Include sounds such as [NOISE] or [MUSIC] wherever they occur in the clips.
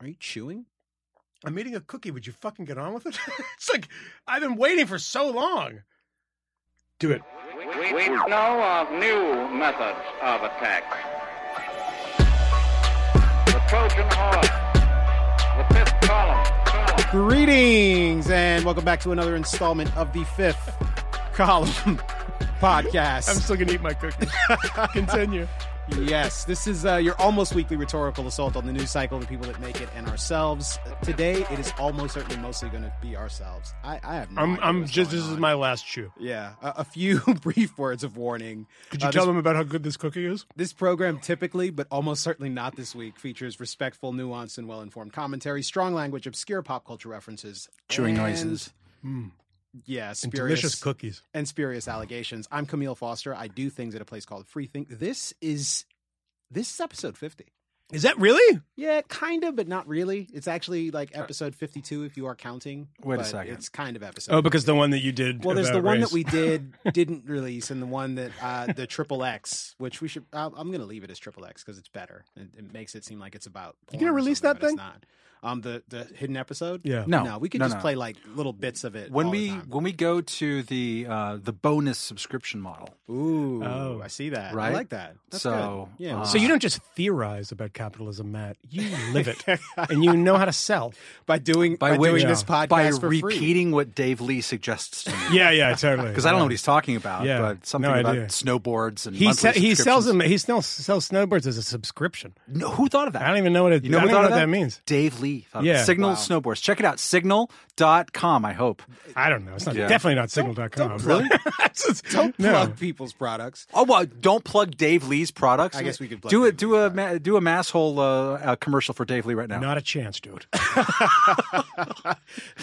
Are you chewing? I'm eating a cookie. Would you fucking get on with it? [LAUGHS] it's like I've been waiting for so long. Do it. We, we know of new methods of attack. The Trojan horse, the fifth column. column. Greetings and welcome back to another installment of the fifth column [LAUGHS] [LAUGHS] podcast. I'm still gonna eat my cookie. Continue. Yes, this is uh, your almost weekly rhetorical assault on the news cycle, the people that make it, and ourselves. Today, it is almost certainly mostly going to be ourselves. I, I have no I'm idea I'm what's just going this is my last chew. yeah. A, a few [LAUGHS] brief words of warning. Could you Uh, tell this, them about how good this cookie is? this program typically, but almost certainly not this week, features respectful, nuanced, and well-informed commentary, strong language, obscure pop culture references, Chewing and- noises. Yeah, And spurious delicious cookies. and spurious allegations. I'm Camille Foster. I do things at a place called Free Think. This is this is episode 50. Is that really? Yeah, kind of, but not really. It's actually like episode 52 if you are counting. Wait a second. It's kind of episode. Oh, because the one that you did. well, there's the one race. that we did [LAUGHS] didn't release, and the one that uh, the triple X, which we should. I'm going to leave it as triple X because it's better. It, it makes it seem like it's about. You gonna release that but it's thing? not. Um, the the hidden episode. Yeah. No, no, we can no, just no. play like little bits of it When all the we time. when we go to the uh, the bonus subscription model, Ooh, Oh. I see that. I Right? like that. That's So, good. yeah, uh, So you don't just theorize about capitalism, Matt. You live it, [LAUGHS] and you know how to sell. by doing by, by, which, doing this podcast by for free. repeating what Dave Lee suggests to me. [LAUGHS] Yeah, yeah, totally. Because I don't know what he's talking about, Yeah, but something no about idea. snowboards and He monthly se- he sells subscriptions. them. He still sells snowboards as a subscription. No, who thought of that? I don't even know what it. You know I who don't even thought know of what that means. Dave Lee. Thought Yeah. Signal Wow. snowboards. Check it out. Signal.com, I hope. I don't know. It's not Yeah. definitely not signal.com. don't plug- [LAUGHS] That's just- [LAUGHS] Don't no. plug people's products. Oh well, don't plug Dave Lee's products. I guess we could plug do it. Do a ma- do a masshole uh, uh, commercial for Dave Lee right now. Not a chance, dude. [LAUGHS]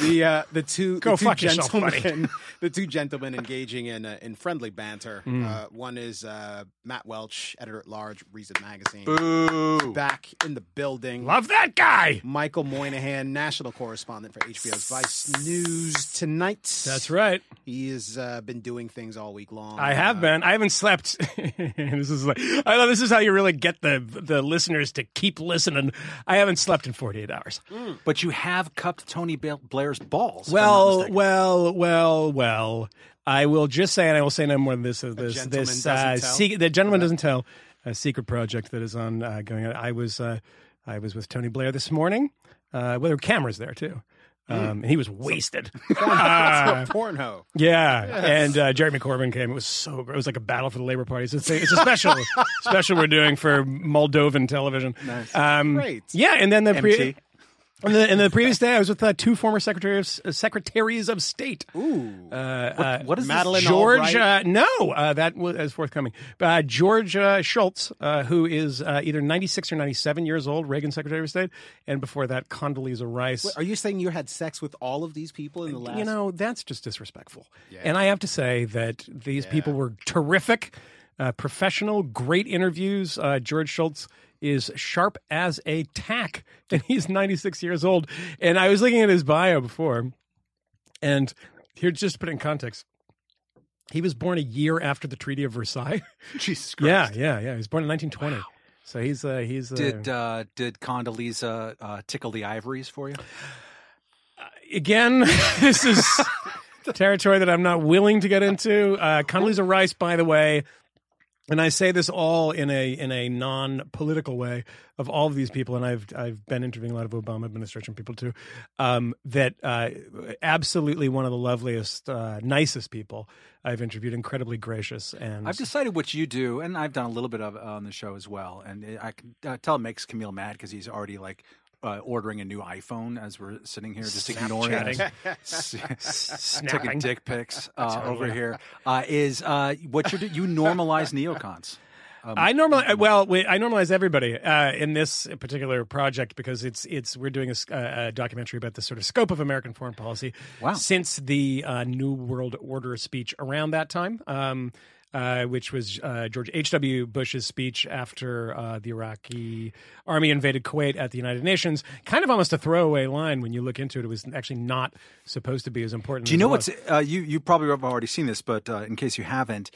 The uh, the two Go the two fuck yourself, gentlemen the two gentlemen engaging in uh, in friendly banter. Mm. Uh, one is uh, Matt Welch, editor at large, Reason Magazine, Boo. back in the building. Love that guy. Michael Moynihan, national correspondent for HBO's Vice News tonight. That's right. He has uh, been doing things all week long. I have Uh, been. I haven't slept. [LAUGHS] this is like I love. This is how you really get the the listeners to keep listening. I haven't slept in 48 hours. But you have cupped Tony Blair's balls. if I'm not Well, well, well, well. I will just say, and I will say no more than this. Of this, this uh, tell? se- the gentleman doesn't tell. A secret project that is on uh, going on. I was uh, I was with Tony Blair this morning. Uh, well, there were cameras there too, um, and he was wasted. [LAUGHS] Uh, [LAUGHS] Pornho. yeah, and uh, Jeremy Corbyn came. It was so great. It was like a battle for the labor party. It's a, it's a special [LAUGHS] special we're doing for Moldovan television. Nice. Um, Great. Yeah, and then the pre-. And the, and the previous day, I was with uh, two former secretaries uh, secretaries of state. Ooh. Uh, uh, what is Madeleine this? George, Albright? uh, no, uh, that was is forthcoming. Uh, George uh, Shultz, uh, who is uh, either 96 or 97 years old, Reagan Secretary of State, and before that, Condoleezza Rice. Are you saying you had sex with all of these people in the last? You know, that's just disrespectful. And I have to say that these people were terrific, uh, professional, great interviews. Uh, George Shultz is sharp as a tack, [LAUGHS] and he's 96 years old. And I was looking at his bio before, and here, just to put it in context, he was born a year after the Treaty of Versailles. [LAUGHS] Jesus yeah, Christ. yeah, yeah. yeah. He was born in 1920. So he's uh, he's uh, Did uh, did Condoleezza uh, tickle the ivories for you? again, [LAUGHS] this is territory that I'm not willing to get into. Uh, Condoleezza Rice, by the way, and I say this all in a in a non political way of all of these people, and I've I've been interviewing a lot of Obama administration people too. Um, that uh, absolutely one of the loveliest, uh, nicest people I've interviewed. Incredibly gracious, and I've decided what you do, and I've done a little bit of it on the show as well. And I can uh, tell it makes Camille mad because he's already like uh, ordering a new iPhone as we're sitting here, just ignoring s- [LAUGHS] taking dick pics [LAUGHS] uh, over here. Uh, is uh, what you do? You normalize neocons. I normalize well. Wait, I normalize everybody uh, in this particular project because it's it's we're doing a documentary about the sort of scope of American foreign policy Wow. since the uh, New World Order speech around that time. Um, uh, which was uh, George H.W. Bush's speech after uh, the Iraqi army invaded Kuwait at the United Nations. Kind of almost a throwaway line when you look into it. It was actually not supposed to be as important. Do you as know what's uh, you? You probably have already seen this, but uh, in case you haven't,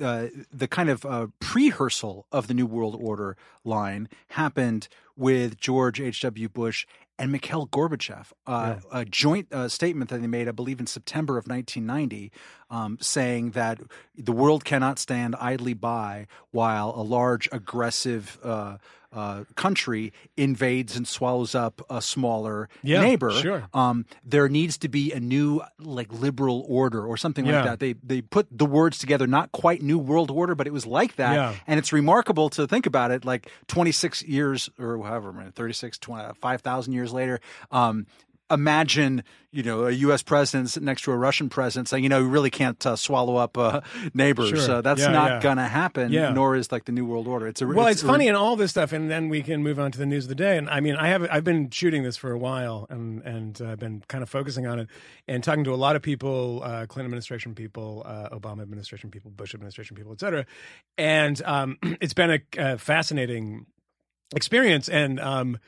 uh, the kind of uh, prehearsal of the New World Order line happened with George H.W. Bush and Mikhail Gorbachev. Uh, A joint uh, statement that they made, I believe, in September of 1990, um, saying that the world cannot stand idly by while a large, aggressive uh, uh, country invades and swallows up a smaller Yeah, neighbor. sure. Um, there needs to be a new, like, liberal order or something Yeah. like that. They they put the words together, not quite new world order, but it was like that. Yeah. And it's remarkable to think about it, like 26 years or however, many, 36, 20, 5,000 years later. Um, imagine, you know, a U.S. president sitting next to a Russian president saying, you know, we really can't uh, swallow up uh, neighbors. Sure. So that's Yeah, not yeah. going to happen, Yeah. nor is like the New World Order. It's a Well, it's, a- funny in all this stuff, and then we can move on to the news of the day. And I mean, I have I've been shooting this for a while, and and uh, been kind of focusing on it, and talking to a lot of people, uh, Clinton administration people, uh, Obama administration people, Bush administration people, et cetera. And um, [CLEARS THROAT] it's been a, uh fascinating experience, and um,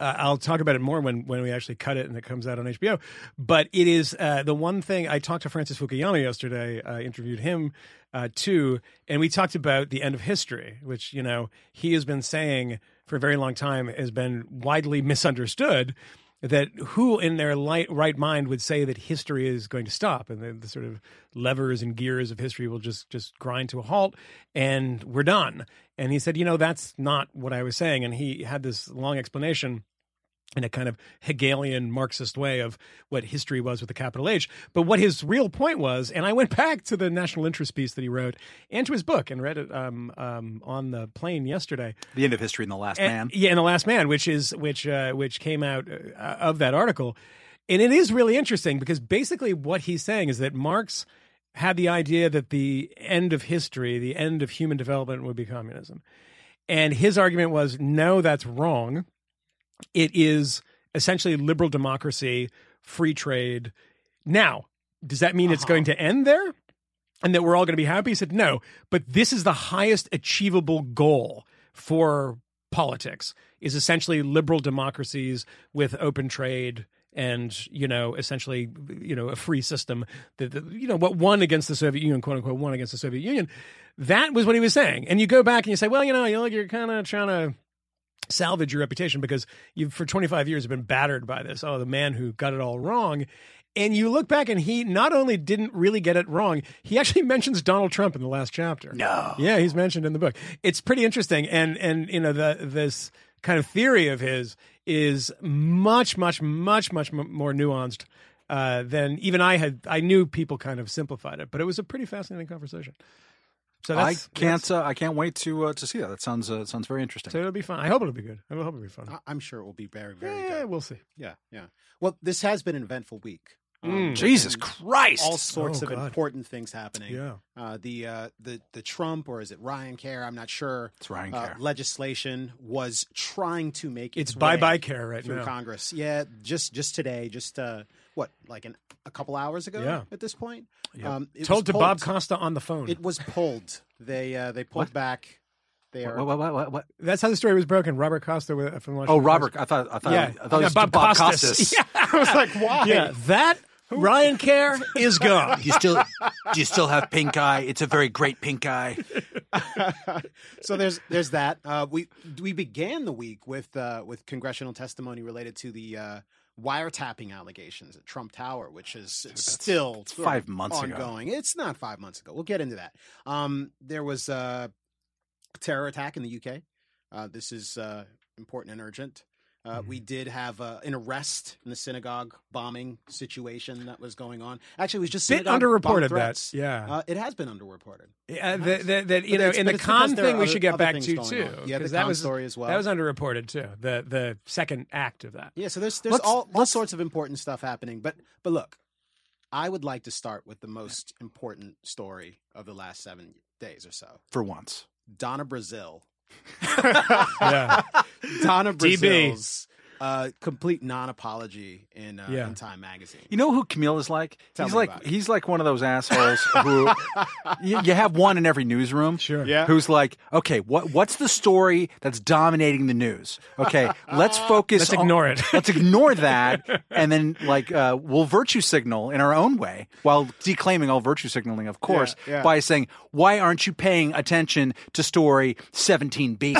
uh, I'll talk about it more when when we actually cut it and it comes out on HBO. But it is uh, the one thing I talked to Francis Fukuyama yesterday. I interviewed him uh, too, and we talked about the end of history, which you know he has been saying for a very long time has been widely misunderstood. That who in their light, right mind would say that history is going to stop and the, the sort of levers and gears of history will just just grind to a halt and we're done. And he said, you know, that's not what I was saying. And he had this long explanation in a kind of Hegelian Marxist way of what history was with the capital H. But what his real point was, and I went [LAUGHS] back to the national interest piece that he wrote and to his book and read it um, um, on the plane yesterday. the end of history in the last And- man. Yeah, in the Last Man, which is which uh, which came out uh, of that article, and it is really interesting because basically what he's saying is that Marx had the idea that the end of history, the end of human development, would be communism, and his argument was no, that's wrong. It is essentially liberal democracy, free trade. Now, does that mean it's uh-huh. going to end there? and that we're all going to be happy? He said, no, but this is the highest achievable goal for politics is essentially liberal democracies with open trade and you know essentially you know a free system that that, you know what won against the Soviet Union quote unquote won against the Soviet Union that was what he was saying and you go back and you say well you know you're, you're kind of trying to salvage your reputation because you've for 25 years have been battered by this. Oh the man who got it all wrong. And you look back and he not only didn't really get it wrong he actually [LAUGHS] mentions Donald Trump in the last chapter. No. yeah he's mentioned in the book. It's pretty interesting. And and you know the this kind of theory of his is much much much much m- more nuanced uh, than even I had I knew people kind of simplified it but it was a pretty fascinating conversation so I can't. that's- Uh, I can't wait to uh, to see that. That sounds uh, sounds very interesting. so it'll be fun I hope it'll be good I hope it'll be fun I- I'm sure it will be very, very yeah, good. we'll see Yeah, yeah. Well, this has been an eventful week. Mm. Jesus Christ! All sorts Oh, of God. important things happening. yeah Uh, the uh, the the Trump or is it Ryan Care? I'm not sure. It's Ryan Uh, Care. legislation was trying to make its, it's bye bye care right through now Congress. Yeah, just just today, just uh, what like an, a couple hours ago. Yeah. At this point, Yep. um, it told was to pulled. Bob Costa on the phone It was pulled. They uh, they pulled What? back. They are What, what, what, what, what? That's how the story was broken. Robert Costa from Washington Oh, Robert. I thought. I thought. Yeah, I thought it was Bob, Bob Costas. Costas. [LAUGHS] Yeah. I was like, why? Yeah, that Ryan Care is gone. You still do you still have pink eye? It's a very great pink eye. [LAUGHS] so there's there's that. Uh, we we began the week with uh, with congressional testimony related to the uh, wiretapping allegations at Trump Tower, which is it's still five months ago. ongoing. It's not five months ago. We'll get into that. Um, there was a terror attack in the UK. Uh, this is uh, important and urgent. Uh, Mm-hmm. We did have uh, an arrest in the synagogue bombing situation that was going on. Actually, it was just Bit underreported that. Yeah. Uh, it has been underreported. Yeah, that, that, that, you But know, in the it's con thing, are we should get back to too. on. Yeah, the 'cause that con was story as well. That was underreported too. The the second act of that. Yeah, so there's there's Let's- all all sorts of important stuff happening. But but look, I would like to start with the most important story of the last seven days or so. For once, Donna Brazile. [LAUGHS] Yeah. Donna DB. Brazile's uh, complete non-apology in uh, Yeah. in Time magazine. You know who Camille is like? Tell he's me like about he's like one of those assholes who [LAUGHS] you, you have one in every newsroom. Sure. Yeah. Who's like, okay, what what's the story that's dominating the news? Okay, let's [LAUGHS] focus. Let's on- ignore it. [LAUGHS] let's ignore that, and then like uh, we'll virtue signal in our own way while declaiming all virtue signaling, of course, Yeah, yeah. by saying, why aren't you paying attention to story 17B?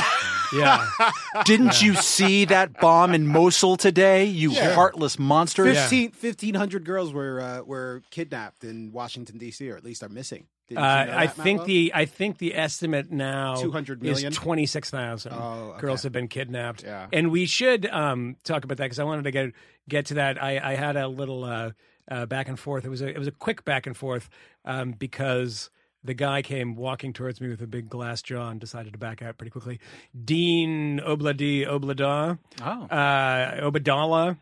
Yeah. [LAUGHS] Didn't you see that bomb in Mosul today? You heartless monsters. 15, 1,500 girls were uh, were kidnapped in Washington D.C. or at least are missing. Didn't Uh, you know I that, think Matt the I think the estimate now 200 is million? twenty six thousand Oh, okay. girls have been kidnapped. Yeah. and we should um, talk about that because I wanted to get get to that. I, I had a little uh, uh, back and forth. It was a it was a quick back and forth um, because the guy came walking towards me with a big glass jaw and decided to back out pretty quickly. Dean Obladi Oblada, Oh. uh, Obeidallah,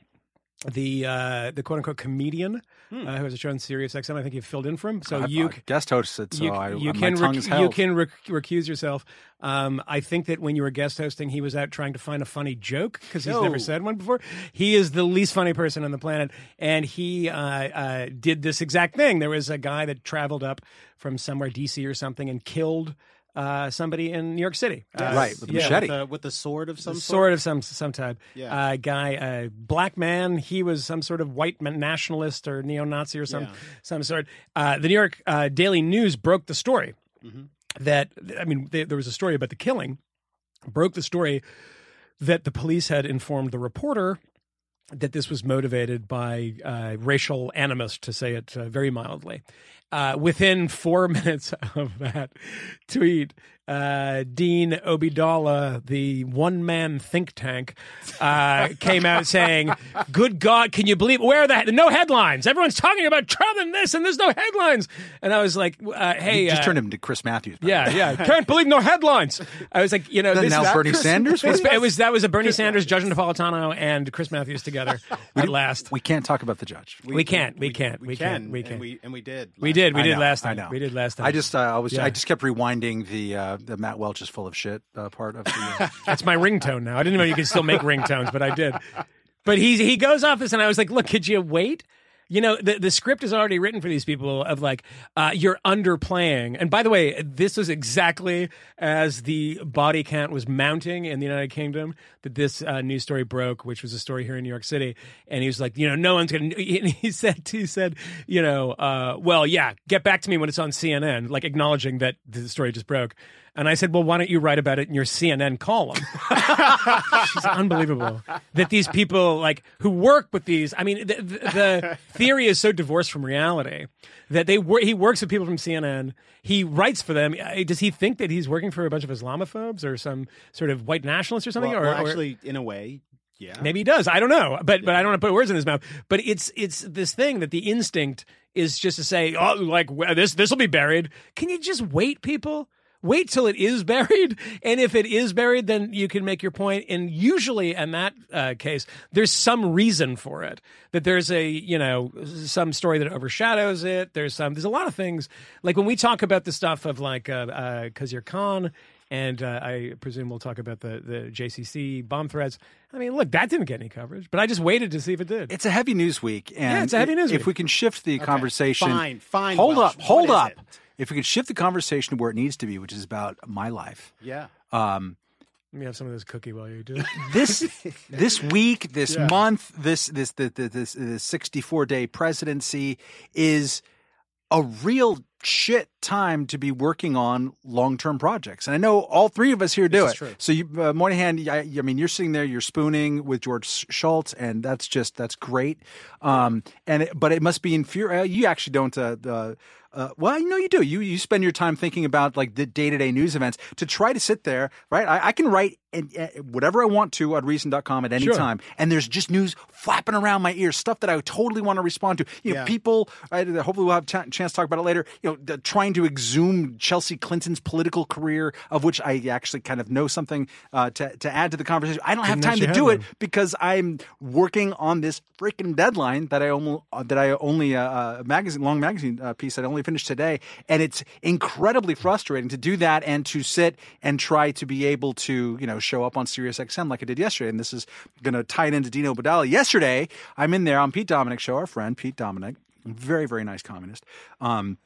the uh, the quote unquote comedian Hmm. uh, who has a show on Sirius XM. I think you filled in for him. So I've, you uh, guest hosted, so you, I, you can rec- you can rec- recuse yourself. Um, I think that when you were guest hosting, he was out trying to find a funny joke because he's never said one before. He is the least funny person on the planet, and he uh, uh, did this exact thing. There was a guy that traveled up from somewhere, DC or something, and killed uh, somebody in New York City. Uh, Right, with a yeah, machete. With, the, with the sword of some sort sort. of some some type. Yeah. Uh, guy, uh, black man. He was some sort of white nationalist or neo-Nazi or some Yeah. some sort. Uh, the New York uh, Daily News broke the story Mm-hmm. that I mean there, there was a story about the killing. Broke the story that the police had informed the reporter that this was motivated by uh, racial animus, to say it uh, very mildly. Uh, within four [LAUGHS] minutes of that tweet, uh, Dean Obeidallah, the one man think tank, uh, came out [LAUGHS] saying, Good God, can you believe where are the no headlines? Everyone's talking about Trump and this, and there's no headlines. And I was like, uh, Hey, You just uh, turned him to Chris Matthews. yeah, way. yeah. [LAUGHS] Can't believe no headlines. I was like, you know, this now is Bernie Sanders? It's- it was that was a Bernie Sanders, Judge Napolitano, and Chris Matthews together at last. We can't talk about the judge. We can't, we can't, we can, can't, we and can't. we and we did. We last did, we I did know, last I time. know. We did last time. I just, uh, I was, Yeah. I just kept rewinding the uh, the Matt Welch is full of shit uh, part of the. Uh, [LAUGHS] That's my ringtone now. I didn't know you could still make ringtones, but I did. But he he goes off this, and I was like, "Look, could you wait?" You know, the the script is already written for these people of like, uh, you're underplaying. And by the way, this was exactly as the body count was mounting in the United Kingdom that this uh, news story broke, which was a story here in New York City. And he was like, you know, no one's gonna. [LAUGHS] And he said, he said, you know, uh, well, yeah, get back to me when it's on CNN, like acknowledging that the story just broke. And I said, well, why don't you write about it in your CNN column? [LAUGHS] It's unbelievable that these people like who work with these. I mean, the, the, the theory is so divorced from reality that they work. He works with people from CNN. He writes for them. Uh, Does he think that he's working for a bunch of Islamophobes or some sort of white nationalists or something? Well, or, well, or- actually, in a way, yeah. Maybe he does. I don't know, but but I don't want to put words in his mouth. But it's it's this thing that the instinct is just to say, oh, like this this will be buried. Can you just wait, people? Wait till it is [LAUGHS] buried, and if it is buried, then you can make your point. And usually, in that uh, case, there's some reason for it. That there's a you know some story that overshadows it. There's some. There's a lot of things like when we talk about the stuff of like uh, uh, Khizr Khan and uh, I presume we'll talk about the, the JCC bomb threats. I mean, look, that didn't get any coverage, but I just waited to see if it did. it's a heavy news week, and Yeah, it's a heavy news if week. we can shift the conversation, fine, fine, hold Welch. up, hold What is up. it? If we could shift the conversation to where it needs to be, which is about my life. Yeah. Um, Let me have some of this cookie while you do it. [LAUGHS] this this week, this Yeah. month, this this the, the, this this sixty four day presidency is a real shit time to be working on long term projects. And I know all three of us here do This it. true. So you, uh, Moynihan, I, I mean, you're sitting there, you're spooning with George Shultz, and that's just that's great. Um, and it, but it must be infuriating. You actually don't. Uh, uh, uh, well, you know you do. You you spend your time thinking about like the day to day news events to try to sit there, right? I, I can write and, uh, whatever I want to on Reason.com at any Sure. time, and there's just news flapping around my ears, stuff that I totally want to respond to. You know, Yeah. people. Right, hopefully, we'll have a ch- chance to talk about it later. You know, d- trying to exhume Chelsea Clinton's political career, of which I actually kind of know something uh, to to add to the conversation. I don't have time to do it because I'm working on this freaking deadline that I only that I only uh, uh, magazine long magazine uh, piece that I only finished today, and it's incredibly frustrating to do that and to sit and try to be able to you know show up on Sirius XM like I did yesterday. And this is going to tie it into Dean Obeidallah. Yesterday, I'm in there on Pete Dominick show, our friend Pete Dominick, very very nice communist. Um,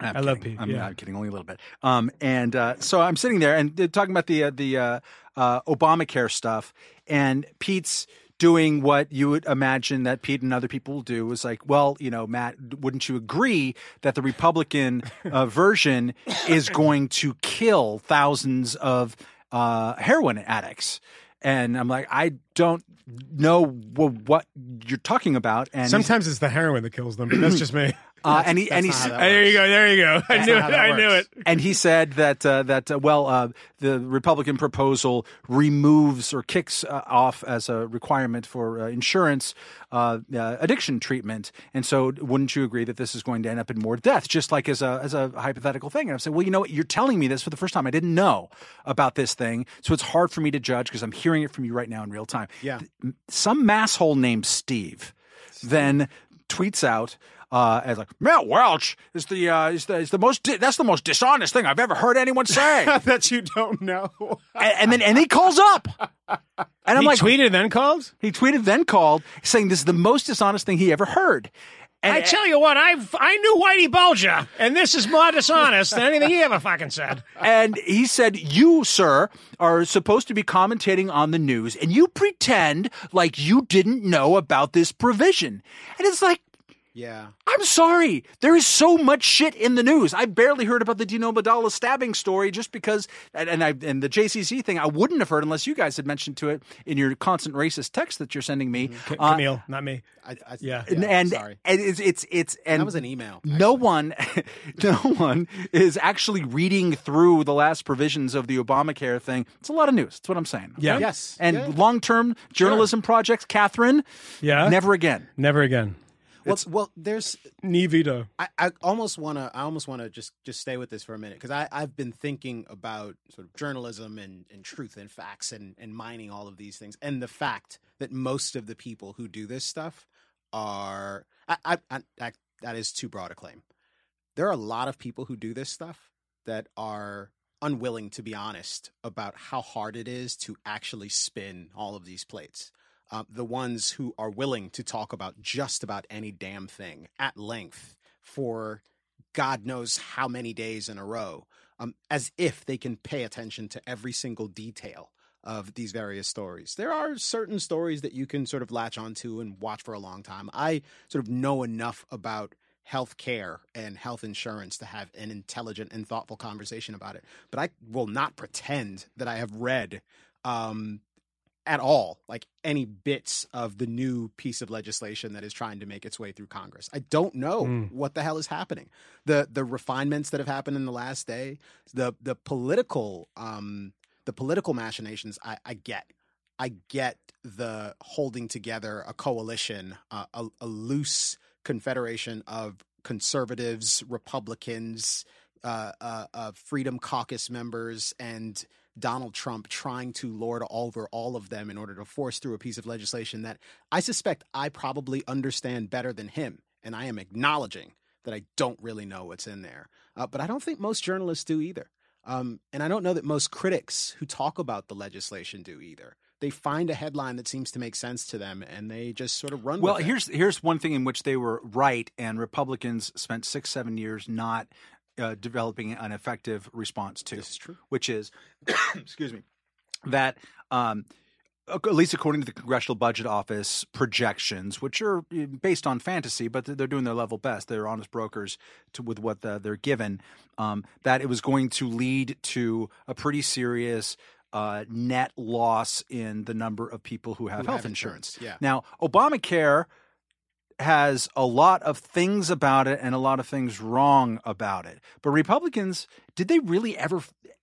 I'm I love kidding. Pete, I'm, yeah. I'm kidding, only a little bit. Um, and uh, so I'm sitting there and they're talking about the uh, the uh, uh, Obamacare stuff, and Pete's doing what you would imagine that Pete and other people will do is like, well, you know, Matt, wouldn't you agree that the Republican uh, [LAUGHS] version is going to kill thousands of uh, heroin addicts? And I'm like, I don't know wh- what you're talking about. And Sometimes it's the heroin that kills them, but that's just me. [CLEARS THROAT] uh, and he and That's he's not how that there you go. There you go. I That's knew not it. how that I knew it. works. and he said that uh, that uh, well, uh, the Republican proposal removes or kicks uh, off as a requirement for uh, insurance uh, uh, addiction treatment, and so wouldn't you agree that this is going to end up in more deaths, just like as a as a hypothetical thing? And I'm saying, well, you know, what? you're telling me this for the first time. I didn't know about this thing, so it's hard for me to judge because I'm hearing it from you right now in real time. Yeah. some masshole named Steve then tweets out uh, as like Matt Welch is the uh, is the is the most di- that's the most dishonest thing I've ever heard anyone say, [LAUGHS] that you don't know. and then and he calls up, and I'm he like tweeted, then called. he tweeted then called saying this is the most dishonest thing he ever heard. And, I tell you what, I I knew Whitey Bulger, and this is more dishonest than anything he ever fucking said. and he said, "You, sir, are supposed to be commentating on the news, and you pretend like you didn't know about this provision." And it's like, Yeah. I'm sorry. There is so much shit in the news. I barely heard about the Dean Obeidallah stabbing story just because, and, and I and the JCC thing I wouldn't have heard unless you guys had mentioned to it in your constant racist text that you're sending me. C- Uh, Camille, not me. I, I, Yeah. and and, sorry. and it's it's it's and that was an email. no one, [LAUGHS] no one is actually reading through the last provisions of the Obamacare thing. It's a lot of news. That's what I'm saying. Yeah. Yes. And Yeah. long-term journalism projects, Catherine. Yeah. Never again. Never again. Well, well, there's Ni vita. I, I almost want to. I almost want to just just stay with this for a minute because I I've been thinking about sort of journalism and, and truth and facts and and mining all of these things and the fact that most of the people who do this stuff are I, I, I that that is too broad a claim. There are a lot of people who do this stuff that are unwilling to be honest about how hard it is to actually spin all of these plates. Uh, the ones who are willing to talk about just about any damn thing at length for God knows how many days in a row, um, as if they can pay attention to every single detail of these various stories. There are certain stories that you can sort of latch onto and watch for a long time. I sort of know enough about health care and health insurance to have an intelligent and thoughtful conversation about it. But I will not pretend that I have read um, at all like any bits of the new piece of legislation that is trying to make its way through Congress. I don't know Mm. what the hell is happening. The the refinements that have happened in the last day, the the political um the political machinations I, I get. I get the holding together a coalition, uh, a, a loose confederation of conservatives, Republicans, uh, uh, uh, Freedom Caucus members, and Donald Trump trying to lord over all of them in order to force through a piece of legislation that I suspect I probably understand better than him. And I am acknowledging that I don't really know what's in there. Uh, but I don't think most journalists do either. Um, and I don't know that most critics who talk about the legislation do either. They find a headline that seems to make sense to them and they just sort of run Well, with it. here's here's one thing in which they were right, and Republicans spent six seven years not uh, developing an effective response to. This is true. Which is, [COUGHS] excuse me, that. Um, at least according to the Congressional Budget Office projections, which are uh, based on fantasy, but they're doing their level best. They're honest brokers to, with what the, they're given. Um, that it was going to lead to a pretty serious uh, net loss in the number of people who have Who health have insurance. insurance, yeah. Now, Obamacare has a lot of things about it and a lot of things wrong about it. But Republicans, did they really ever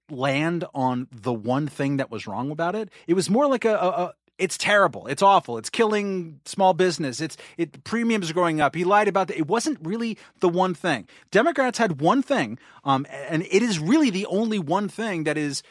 land on the one thing that was wrong about it? It was more like a, a, a It's terrible. It's awful. It's killing small business. It's it premiums are going up. He lied about that. It wasn't really the one thing. Democrats had one thing, um, and it is really the only one thing that is,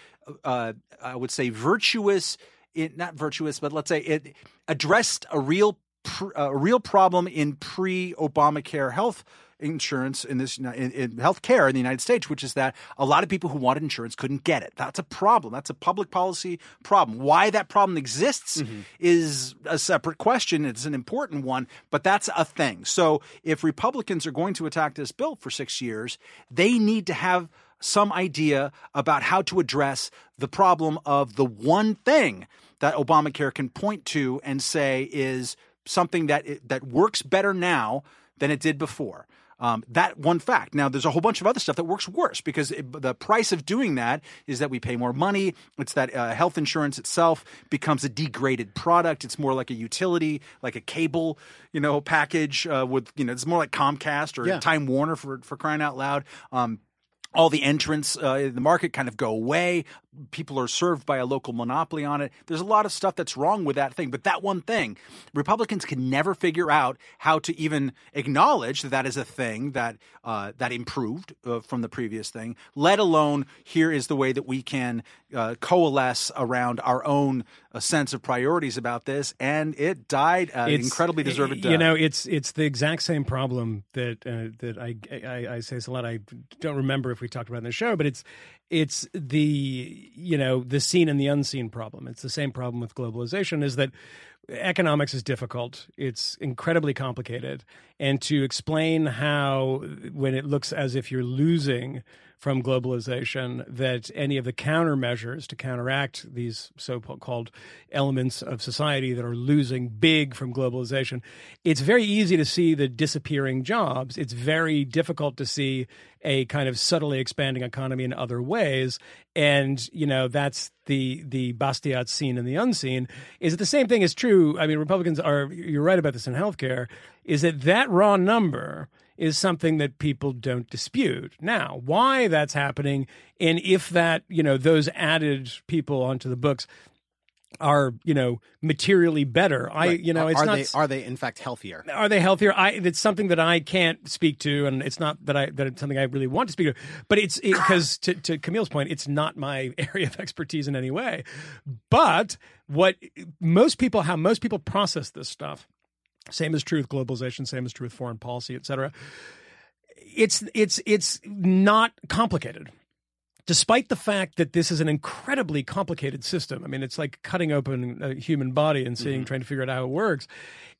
uh, I would say, virtuous. It, not virtuous, but let's say it addressed a real pr- a real problem in pre Obamacare health insurance in this in, in healthcare in the United States, which is that a lot of people who wanted insurance couldn't get it. That's a problem. That's a public policy problem. Why that problem exists Mm-hmm. is a separate question. It's an important one, but that's a thing. So if Republicans are going to attack this bill for six years, they need to have some idea about how to address the problem of the one thing that Obamacare can point to and say is something that that works better now than it did before. Um, that one fact. Now, there's a whole bunch of other stuff that works worse because it, the price of doing that is that we pay more money. It's that uh, health insurance itself becomes a degraded product. It's more like a utility, like a cable, you know, package uh, with, you know, it's more like Comcast or Yeah. Time Warner for for crying out loud. Um, all the entrants uh, in the market kind of go away. People are served by a local monopoly on it. There's a lot of stuff that's wrong with that thing. But that one thing, Republicans can never figure out how to even acknowledge that that is a thing that uh, that improved uh, from the previous thing. Let alone here is the way that we can uh, coalesce around our own uh, sense of priorities about this. And it died an It's- incredibly deserved death. You know, it's it's the exact same problem that uh, that I, I I say this a lot. I don't remember if we talked about it in the show, but it's it's the you know the seen and the unseen problem. It's the same problem with globalization. Is that economics is difficult. It's incredibly complicated, and to explain how when it looks as if you're losing from globalization that any of the countermeasures to counteract these so-called elements of society that are losing big from globalization it's very easy to see the disappearing jobs. It's very difficult to see a kind of subtly expanding economy in other ways. And you know that's the the Bastiat seen and the unseen. Is the same thing is true? I mean republicans are you're right about this in healthcare is that that raw number is something that people don't dispute. Now, why that's happening, and if that, you know, those added people onto the books are, you know, materially better. I, Right. you know, are, it's are not. they are they in fact healthier? are they healthier? I it's something that I can't speak to, and it's not that I that it's something I really want to speak to. But it's because to to Camille's point, it's not my [LAUGHS] area of expertise in any way. But what most people, how most people process this stuff, same is true with globalization, same is true with foreign policy, et cetera. It's it's it's not complicated despite the fact that this is an incredibly complicated system, I mean, it's like cutting open a human body and seeing, mm-hmm. trying to figure out how it works.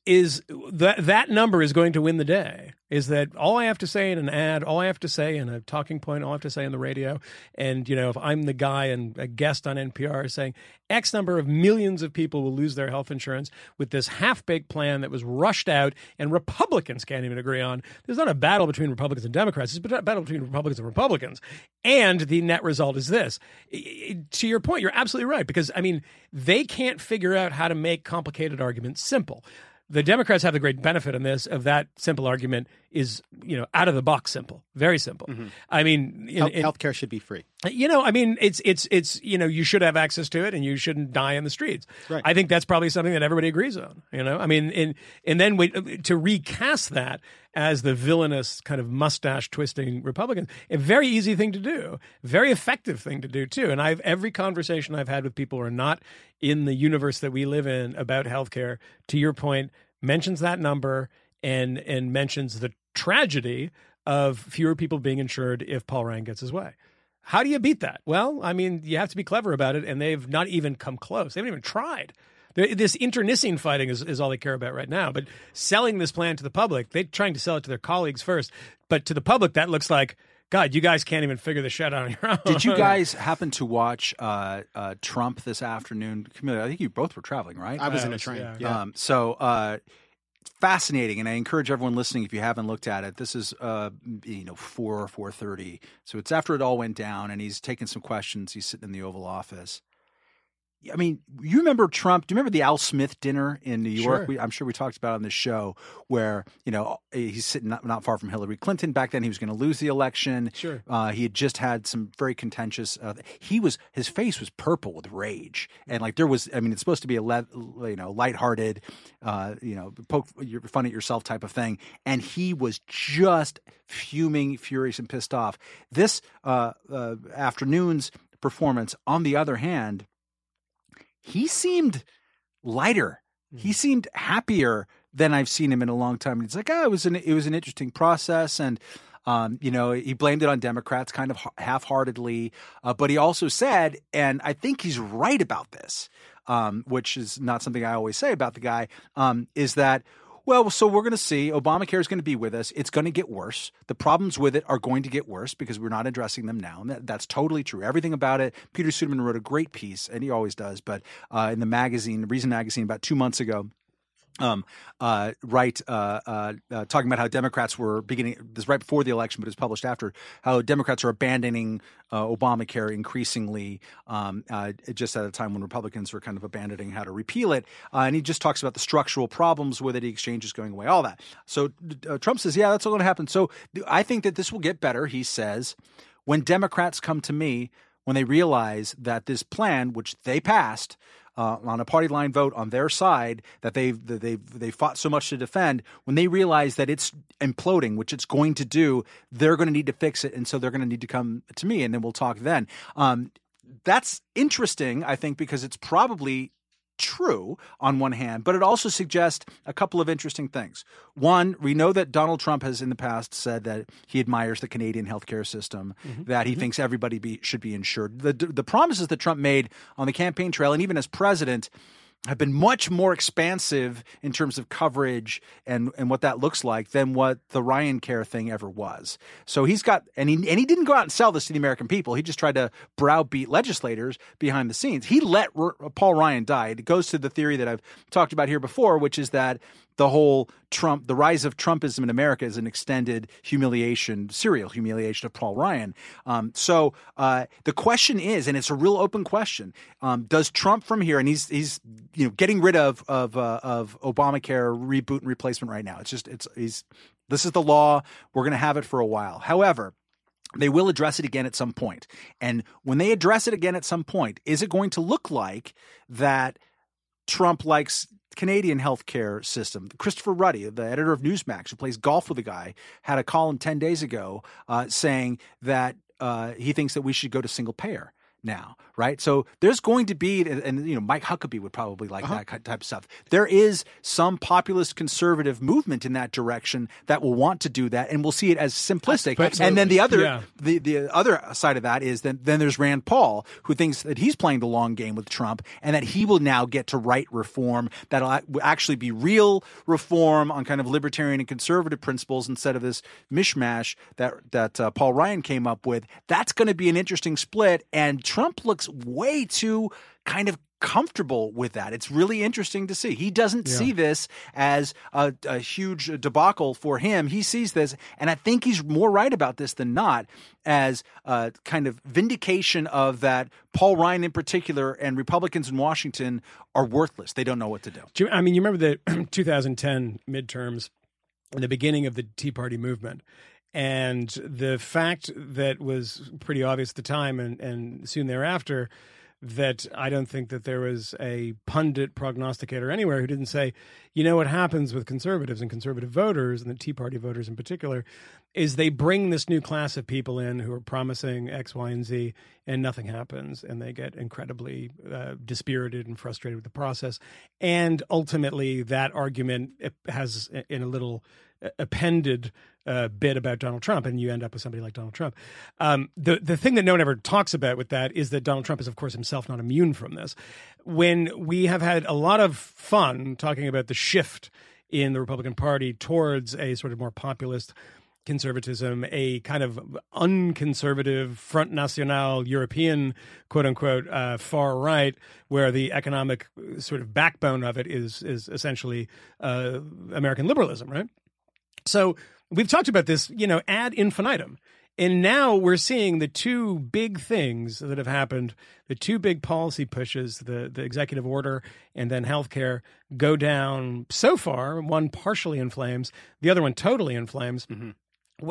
Is that that number is going to win the day? Is that all I have to say in an ad, all I have to say in a talking point, all I have to say on the radio, and you know, if I'm the guy and a guest on NPR saying X number of millions of people will lose their health insurance with this half-baked plan that was rushed out, and Republicans can't even agree on. There's not a battle between Republicans and Democrats. It's a battle between Republicans and Republicans, and the net result is this. To your point, you're absolutely right because I mean they can't figure out how to make complicated arguments simple. The Democrats have the great benefit in this of that simple argument is you know out of the box simple, very simple. Mm-hmm. I mean, in, Health, in- healthcare should be free. you know, I mean, it's it's it's you know, you should have access to it, and you shouldn't die in the streets. Right. I think that's probably something that everybody agrees on. You know, I mean, and and then we, to recast that as the villainous kind of mustache twisting Republicans, a very easy thing to do, very effective thing to do too. And I've every conversation I've had with people who are not in the universe that we live in about healthcare, to your point, mentions that number and and mentions the tragedy of fewer people being insured if Paul Ryan gets his way. How do you beat that? Well, I mean, you have to be clever about it, and they've not even come close. They haven't even tried. This internecine fighting is, is all they care about right now. But selling this plan to the public, they're trying to sell it to their colleagues first. But to the public, that looks like, God, you guys can't even figure this shit out on your own. Did you [LAUGHS] guys happen to watch uh, uh, Trump this afternoon? Camille, I think you both were traveling, right? I was I in a train. yeah. Yeah. Um, so uh, fascinating, and I encourage everyone listening if you haven't looked at it. This is uh, you know four or four thirty, so it's after it all went down, and he's taking some questions. He's sitting in the Oval Office. I mean, you remember Trump? Do you remember the Al Smith dinner in New York? Sure. We, I'm sure we talked about it on the show where you know he's sitting not, not far from Hillary Clinton. Back then, he was going to lose the election. Sure. Uh, he had just had some very contentious. Uh, he was his face was purple with rage, and like there was. I mean, it's supposed to be a le- you know lighthearted, uh, you know, poke your fun at yourself type of thing, and he was just fuming, furious, and pissed off. This uh, uh, afternoon's performance, on the other hand he seemed lighter. He seemed happier than I've seen him in a long time. And it's like, oh, it was an it was an interesting process, and um, you know, he blamed it on Democrats, kind of half heartedly. Uh, but he also said, and I think he's right about this, um, which is not something I always say about the guy, um, is that. Well, so we're going to see. Obamacare is going to be with us. It's going to get worse. The problems with it are going to get worse because we're not addressing them now. And that, that's totally true. Everything about it. Peter Suderman wrote a great piece, and he always does, but uh, in the magazine, Reason Magazine, about two months ago, um, uh, right, uh, uh, uh, talking about how Democrats were beginning this right before the election, but it was published after how Democrats are abandoning uh, Obamacare increasingly, um, uh, just at a time when Republicans were kind of abandoning how to repeal it. And he just talks about the structural problems with it, the exchanges going away, all that. So Trump says, yeah, that's all going to happen. So I think that this will get better. He says, when Democrats come to me, when they realize that this plan, which they passed, uh, on a party line vote on their side that they've that they've they fought so much to defend, when they realize that it's imploding, which it's going to do, they're going to need to fix it, and so they're going to need to come to me, and then we'll talk then. Um, that's interesting, I think, because it's probably true on one hand, but it also suggests a couple of interesting things. One, we know that Donald Trump has in the past said that he admires the Canadian healthcare system, mm-hmm. that he mm-hmm. thinks everybody be, should be insured. The the promises that Trump made on the campaign trail and even as president have been much more expansive in terms of coverage and, and what that looks like than what the Ryan Care thing ever was. So he's got and he and he didn't go out and sell this to the American people. He just tried to browbeat legislators behind the scenes. He let Paul Ryan die. It goes to the theory that I've talked about here before, which is that the whole Trump, the rise of Trumpism in America is an extended humiliation, serial humiliation of Paul Ryan. Um, so uh, the question is, and it's a real open question: um, Does Trump from here, and he's he's you know getting rid of of uh, of Obamacare reboot and replacement right now? It's just it's he's this is the law. We're going to have it for a while. However. They will address it again at some point. And when they address it again at some point, is it going to look like that Trump likes Canadian healthcare system. Christopher Ruddy, the editor of Newsmax, who plays golf with the guy, had a column 10 days ago uh, saying that uh, he thinks that we should go to single payer now, right? So there's going to be, and, and, you know, Mike Huckabee would probably like Uh-huh. that type of stuff. There is some populist conservative movement in that direction that will want to do that, and we'll see it as simplistic. And then the other, Yeah. the the other side of that is that then there's Rand Paul who thinks that he's playing the long game with Trump and that he will now get to right reform that'll actually be real reform on kind of libertarian and conservative principles instead of this mishmash that that uh, Paul Ryan came up with. That's going to be an interesting split, and Trump looks way too kind of comfortable with that. It's really interesting to see. He doesn't see this as a, a huge debacle for him. He sees this, and I think he's more right about this than not, as a kind of vindication of that Paul Ryan in particular and Republicans in Washington are worthless. They don't know what to do. I mean, you remember the [CLEARS THROAT] 2010 midterms and the beginning of the Tea Party movement. And the fact that was pretty obvious at the time and, and soon thereafter that I don't think that there was a pundit prognosticator anywhere who didn't say, you know, what happens with conservatives and conservative voters and the Tea Party voters in particular is they bring this new class of people in who are promising X, Y, and Z, and nothing happens, and they get incredibly uh, dispirited and frustrated with the process. And ultimately, that argument has in a little uh, appended uh, bit about Donald Trump, and you end up with somebody like Donald Trump. Um, the the thing that no one ever talks about with that is that Donald Trump is, of course, himself not immune from this. When we have had a lot of fun talking about the shift in the Republican Party towards a sort of more populist conservatism, a kind of unconservative Front National European, quote unquote, uh, far right, where the economic uh, sort of backbone of it is is essentially uh, American liberalism, right? So we've talked about this, you know, ad infinitum. And now we're seeing the two big things that have happened, the two big policy pushes, the, the executive order and then healthcare go down so far. One partially in flames, the other one totally in flames. Mm-hmm.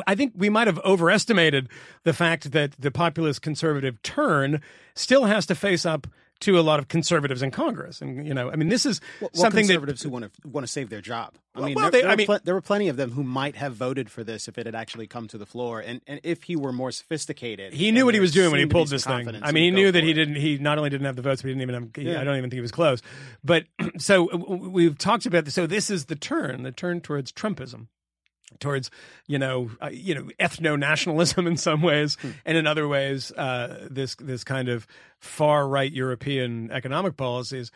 I think we might have overestimated the fact that the populist conservative turn still has to face up to a lot of conservatives in Congress. And, you know, I mean, this is Well, something that conservatives who want to want to save their job. I Well, mean, well, there, they- there, I were mean- pl- there were plenty of them who might have voted for this if it had actually come to the floor, and, and if he were more sophisticated. he knew what he was doing when he seemed to be pulled this thing. I mean, he knew that he it. didn't. He not only didn't have the votes, but he didn't even have. he- Yeah. I don't even think he was close. But [CLEARS THROAT] so we've talked about this. So this is the turn, the turn towards Trumpism. Towards you know uh, you know ethno nationalism [LAUGHS] in some ways, Hmm. and in other ways uh, this this kind of far right European economic policies.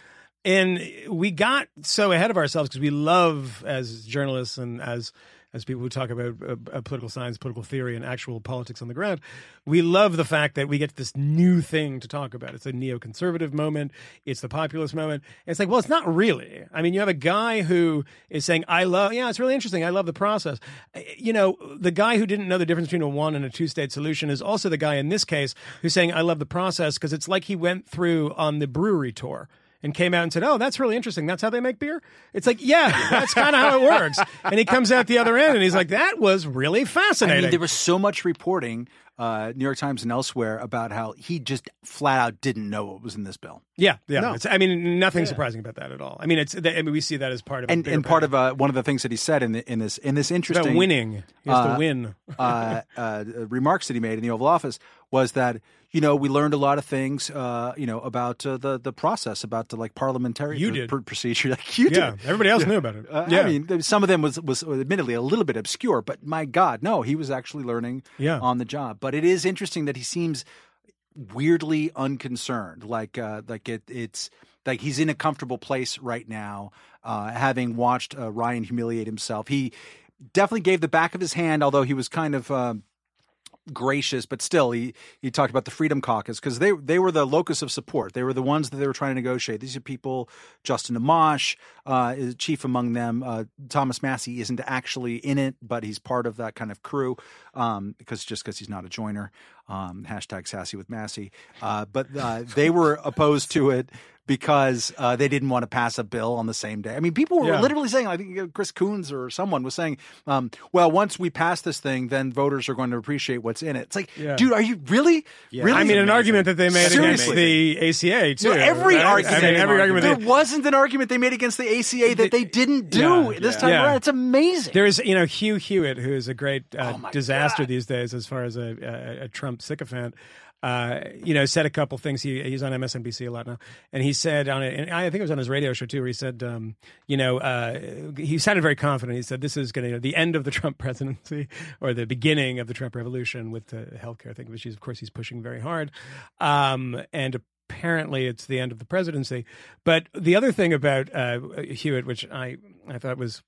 And we got so ahead of ourselves because we love, as journalists and as as people who talk about uh, uh, political science, political theory, and actual politics on the ground, we love the fact that we get this new thing to talk about. It's a neoconservative moment. It's the populist moment. And it's like, well, it's not really. I mean, you have a guy who is saying, "I love." Yeah, it's really interesting. I love the process. Uh, You know, the guy who didn't know the difference between a one and a two state solution is also the guy in this case who's saying, "I love the process" because it's like he went through on the brewery tour and came out and said, "Oh, that's really interesting. That's how they make beer." It's like, yeah, that's kind of how it works. [LAUGHS] And he comes out the other end and he's like, "That was really I fascinating." mean, there was so much reporting, uh, New York Times and elsewhere, about how he just flat out didn't know what was in this bill. yeah, yeah. No. It's, I mean, nothing surprising about that at all. I mean, it's. I mean, we see that as part of And bigger and part of uh, one of the things that he said in the, in this in this interesting about winning. He has to uh, win. [LAUGHS] uh, uh, remarks that he made in the Oval Office was that you know we learned a lot of things uh, you know about uh, the the process about the like parliamentary You pr- did. pr- procedure. [LAUGHS] Like you Yeah, did. everybody else knew about it. Uh, yeah, I mean, some of them was was admittedly a little bit obscure, but my God, no, he was actually learning Yeah. on the job. But it is interesting that he seems weirdly unconcerned, like uh, like it, it's like he's in a comfortable place right now, uh, having watched uh, Ryan humiliate himself. He definitely gave the back of his hand, although he was kind of. Um, gracious, but still, he he talked about the Freedom Caucus because they they were the locus of support. They were the ones that they were trying to negotiate. These are people. Justin Amash uh, is chief among them. Uh, Thomas Massie isn't actually in it, but he's part of that kind of crew um, because just because he's not a joiner. Um, hashtag sassy with Massie. Uh, but uh, they were opposed to it because uh, they didn't want to pass a bill on the same day. I mean, people were Yeah. literally saying, I think uh, Chris Coons or someone was saying, um, well, once we pass this thing, then voters are going to appreciate what's in it. It's like, Yeah. dude, are you really? Yeah. really? I mean, an argument that they made Seriously. against the ACA too. No, every right? argument. I mean, every argument. There they- wasn't an argument they made against the ACA that they didn't do Yeah, this yeah. time Yeah. around. It's amazing. There is, you know, Hugh Hewitt, who is a great uh, Oh, disaster God. these days as far as a, a, a Trump sycophant. Uh, you know, said a couple things. He, he's on MSNBC a lot now, and he said on it, and I think it was on his radio show too, where he said, um, you know, uh, he sounded very confident. He said, "This is going to the end of the [LAUGHS] Trump presidency or the beginning of the Trump revolution with the healthcare thing, which he's, of course he's pushing very hard." Um, and apparently, it's the end of the presidency. But the other thing about uh, Hewitt, which I I thought was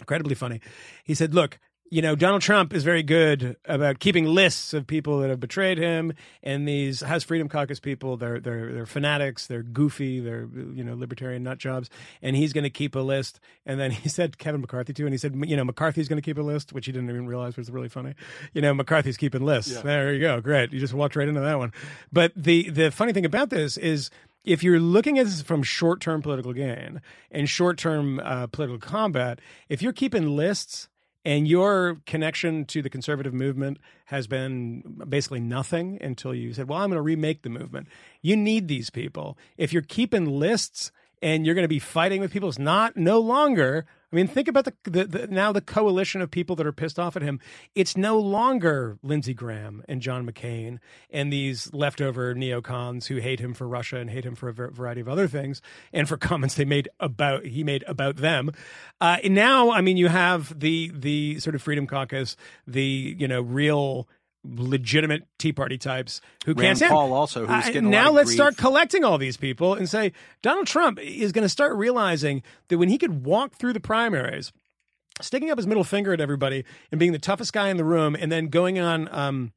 incredibly funny. He said, "Look, you know, Donald Trump is very good about keeping lists of people that have betrayed him, and these House Freedom Caucus people, they're they're they're fanatics, they're goofy, they're you know libertarian nut jobs, and he's going to keep a list." And then [LAUGHS] he said Kevin McCarthy too, and he said, you know, McCarthy's going to keep a list, which he didn't even realize was really funny. You know, McCarthy's keeping lists. There you go, great. You just walked right into that one. But the the funny thing about this is if you're looking at this from short term political gain and short term uh, political combat, if you're keeping lists and your connection to the conservative movement has been basically nothing until you said, Well, I'm going to remake the movement, you need these people. If you're keeping lists, and you're going to be fighting with people. It's not no longer. I mean, think about the, the, the now the coalition of people that are pissed off at him. It's no longer Lindsey Graham and John McCain and these leftover neocons who hate him for Russia and hate him for a variety of other things and for comments they made about he made about them. Uh, and now, I mean, you have the the sort of Freedom Caucus, the you know real legitimate Tea Party types who can't Rand stand. Paul also, who's getting a now let's grief. start collecting all these people and say Donald Trump is going to start realizing that when he could walk through the primaries, sticking up his middle finger at everybody and being the toughest guy in the room, and then going on. Um,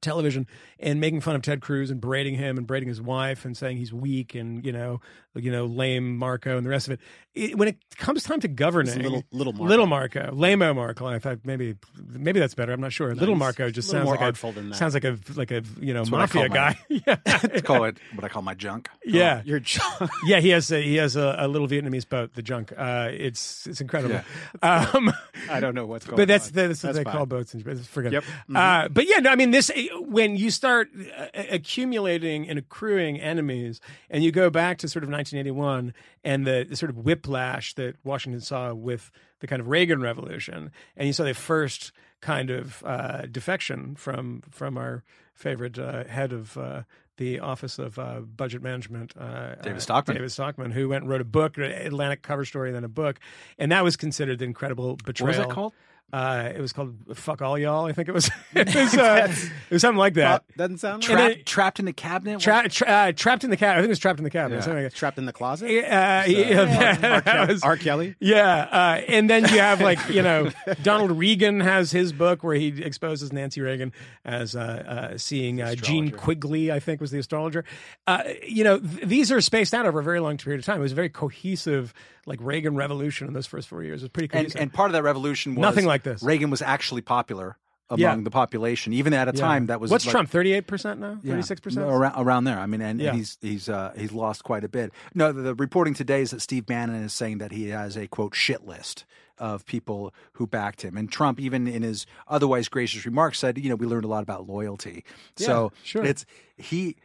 television and making fun of Ted Cruz and berating him and berating his wife and saying he's weak and you know you know, lame Marco and the rest of it. it when it comes time to governing, little- little Marco. little Marco, lame Marco. I thought maybe maybe that's better. I'm not sure. little Marco just sounds like artful a than that. sounds like a like a you know what I mafia call my- guy. [LAUGHS] yeah, [LAUGHS] Let's call it what I call my junk. yeah. Your job. [LAUGHS] Yeah, he has a, he has a, a little Vietnamese boat, the junk. Uh, it's it's incredible. Um, I don't know what's going but that's on. that's what That's they fine. call boats. And forget. Yep. it. Uh, but yeah, no, I mean this when you start uh, accumulating and accruing enemies, and you go back to sort of 1981 and the, the sort of whiplash that Washington saw with the kind of Reagan Revolution, and you saw the first kind of uh, defection from from our favorite uh, head of. Uh, the Office of uh, Budget Management, uh, David Stockman. David Stockman, who went and wrote a book, an Atlantic cover story, and then a book, and that was considered the incredible betrayal. What was that called? Uh, it was called "Fuck All Y'all." I think it was. [LAUGHS] [LAUGHS] it, was uh, it was something like that. Doesn't sound right. then- Trapped, trapped in the cabinet. Tra- tra- uh, trapped in the cabinet. I think it was trapped in the cabinet. Yeah. Like Trapped in the closet. that. Uh, yeah, R. [LAUGHS] that Kelly. was- R. Kelly. yeah, uh, and then you have like you know Donald Regan has his book where he exposes Nancy Reagan as uh, uh, seeing uh, Gene Quigley, I think was the astrologer. Uh, you know th- these are spaced out over a very long period of time. It was a very cohesive like Reagan Revolution in those first four years. It was pretty and, and part of that revolution was Nothing like this. Reagan was actually popular among Yeah. the population, even at a Yeah. time that was what's like- Trump? Thirty eight percent now. Thirty six percent. around, around there. I mean, and, Yeah. and he's he's uh, he's lost quite a bit. No, the, the reporting today is that Steve Bannon is saying that he has a quote shit list of people who backed him, and Trump, even in his otherwise gracious remarks, said, you know, we learned a lot about loyalty. so sure. it's he.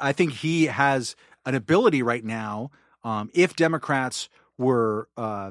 I think he has an ability right now. Um, if Democrats were uh,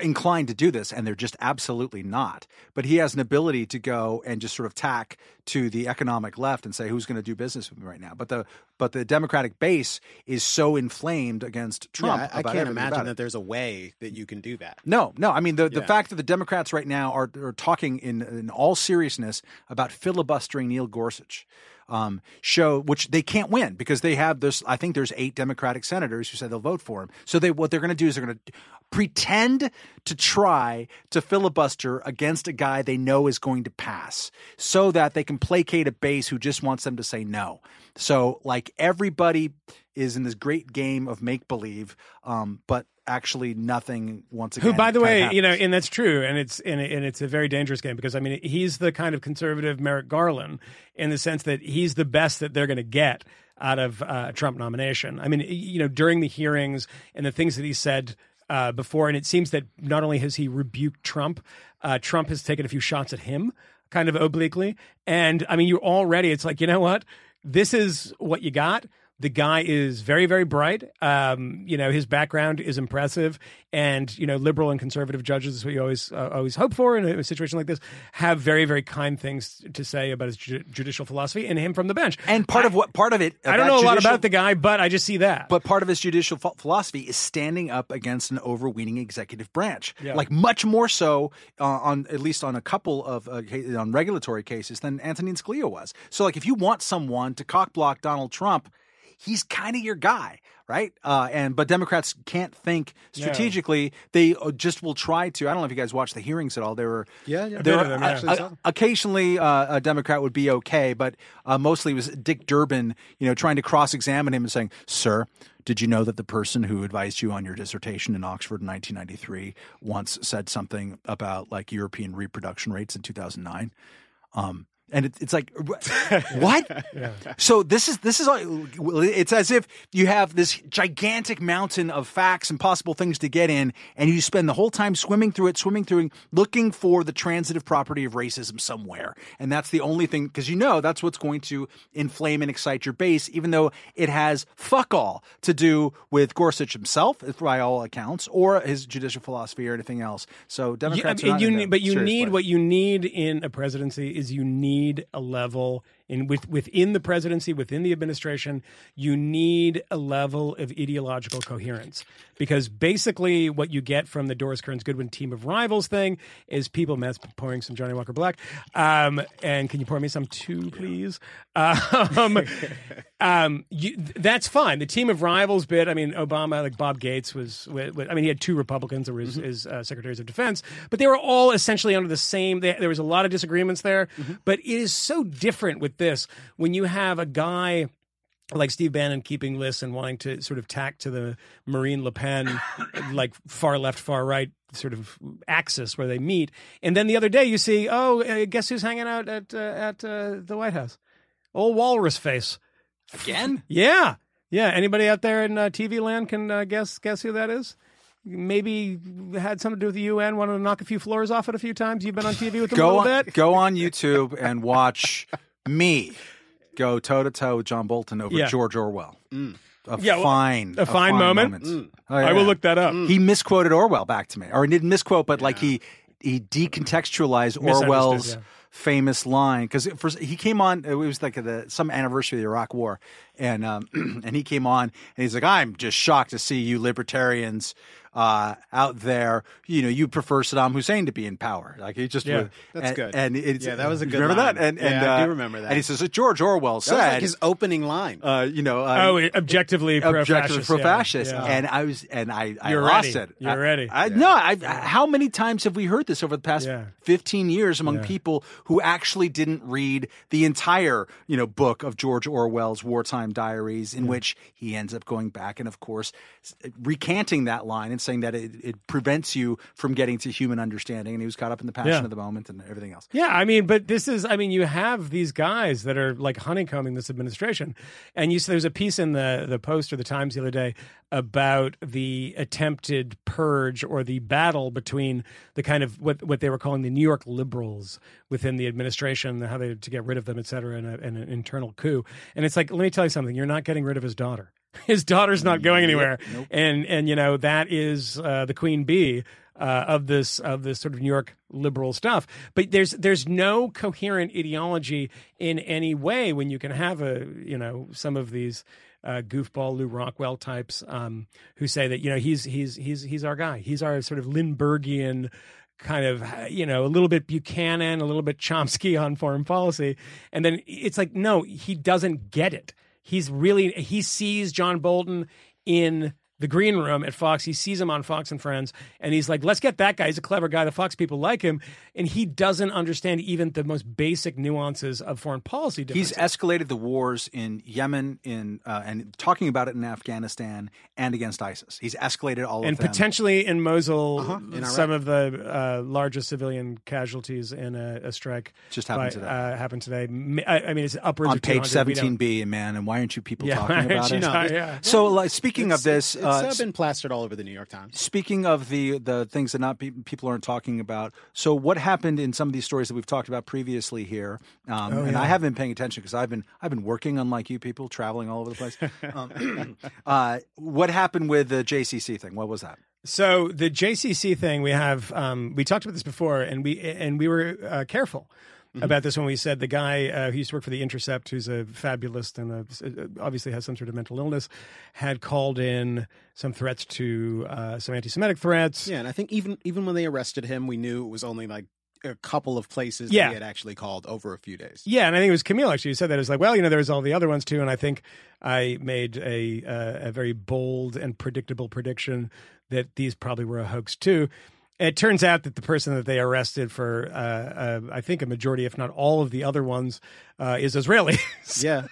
inclined to do this, and they're just absolutely not. But he has an ability to go and just sort of tack to the economic left and say who's going to do business with me right now. But the but the Democratic base is so inflamed against Trump. Yeah, I, I can't imagine that there's a way that you can do that. No, no. I mean, the, the fact that the Democrats right now are, are talking in, in all seriousness about filibustering Neil Gorsuch um, show, which they can't win because they have this. I think there's eight Democratic senators who said they'll vote for him. So they what they're going to do is they're going to pretend to try to filibuster against a guy they know is going to pass, so that they can placate a base who just wants them to say no. So like everybody is in this great game of make believe, um, but actually nothing once again. Who, by the way, happens. you know, and that's true, and it's and, and it's a very dangerous game because I mean, he's the kind of conservative Merrick Garland in the sense that he's the best that they're going to get out of uh, a Trump nomination. I mean, you know, during the hearings and the things that he said uh, before, and it seems that not only has he rebuked Trump, uh, Trump has taken a few shots at him, kind of obliquely, and I mean, you're already. It's like you know what, this is what you got. The guy is very, very bright. Um, you know, his background is impressive, and you know, liberal and conservative judges, is what you always uh, always hope for in a, situation like this, have very, very kind things to say about his ju- judicial philosophy and him from the bench. and part of what part of it. I don't know a lot about the guy, but I just see that. But part of his judicial ph- philosophy is standing up against an overweening executive branch, Yeah. like much more so uh, on at least on a couple of uh, on regulatory cases than Antonin Scalia was. So, like, if you want someone to cockblock Donald Trump, he's kind of your guy, right? Uh, and but Democrats can't think strategically; they uh, just will try to. I don't know if you guys watched the hearings at all. There were Yeah, yeah. there were them, uh, Actually, uh, so. occasionally uh, a Democrat would be okay, but uh, mostly it was Dick Durbin, you know, trying to cross-examine him and saying, "Sir, did you know that the person who advised you on your dissertation in Oxford in 1993 once said something about like European reproduction rates in 2009?" Um, and it, it's like, [LAUGHS] what? So this is this is all- it's as if you have this gigantic mountain of facts and possible things to get in, and you spend the whole time swimming through it, swimming through, looking for the transitive property of racism somewhere, and that's the only thing because you know that's what's going to inflame and excite your base, even though it has fuck all to do with Gorsuch himself, by all accounts, or his judicial philosophy or anything else. So You- Democrats, I are mean, not you in need, but you need place. what you need in a presidency is you need a level in with within the presidency, within the administration, you need a level of ideological coherence because basically what you get from the Doris Kearns Goodwin team of rivals thing is people Matt's pouring some Johnny Walker Black, um, and can you pour me some too, please? Um, [LAUGHS] um, you, that's fine. The team of rivals bit. I mean, Obama, like Bob Gates, was. wa- wa- I mean, he had two Republicans that were his, his uh, secretaries of defense, but they were all essentially under the same. They, there was a lot of disagreements there, but it is so different with this when you have a guy like Steve Bannon keeping lists and wanting to sort of tack to the Marine Le Pen, [COUGHS] like far left, far right sort of axis where they meet. And then the other day you see, oh, uh, guess who's hanging out at uh, at uh, the White House? Old Walrus Face. Again? [LAUGHS] Yeah, yeah. Anybody out there in uh, TV land can uh, guess guess who that is? Maybe had something to do with the UN. Wanted to knock a few floors off it a few times. You've been on TV with them a little on, bit. go on YouTube and watch [LAUGHS] me go toe to toe with John Bolton over Yeah. George Orwell. Mm. A Yeah, well, fine, a fine moment. Mm. Oh, I will look that up. He misquoted Orwell back to me, or he didn't misquote, but like he he decontextualized Misunderstood, Orwell's yeah. Famous line because he came on. It was like the some anniversary of the Iraq War, and um, [CLEARS THROAT] and he came on and he's like, "I'm just shocked to see you libertarians." Uh, out there, you know, you prefer Saddam Hussein to be in power. Like he just, Yeah, was- that's and, good. And it's, Yeah, that was a good Remember line. that? And, Yeah, and I do uh, remember that. And he says, George Orwell That was said, like his opening line. uh, you know, uh, Oh, objectively pro-fascist. objectively pro-fascist. Yeah. and I was, and I, I You're lost ready. it. You're I, ready. I, No, I, how many times have we heard this over the past Yeah. 15 years among Yeah. people who actually didn't read the entire, you know, book of George Orwell's wartime diaries, in which he ends up going back and, of course, recanting that line and saying that it, it prevents you from getting to human understanding, and he was caught up in the passion Yeah. of the moment and everything else. Yeah, I mean, but this is, I mean, you have these guys that are like honeycombing this administration, and you there's a piece in the the Post or the Times the other day about the attempted purge or the battle between the kind of what what they were calling the New York liberals within the administration, how they to get rid of them, et cetera, and, a, and an internal coup. And it's like, let me tell you something: you're not getting rid of his daughter. [LAUGHS] His daughter's not going anywhere, and and you know that is uh, the queen bee uh, of this of this sort of New York liberal stuff. But there's there's no coherent ideology in any way when you can have a you know some of these uh, goofball Lew Rockwell types um, who say that you know he's he's he's he's our guy. He's our sort of Lindberghian kind of you know a little bit Buchanan, a little bit Chomsky [LAUGHS] on foreign policy, and then it's like no, he doesn't get it. He's really he sees John Bolton in the green room at Fox. He sees him on Fox and Friends, and he's like, "Let's get that guy. He's a clever guy. The Fox people like him." And he doesn't understand even the most basic nuances of foreign policy. He's escalated the wars in Yemen, in uh, and talking about it in Afghanistan and against ISIS. He's escalated all and of them. And potentially in Mosul, Uh-huh, in some of the uh, largest civilian casualties in a, a strike Just happened by- today. Uh, happened today. M- I, I mean, it's upwards on of page 200. We don't- seventeen B, man. And why aren't you people Yeah, [LAUGHS] talking about it? not- [LAUGHS] yeah. So, like, speaking of this, it's, uh, uh, been plastered all over the New York Times. Speaking of the the things that not pe- people aren't talking about, so what happened in some of these stories that we've talked about previously here? Um, Oh, and I haven't been paying attention because I've been I've been working unlike you people, traveling all over the place. [LAUGHS] um, [CLEARS THROAT] uh, what happened with the JCC thing? What was that? So the JCC thing, we have um, we talked about this before, and we and we were uh, careful about this when we said the guy uh, who used to work for the Intercept, who's a fabulist and a, obviously has some sort of mental illness, had called in some threats to uh, some anti-Semitic threats. Yeah, and I think even even when they arrested him, we knew it was only like a couple of places Yeah. that he had actually called over a few days. Yeah, and I think it was Camille actually who said that. It was like, well, you know, there's all the other ones too, and I think I made a uh, a very bold and predictable prediction that these probably were a hoax too. It turns out that the person that they arrested for, uh, uh, I think, a majority, if not all, of the other ones, uh, is Israeli. [LAUGHS] Yeah,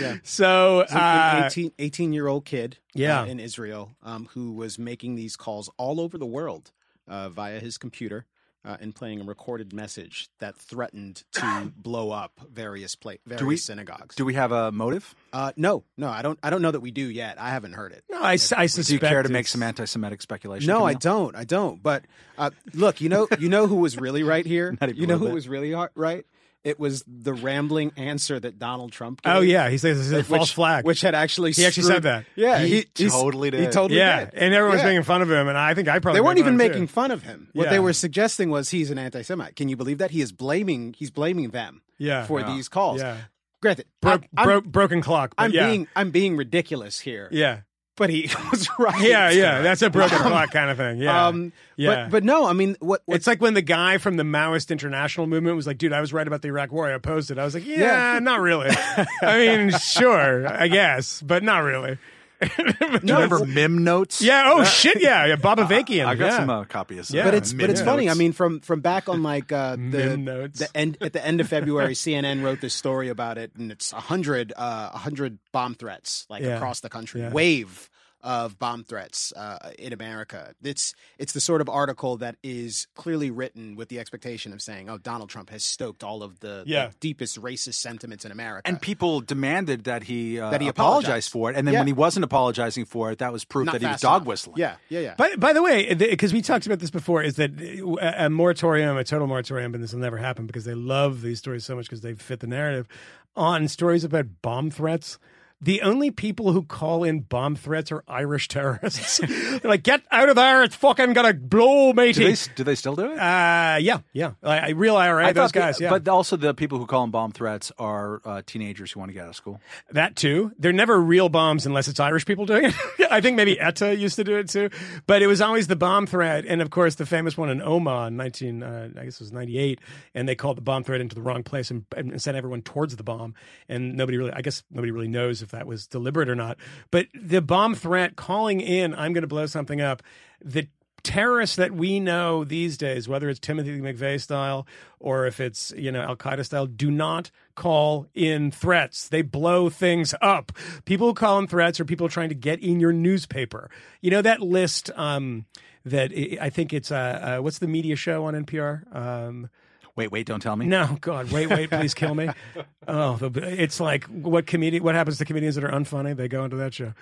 yeah. So, uh, an 18, 18 year old kid Yeah. uh, in Israel um, who was making these calls all over the world uh, via his computer uh, and playing a recorded message that threatened to [COUGHS] blow up various pla- various we- synagogues. Do we have a motive? uh, no, no, I don't. I don't know that we do yet. I haven't heard it. no, I suspect. Do you care to make some anti-Semitic speculation? No, I Camille? don't. I don't. But uh, look, you know, you know who was really right here. [LAUGHS] Not even you know little who bit. was really right. It was the rambling answer that Donald Trump. Gave, Oh yeah, he says this is a which- false flag. which had actually He actually screwed- said that. Yeah, He he's- totally did. He did. totally yeah, did. and everyone's Yeah. making fun of him, and I think I probably They weren't even fun of him, making too. fun of him. What Yeah. they were suggesting was he's an anti-Semite. Can you believe that he is blaming? He's blaming them Yeah, for Yeah. these calls. yeah, Granted, Bro- I'm, I'm, bro- broken clock. But I'm yeah. being I'm being ridiculous here. yeah. But he [LAUGHS] was right. Yeah, yeah, [LAUGHS] that's a broken clock kind of thing. Yeah, Um, yeah. But but no, I mean, what, what it's like when the guy from the Maoist International Movement was like, "Dude, I was right about the Iraq War. I opposed it." I was like, "Yeah, Yeah. not really. [LAUGHS] I mean, sure, I guess, but not really." Do [LAUGHS] you remember Mim notes? yeah. Oh shit. Yeah. yeah Bob Avakian. [LAUGHS] I got yeah. some uh, copies. Yeah. but it's but Mim it's funny. I mean, from from back on like uh, the Mim notes. the end at the end of February, CNN wrote this story about it, and it's a hundred uh, a hundred bomb threats like Yeah. across the country, Yeah. wave of bomb threats uh, in America. It's it's the sort of article that is clearly written with the expectation of saying, "Oh, Donald Trump has stoked all of the, the deepest racist sentiments in America." and people demanded that he, uh, That he apologize apologize. for it, and then Yeah. when he wasn't apologizing for it, that was proof Not that he was dog enough. whistling. Yeah, yeah, yeah. By, by the way, because we talked about this before, is that a, a moratorium, a total moratorium, and this will never happen because they love these stories so much because they fit the narrative on stories about bomb threats. The only people who call in bomb threats are Irish terrorists. [LAUGHS] They're like, "Get out of there! It's fucking gonna blow, Do matey." they, do they still do it? uh, yeah, yeah. I, I real IRA, I those the- guys. yeah, But also the people who call in bomb threats are uh, teenagers who want to get out of school. That too. They're never real bombs unless it's Irish people doing it. [LAUGHS] I think maybe ETA used to do it too, but it was always the bomb threat, and of course the famous one in Omagh, in nineteen, uh, I guess it was ninety eight, and they called the bomb threat into the wrong place and, and sent everyone towards the bomb, and nobody really, I guess nobody really knows if that was deliberate or not. But the bomb threat calling in, I'm going to blow something up. The terrorists that we know these days, whether it's Timothy McVeigh style or if it's you know Al Qaeda style, do not call in threats. They blow things up. People who call in threats are people trying to get in your newspaper. You know that list. Um, that I think it's uh, uh, what's the media show on NPR? Um, Wait, wait, don't tell me. no, God, wait, wait, please kill me. [LAUGHS] Oh, it's like what comedian? What happens to comedians that are unfunny? They go into that show.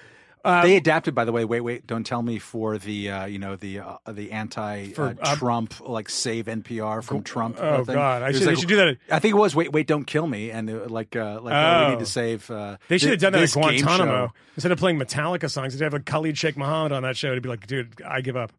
they adapted, by the way. Wait, wait, don't tell me for the uh, you know the uh, the anti For, uh, uh, Trump like save NPR from Trump. oh, uh, thing. God, I should- they should do that. I think it was wait, wait, don't kill me, and uh, like uh, like uh, we Oh. need to save. Uh, They should have done that at Guantanamo instead of playing Metallica songs. They'd have like Khalid Sheikh Mohammed on that show to be like, "Dude, I give up.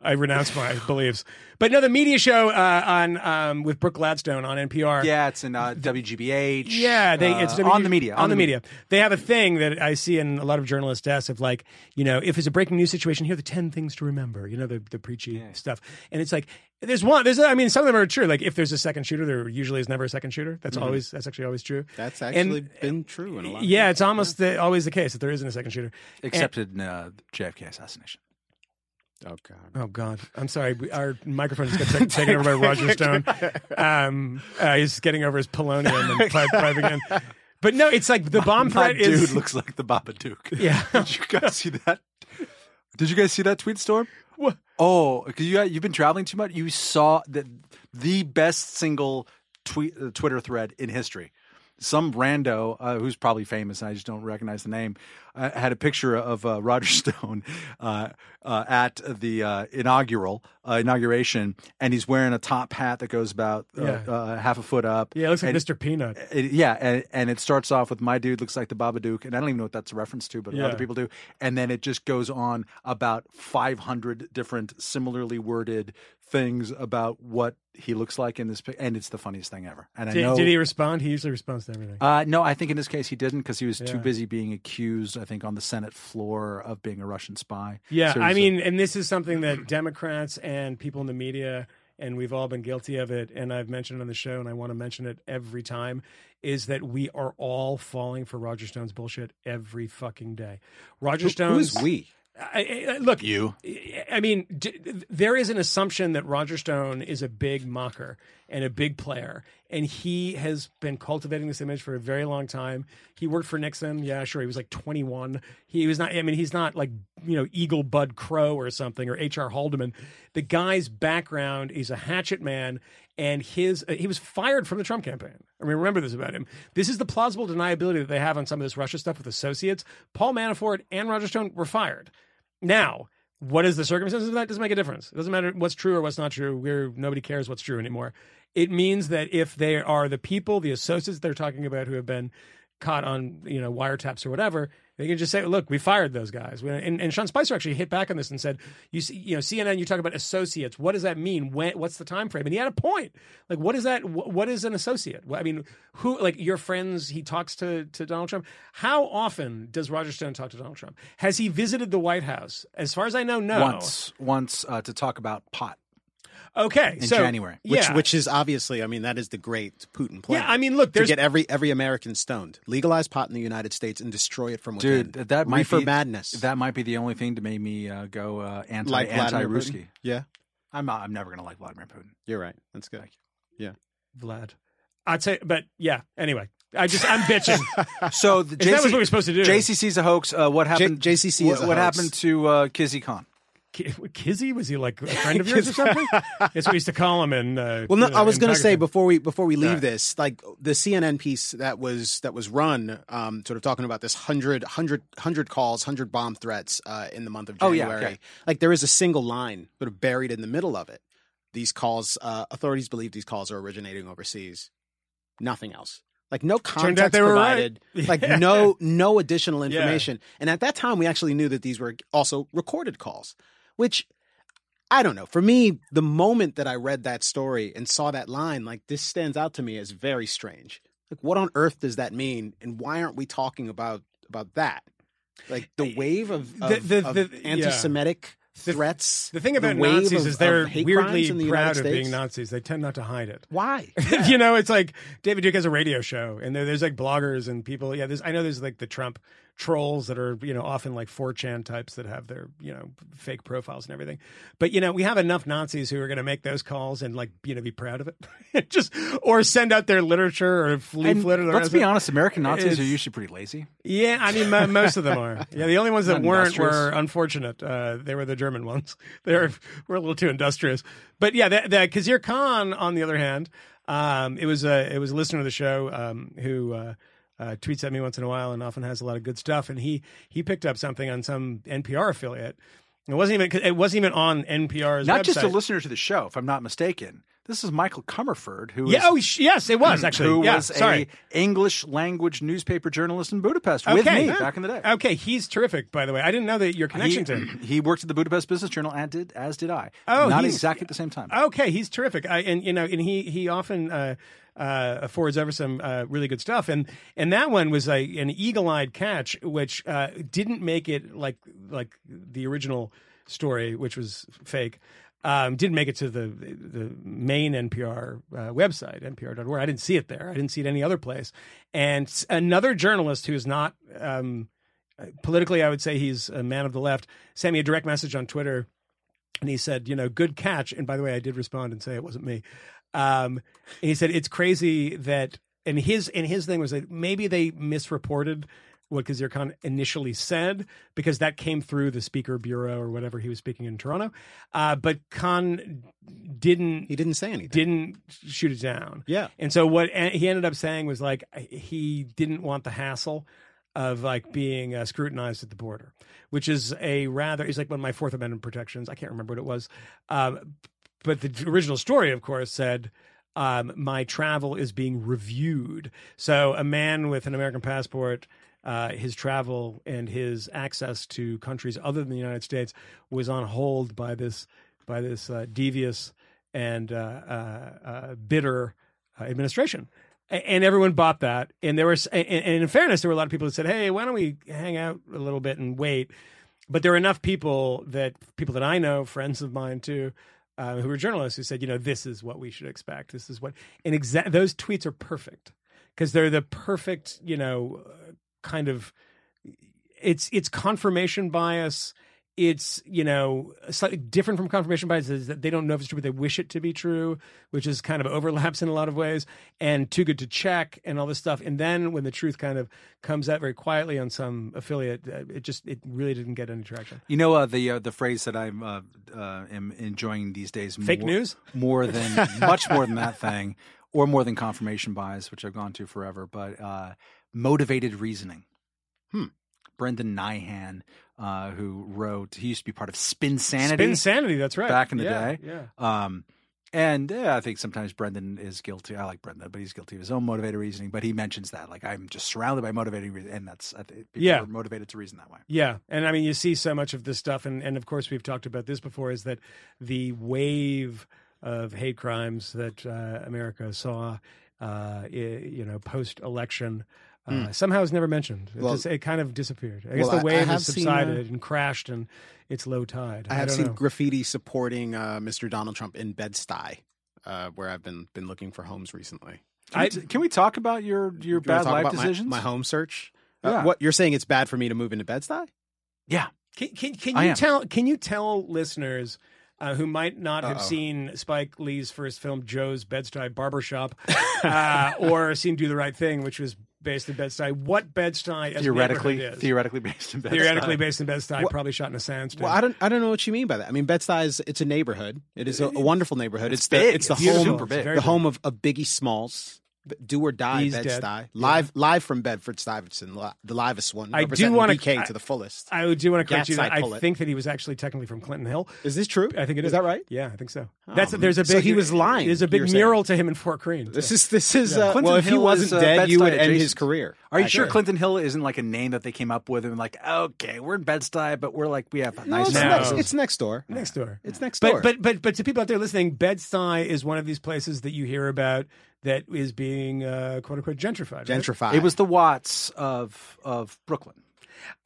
I renounce my beliefs." But no, the media show uh, on um, with Brooke Gladstone on NPR. Yeah, it's in uh, WGBH. Yeah, they uh, it's on the media. On, the media. They have a thing that I see in a lot of journalists' desks of like, you know, if it's a breaking news situation, here are the ten things to remember. You know, the the preachy stuff, and it's like there's one. There's I mean, some of them are true. Like if there's a second shooter, there usually is never a second shooter. That's always that's actually always true. That's And- actually been true in a lot. Of Yeah, it's almost the, always the case that there isn't a second shooter. Except in uh, JFK assassination. Oh God. Oh God, I'm sorry. We, our microphone just got ta- taken over by [LAUGHS] Roger Stone. Um, uh, he's getting over his polonium and pi- piping in. But no, it's like the bomb My threat dude is. Dude looks like the Babadook. [LAUGHS] Yeah. [LAUGHS] Did you guys see that? Did you guys see that tweet storm? What? Oh, because you you've been traveling too much. You saw the the best single tweet uh, Twitter thread in history. Some rando uh, who's probably famous, and I just don't recognize the name, uh, had a picture of uh, Roger [LAUGHS] Stone uh, uh, at the uh, inaugural uh, inauguration, and he's wearing a top hat that goes about uh, Yeah. uh, half a foot up. yeah, it looks like And- Mr. Peanut. it, yeah, and, and it starts off with my dude looks like the Babadook, and I don't even know what that's a reference to, but Yeah. other people do. And then it just goes on about 500 different similarly worded things about what he looks like in this, pic- and it's the funniest thing ever. And I Did, know. did he respond? He usually responds to everything. uh, no, I think in this case he didn't because he was too busy being accused. I think on the Senate floor of being a Russian spy. Yeah, So I a- mean, and this is something that Democrats and people in the media, and we've all been guilty of it, and I've mentioned on the show, and I want to mention it every time, is that we are all falling for Roger Stone's bullshit every fucking day. Roger Stone's Who's we? I, I, look, you. I mean, d- there is an assumption that Roger Stone is a big macher and a big player, and he has been cultivating this image for a very long time. He worked for Nixon. Yeah, sure. He was like 21. He was not. I mean, he's not like you know Egil Bud Krogh or something or H.R. Haldeman. The guy's background, he's a hatchet man, and his uh, he was fired from the Trump campaign. I mean, remember this about him. This is the plausible deniability that they have on some of this Russia stuff with associates. Paul Manafort and Roger Stone were fired. Now, what is the circumstances of that? Doesn't make a difference. It doesn't matter what's true or what's not true. We're nobody cares what's true anymore. It means that if they are the people, the associates they're talking about who have been caught on you know wiretaps or whatever, they can just say, "Look, we fired those guys." And, and Sean Spicer actually hit back on this and said, "You see, you know, CNN, you talk about associates. What does that mean? When? What's the time frame?" And he had a point. Like, what is that? wh- What is an associate? I mean, who? Like your friends? He talks to to Donald Trump. How often does Roger Stone talk to Donald Trump? Has he visited the White House? As far as I know, no. Once, once uh, to talk about pot. Okay, in so January. Which, yeah, which is obviously, I mean, that is the great Putin plan. yeah. I mean, look, to get every every American stoned, legalize pot in the United States, and destroy it from within. Dude, that might reefer be madness. That might be the only thing to make me uh, go uh, anti like anti Vladimir Ruski. Putin? Yeah, I'm not, I'm never gonna like Vladimir Putin. you're right. That's good. Yeah, Vlad. I'd say, but yeah. Anyway, I just I'm bitching. [LAUGHS] So the If that was what JC, we're supposed to do. JCC's a hoax. Uh, what happened? JCC what, is a what hoax. happened to uh, Kizzy Khan? Ki- Kizzy was he like a friend of [LAUGHS] yours or something? [LAUGHS] That's what we used to call him. In uh, Well, no, I was going to say before we before we leave Alright. this, like the CNN piece that was that was run, um, sort of talking about this 100, 100, 100 calls, hundred bomb threats uh, in the month of Oh, January. yeah, okay. Like there is a single line sort of buried in the middle of it. These calls, uh, authorities believe these calls are originating overseas. Nothing else. Like no context were right. provided. [LAUGHS] Like Yeah. no no additional Yeah. information. And at that time, we actually knew that these were also recorded calls, which I don't know. For me, the moment that I read that story and saw that line, like this stands out to me as very strange. Like, what on earth does that mean? And why aren't we talking about about that? Like the eh, wave of, The- of, the- the- yeah. anti-Semitic The- threats. The thing about Nazis of- is they're weirdly the proud of being Nazis. They tend not to hide it. Why? [LAUGHS] you know, it's like David Duke has a radio show, and there, there's like bloggers and people. Yeah, there's I know there's like the Trump trolls that are you know often like 4chan types that have their you know fake profiles and everything. But you know, we have enough Nazis who are going to make those calls and like you know be proud of it, [LAUGHS] just or send out their literature or And leaflet. Or let's be honest, American Nazis are usually pretty lazy. Yeah, I mean, mo- [LAUGHS] most of them are. Yeah, the only ones that weren't were unfortunate. Uh, they were the German ones. [LAUGHS] They were, were a little too industrious. But yeah, the, the Khizr Khan, on the other hand, um, it was a it was a listener of the show um, who uh, uh, tweets at me once in a while and often has a lot of good stuff. And he he picked up something on some NPR affiliate. It wasn't even it wasn't even on NPR's Not website. just a listener to the show, if I'm not mistaken. This is Michael Comerford, who Yeah. is- Oh, yes, it was [CLEARS THROAT] actually. who yeah, was sorry. a English language newspaper journalist in Budapest with me Yeah. back in the day. Okay, he's terrific. By the way, I didn't know that your connection he, to him. [CLEARS THROAT] he worked at the Budapest Business Journal, and did as did I. Oh, not exactly at the same time. Okay, he's terrific. I, and you know, and he he often uh, uh, forwards over some uh, really good stuff. And and that one was a, an eagle eyed catch, which uh, didn't make it like like the original story, which was fake. Um, didn't make it to the the main NPR uh, website, npr.org. I didn't see it there. I didn't see it any other place. And another journalist who is not um, politically, I would say he's a man of the left, sent me a direct message on Twitter and he said, you know, good catch. And by the way, I did respond and say it wasn't me. Um, he said it's crazy that, and his and his thing was that maybe they misreported what Khizr Khan initially said because that came through the speaker bureau or whatever he was speaking in Toronto. Uh, but Khan didn't He didn't say anything. didn't shoot it down. Yeah. And so what he ended up saying was like he didn't want the hassle of like being uh, scrutinized at the border, which is a rather is like one of my Fourth Amendment protections. I can't remember what it was, um, but the original story, of course, said. Um, my travel is being reviewed. So, a man with an American passport, uh, his travel and his access to countries other than the United States was on hold by this by this uh, devious and uh, uh, uh, bitter uh, administration. And everyone bought that. And there was, and in fairness, there were a lot of people that said, "Hey, why don't we hang out a little bit and wait?" But there were enough people that people that I know, friends of mine too, uh, who were journalists, who said, "You know, this is what we should expect. This is what." And exa- those tweets are perfect because they're the perfect, you know, kind of. It's it's confirmation bias it's you know slightly different from confirmation bias is that they don't know if it's true but they wish it to be true which is kind of overlaps in a lot of ways and too good to check and all this stuff and then when the truth kind of comes out very quietly on some affiliate uh, it just it really didn't get any traction You know uh, the uh, the phrase that I'm uh, uh, am enjoying these days. fake more, news more than [LAUGHS] much more than that thing, or more than confirmation bias, which I've gone to forever. But uh, motivated reasoning. Hmm. Brendan Nyhan, uh, who wrote, he used to be part of Spinsanity. spin sanity that's right Back in the Yeah, day. yeah Um, and yeah, I think sometimes Brendan is guilty. I like Brendan, but he's guilty of his own motivated reasoning. But he mentions that, like, I'm just surrounded by motivating reason, and that's I think people Yeah. are motivated to reason that way. Yeah, and I mean, you see so much of this stuff, and and of course we've talked about this before. Is that the wave of hate crimes that uh, America saw, uh, you know, post election, Uh, Somehow it's never mentioned. It, Well- just, it kind of disappeared. I guess Well, the wave have has seen, uh, subsided and crashed, and it's low tide. I have seen know. graffiti supporting uh, Mr. Donald Trump in Bed-Stuy, uh, where I've been been looking for homes recently. Can, we, I- t- can we talk about your your Do you wanna bad talk life about my- decisions? My, home search. Uh, Yeah. What you're saying? It's bad for me to move into Bed-Stuy? yeah, Can, can, can you tell? Can you tell listeners uh, who might not have Uh-oh. seen Spike Lee's first film, Joe's Bed-Stuy Barbershop, [LAUGHS] uh, or seen Do the Right Thing, which was based in Bed-Stuy, what Bed-Stuy as theoretically is? theoretically based in Bed-Stuy. theoretically based in Bed-Stuy, What- probably shot in a soundstage. Well, I don't. I don't know what you mean by that. I mean, Bed-Stuy is it's a neighborhood. It is a, a wonderful neighborhood. It's, the big. it's the It's home super big. The big. home of, of Biggie Smalls. Do or die, He's Bed. Stuy. Live, live from Bedford Stuyvesant, the livest one. I do wanna- BK I- to the fullest. I do want to correct you. That I Pullet. think that he was actually technically from Clinton Hill. Is this true? I think it is. Is that right? Yeah, I think so. That's Um, there's a big. so he was lying, There's a you're big saying. mural to him in Fort Greene. This is this is uh, Clinton well. If he wasn't is, uh, dead, you Bed-Stuy would end his career. Are you sure Actually. Clinton Hill isn't like a name that they came up with and like, okay, we're in Bed-Stuy, but we're like we have a nice it's, No. next, it's next door. next door. It's next door. But but but but to people out there listening, Bed Stuy is one of these places that you hear about that is being uh, quote unquote gentrified. right? gentrified. It was the Watts of of Brooklyn.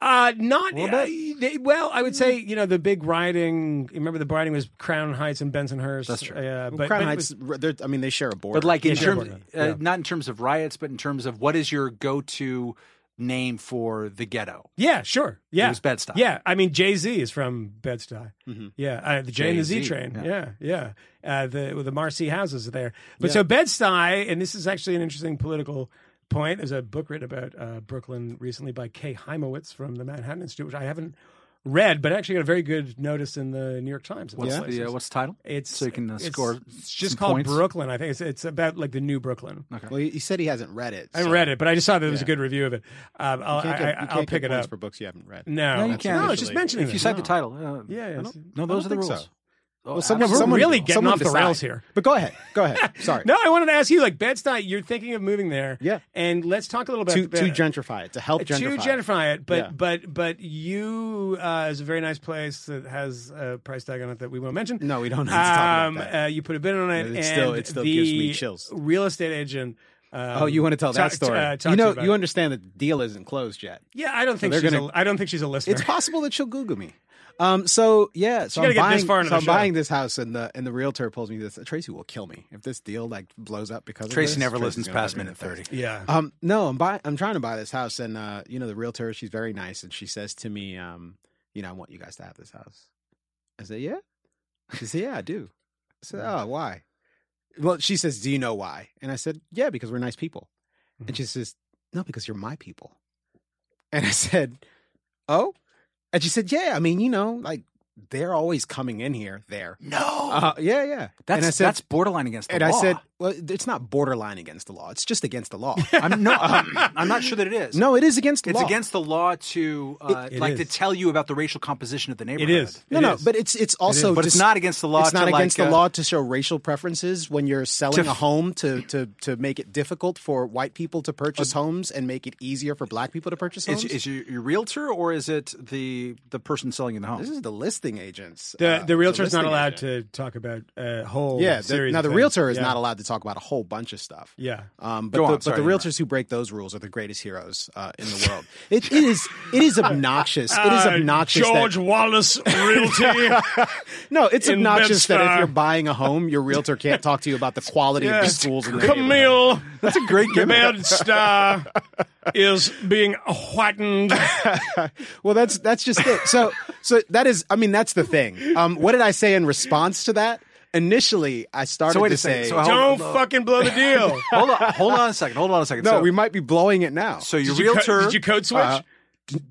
Uh, not uh, they, well. I would say you know the big rioting. Remember the rioting was Crown Heights and Bensonhurst. That's true. Uh, Well, but, Crown but Heights. was- I mean, they share a border. But like in terms, uh, yeah. not in terms of riots, but in terms of what is your go-to name for the ghetto? yeah, sure. Yeah, It was Bed-Stuy. Yeah, I mean Jay Z is from Bed Stuy. Mhm. Yeah, uh, the J and the Z train. yeah. Yeah, yeah. Uh, the the Marcy houses are there. But Yeah. so Bed Stuy, and this is actually an interesting political point. There's a book written about uh, Brooklyn recently by Kay Hymowitz from the Manhattan Institute, which I haven't read, but actually got a very good notice in the New York Times. What's places. the uh, what's the title? It's so you can, uh, it's- score It's just some called points? Brooklyn. I think it's it's about like the new Brooklyn. Okay. Well, he, he said he hasn't read it. I haven't read it, but I just saw that there was a good review of it. Um, I'll, You can't get, you I, I'll get pick it up. for books you haven't read. No, No, you can't. No, it's just officially- mentioning If you them. cite the title, uh, Yeah, I yeah, don't- it's- no, I those don't are the rules. so. Well, someone, We're someone, really getting off the decide. rails here. But go ahead. Go ahead. [LAUGHS] Sorry. No, I wanted to ask you, like Bed Stuy, you're thinking of moving there. Yeah. And let's talk a little bit to, about to gentrify it, to help to gentrify. it. gentrify it, but Yeah. but but you uh, is a very nice place that has a price tag on it that we won't mention. No, we don't have to talk Um, about that. uh, you put a bid on it, It and still- it still the gives me chills. Real estate agent. Um, oh, you want to tell that talk- story? uh, talk you know, about you it. understand that the deal isn't closed yet. Yeah, I don't think they're she's. gonna- a, I don't think she's a listener. It's possible that she'll Google me. Um, so yeah, so gotta I'm buying, this far so I'm buying this house, and the and the realtor pulls me this. Tracy will kill me if this deal like blows up because of Tracy this, never Tracy's listens past have me in minute the face. thirty. yeah. Um, no, I'm buying. I'm trying to buy this house, and uh, you know, the realtor, she's very nice, and she says to me, um, you know, I want you guys to have this house. I said, yeah. She said, yeah, I do. I said, oh, why? Well, she says, do you know why? And I said, yeah, because we're nice people. And she says, no, because you're my people. And [LAUGHS] I said, oh, and she said, yeah, I mean, you know, like they're always coming in here. There, No, uh, yeah, yeah. that's and I said, that's borderline against the and law. I said, well, it's not borderline against the law. It's just against the law. [LAUGHS] I'm no, um, [LAUGHS] I'm not sure that it is. no, it is against the law. it's law. against the law to uh, It- it like to tell you about the racial composition of the neighborhood. is. No, It no, is. but it's it's also but it's not against the law. It's not to, against like, the uh, law to show racial preferences when you're selling To a f- home to, to to make it difficult for white people to purchase homes and make it easier for black people to purchase homes. Is, is your, your realtor or is it the the person selling you the home? this is the listing agents. The uh, the realtor's not allowed agent. to talk about a whole Yeah, the, series. now the things. realtor is Yeah. not allowed to talk about a whole bunch of stuff. Yeah. Um, but Go the, on, but the realtors who break those rules are the greatest heroes uh, in the world. It, it is it is obnoxious. It is Uh, obnoxious. that- George Wallace Realty. [LAUGHS] no, it's obnoxious that if you're buying a home, your realtor can't talk to you about the quality of the schools in the. Camille. That's a great gimmick. Bed Star [LAUGHS] is being whitened. [LAUGHS] well, that's that's just it. So so that is. I mean, that's the thing. Um, what did I say in response to that? Initially, I started So wait to a second. say, So how- Don't no. fucking blow the deal. [LAUGHS] hold on, hold on a second. Hold on a second. "No, so, we might be blowing it now." so your Did you, co- realtor, did you code switch? Uh,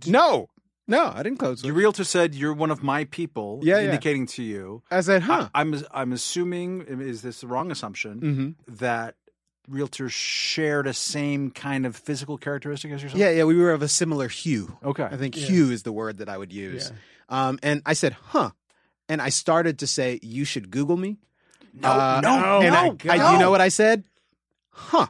no, no, I didn't close. your it. realtor said you're one of my people, Yeah, yeah. indicating to you. I said, "Huh." I, am I'm assuming is this the wrong assumption hmm that realtors share the same kind of physical characteristic as yourself? Yeah, yeah, we were of a similar hue. Okay. I think Yeah. hue is the word that I would use. Um, and I said, "Huh," and I started to say, "You should Google me." No, Uh, no, and no, I, I, you know what I said? Huh.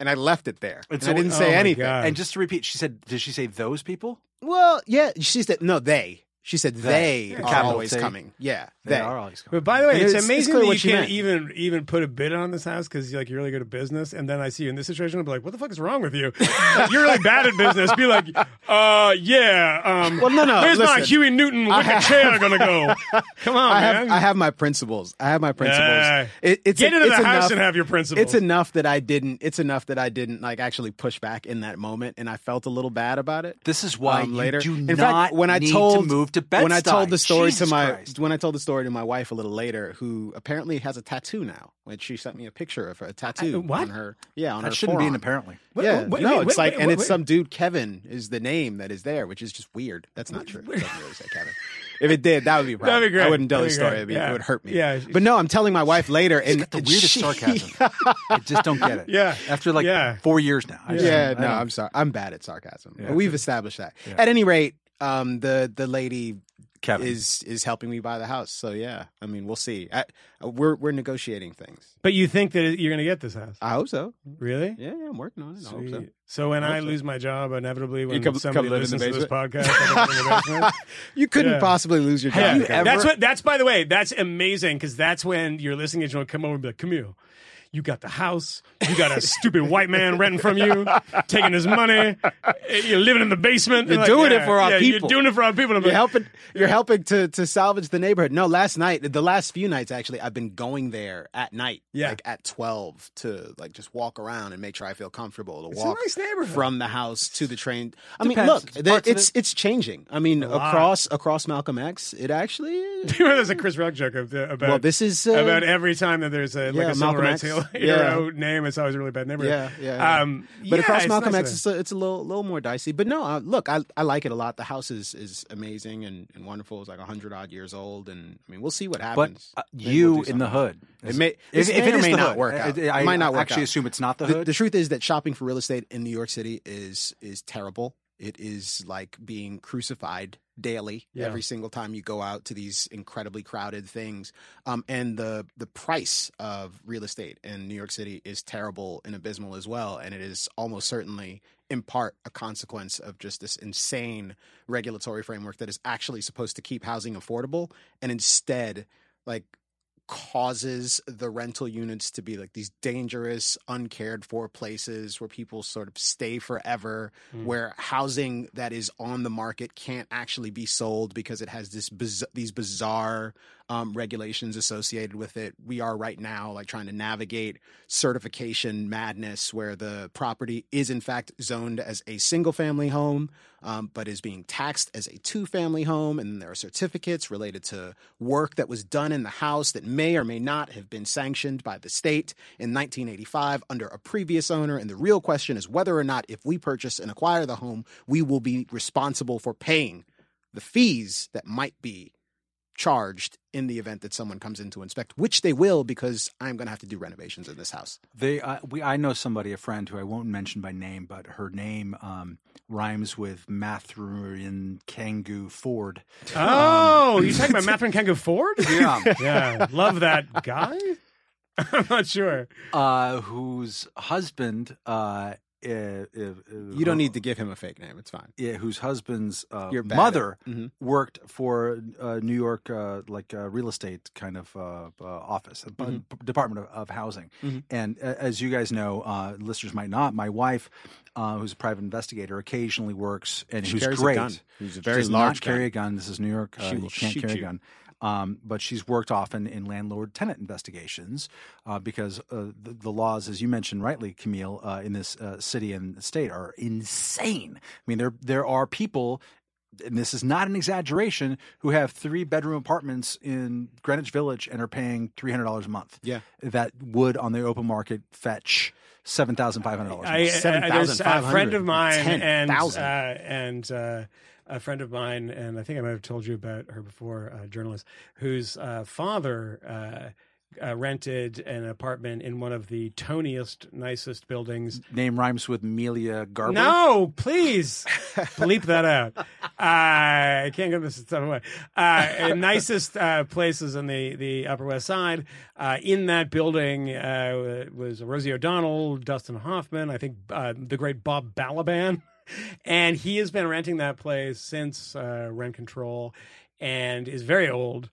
And I left it there. And And so- I didn't oh say my anything. God. And just to repeat, she said, did she say those people? Well, yeah, she said no, they. She said they Yeah. are always T. coming. Yeah, They they. are always coming. But by the way, it's, it's- it's amazing clear that what you can meant. even even put a bid on this house because like you're really good at business, and then I see you in this situation, I'll be like, "What the fuck is wrong with you? [LAUGHS] Like, you're really bad at business." Be like, "Uh, yeah. Um, Well, no, no, Where's my. Huey Newton wicker chair gonna go? [LAUGHS] Come on, I man. have I have my principles. I have my principles. Yeah. It, it's Get into it's the house enough, and have your principles. It's enough that I didn't. It's enough that I didn't like actually push back in that moment, and I felt a little bad about it. This is why um, you later. do in not fact, when I told to move to Bed-Stuy. when I told the story Jesus to my Christ. when I told the story to my wife a little later, who apparently has a tattoo now. When she sent me a picture of her a tattoo what? on her, yeah, on that her shouldn't be an forearm. apparently. Wait, yeah, wait, no, wait, it's wait, like, wait, and it's some dude. Kevin is the name that is there, which is just weird. That's not true. It doesn't really say Kevin. If it did, that would be. [LAUGHS] That'd be great. I wouldn't tell the story. Be- Yeah. It would hurt me. Yeah. but no, I'm telling my wife later, and the weirdest she- sarcasm. [LAUGHS] I just don't get it. Yeah. After like Yeah. four years now. I just yeah, I no, I'm sorry. I'm bad at sarcasm. Yeah. But we've established that. At any rate, um, the the lady Kevin. is is helping me buy the house. So yeah, I mean, we'll see. I, we're we're negotiating things. But you think that you're gonna get this house? I hope so. Really? Yeah, yeah, I'm working on it. I hope so. So when I hope so. lose my job, inevitably, when come- somebody come live in the listens to this podcast, I live in the basement. [LAUGHS] You couldn't Yeah. possibly lose your job. Yeah, you Kevin. that's what. That's by the way. That's amazing because that's when you're listening and you want to come over and be like, Camille. You got the house. You got a stupid white man renting from you, taking his money. You're living in the basement. You're Like, doing it yeah, for our yeah, people. You're doing it for our people. You're helping. You're helping to to salvage the neighborhood. No, last night, the last few nights actually, I've been going there at night, Yeah. like at twelve, to like just walk around and make sure I feel comfortable to It's a walk nice neighborhood. from the house to the train. I mean, look, It's the- it's it- it's changing. I mean, across across Malcolm X, it actually. [LAUGHS] There's a Chris Rock joke about Well, this is uh, about every time that there's a like yeah, a civil Malcolm rights X. [LAUGHS] hero, Yeah. hero name, it's always a really bad neighborhood. Yeah, yeah, yeah. Um, But yeah, across Malcolm nice X, it's a, it's a little little more dicey. But no, uh, look, I I like it a lot. The house is is amazing and, and wonderful. It's like hundred odd years old, and I mean, we'll see what But happens. uh, you we'll in the hood. It may- if, this if may it may the not hood, work I- out. I, It might not work actually out. assume it's not the the, hood. the truth is that shopping for real estate in New York City is is terrible. It is like being crucified daily Yeah. every single time you go out to these incredibly crowded things. Um, and the the price of real estate in New York City is terrible and abysmal as well. And it is almost certainly in part a consequence of just this insane regulatory framework that is actually supposed to keep housing affordable and instead like causes the rental units to be like these dangerous, uncared for places where people sort of stay forever, Mm. where housing that is on the market can't actually be sold because it has this biz- these bizarre um, regulations associated with it. We are right now like trying to navigate certification madness where the property is in fact zoned as a single family home, um, but is being taxed as a two family home. And there are certificates related to work that was done in the house that may or may not have been sanctioned by the state in 1985 under a previous owner. And the real question is whether or not, if we purchase and acquire the home, we will be responsible for paying the fees that might be charged in the event that someone comes in to inspect, which they will because I'm going to have to do renovations in this house. They, uh, we, I know somebody, a friend who I won't mention by name, but her name um, rhymes with Mathurian Kangoo Ford. Oh, you talking about [LAUGHS] Matthew Kango Ford? [LAUGHS] Yeah. yeah, love that guy. [LAUGHS] I'm not sure. uh, whose husband, uh, uh, uh, You don't need to give him a fake name. It's fine. yeah, whose husband's uh, You're mother Mhm. worked for uh, New York, uh, like uh, real estate kind of office, uh, Mhm. Department of, of Housing. Mhm. And uh, as you guys know, uh, listeners might not. My wife, uh, who's a private investigator, occasionally works and She who's a great. gun. Who's a She very does large not carry gun. a gun. This is New York. She you will can't carry you. a gun. Um, but she's worked often in landlord tenant investigations uh, because uh, the, the laws, as you mentioned rightly, Camille, uh, in this uh, city and state are insane. I mean, there there are people, and this is not an exaggeration, who have three bedroom apartments in Greenwich Village and are paying three hundred dollars a month. Yeah. that would on the open market fetch seven thousand five hundred dollars. Seven I, there's a friend of mine Ten and uh, and uh, a friend of mine, and I think I might have told you about her before, a journalist whose uh, father. Uh, uh, rented an apartment in one of the toniest, nicest buildings Name rhymes with Melia Garber. No, please bleep that out. Uh, [LAUGHS] I can't give this stuff away. Uh, nicest uh, places in the, the Upper West Side. Uh, in that building uh, was Rosie O'Donnell, Dustin Hoffman, I think uh, the great Bob Balaban. And he has been renting that place since uh, rent control, and is very old.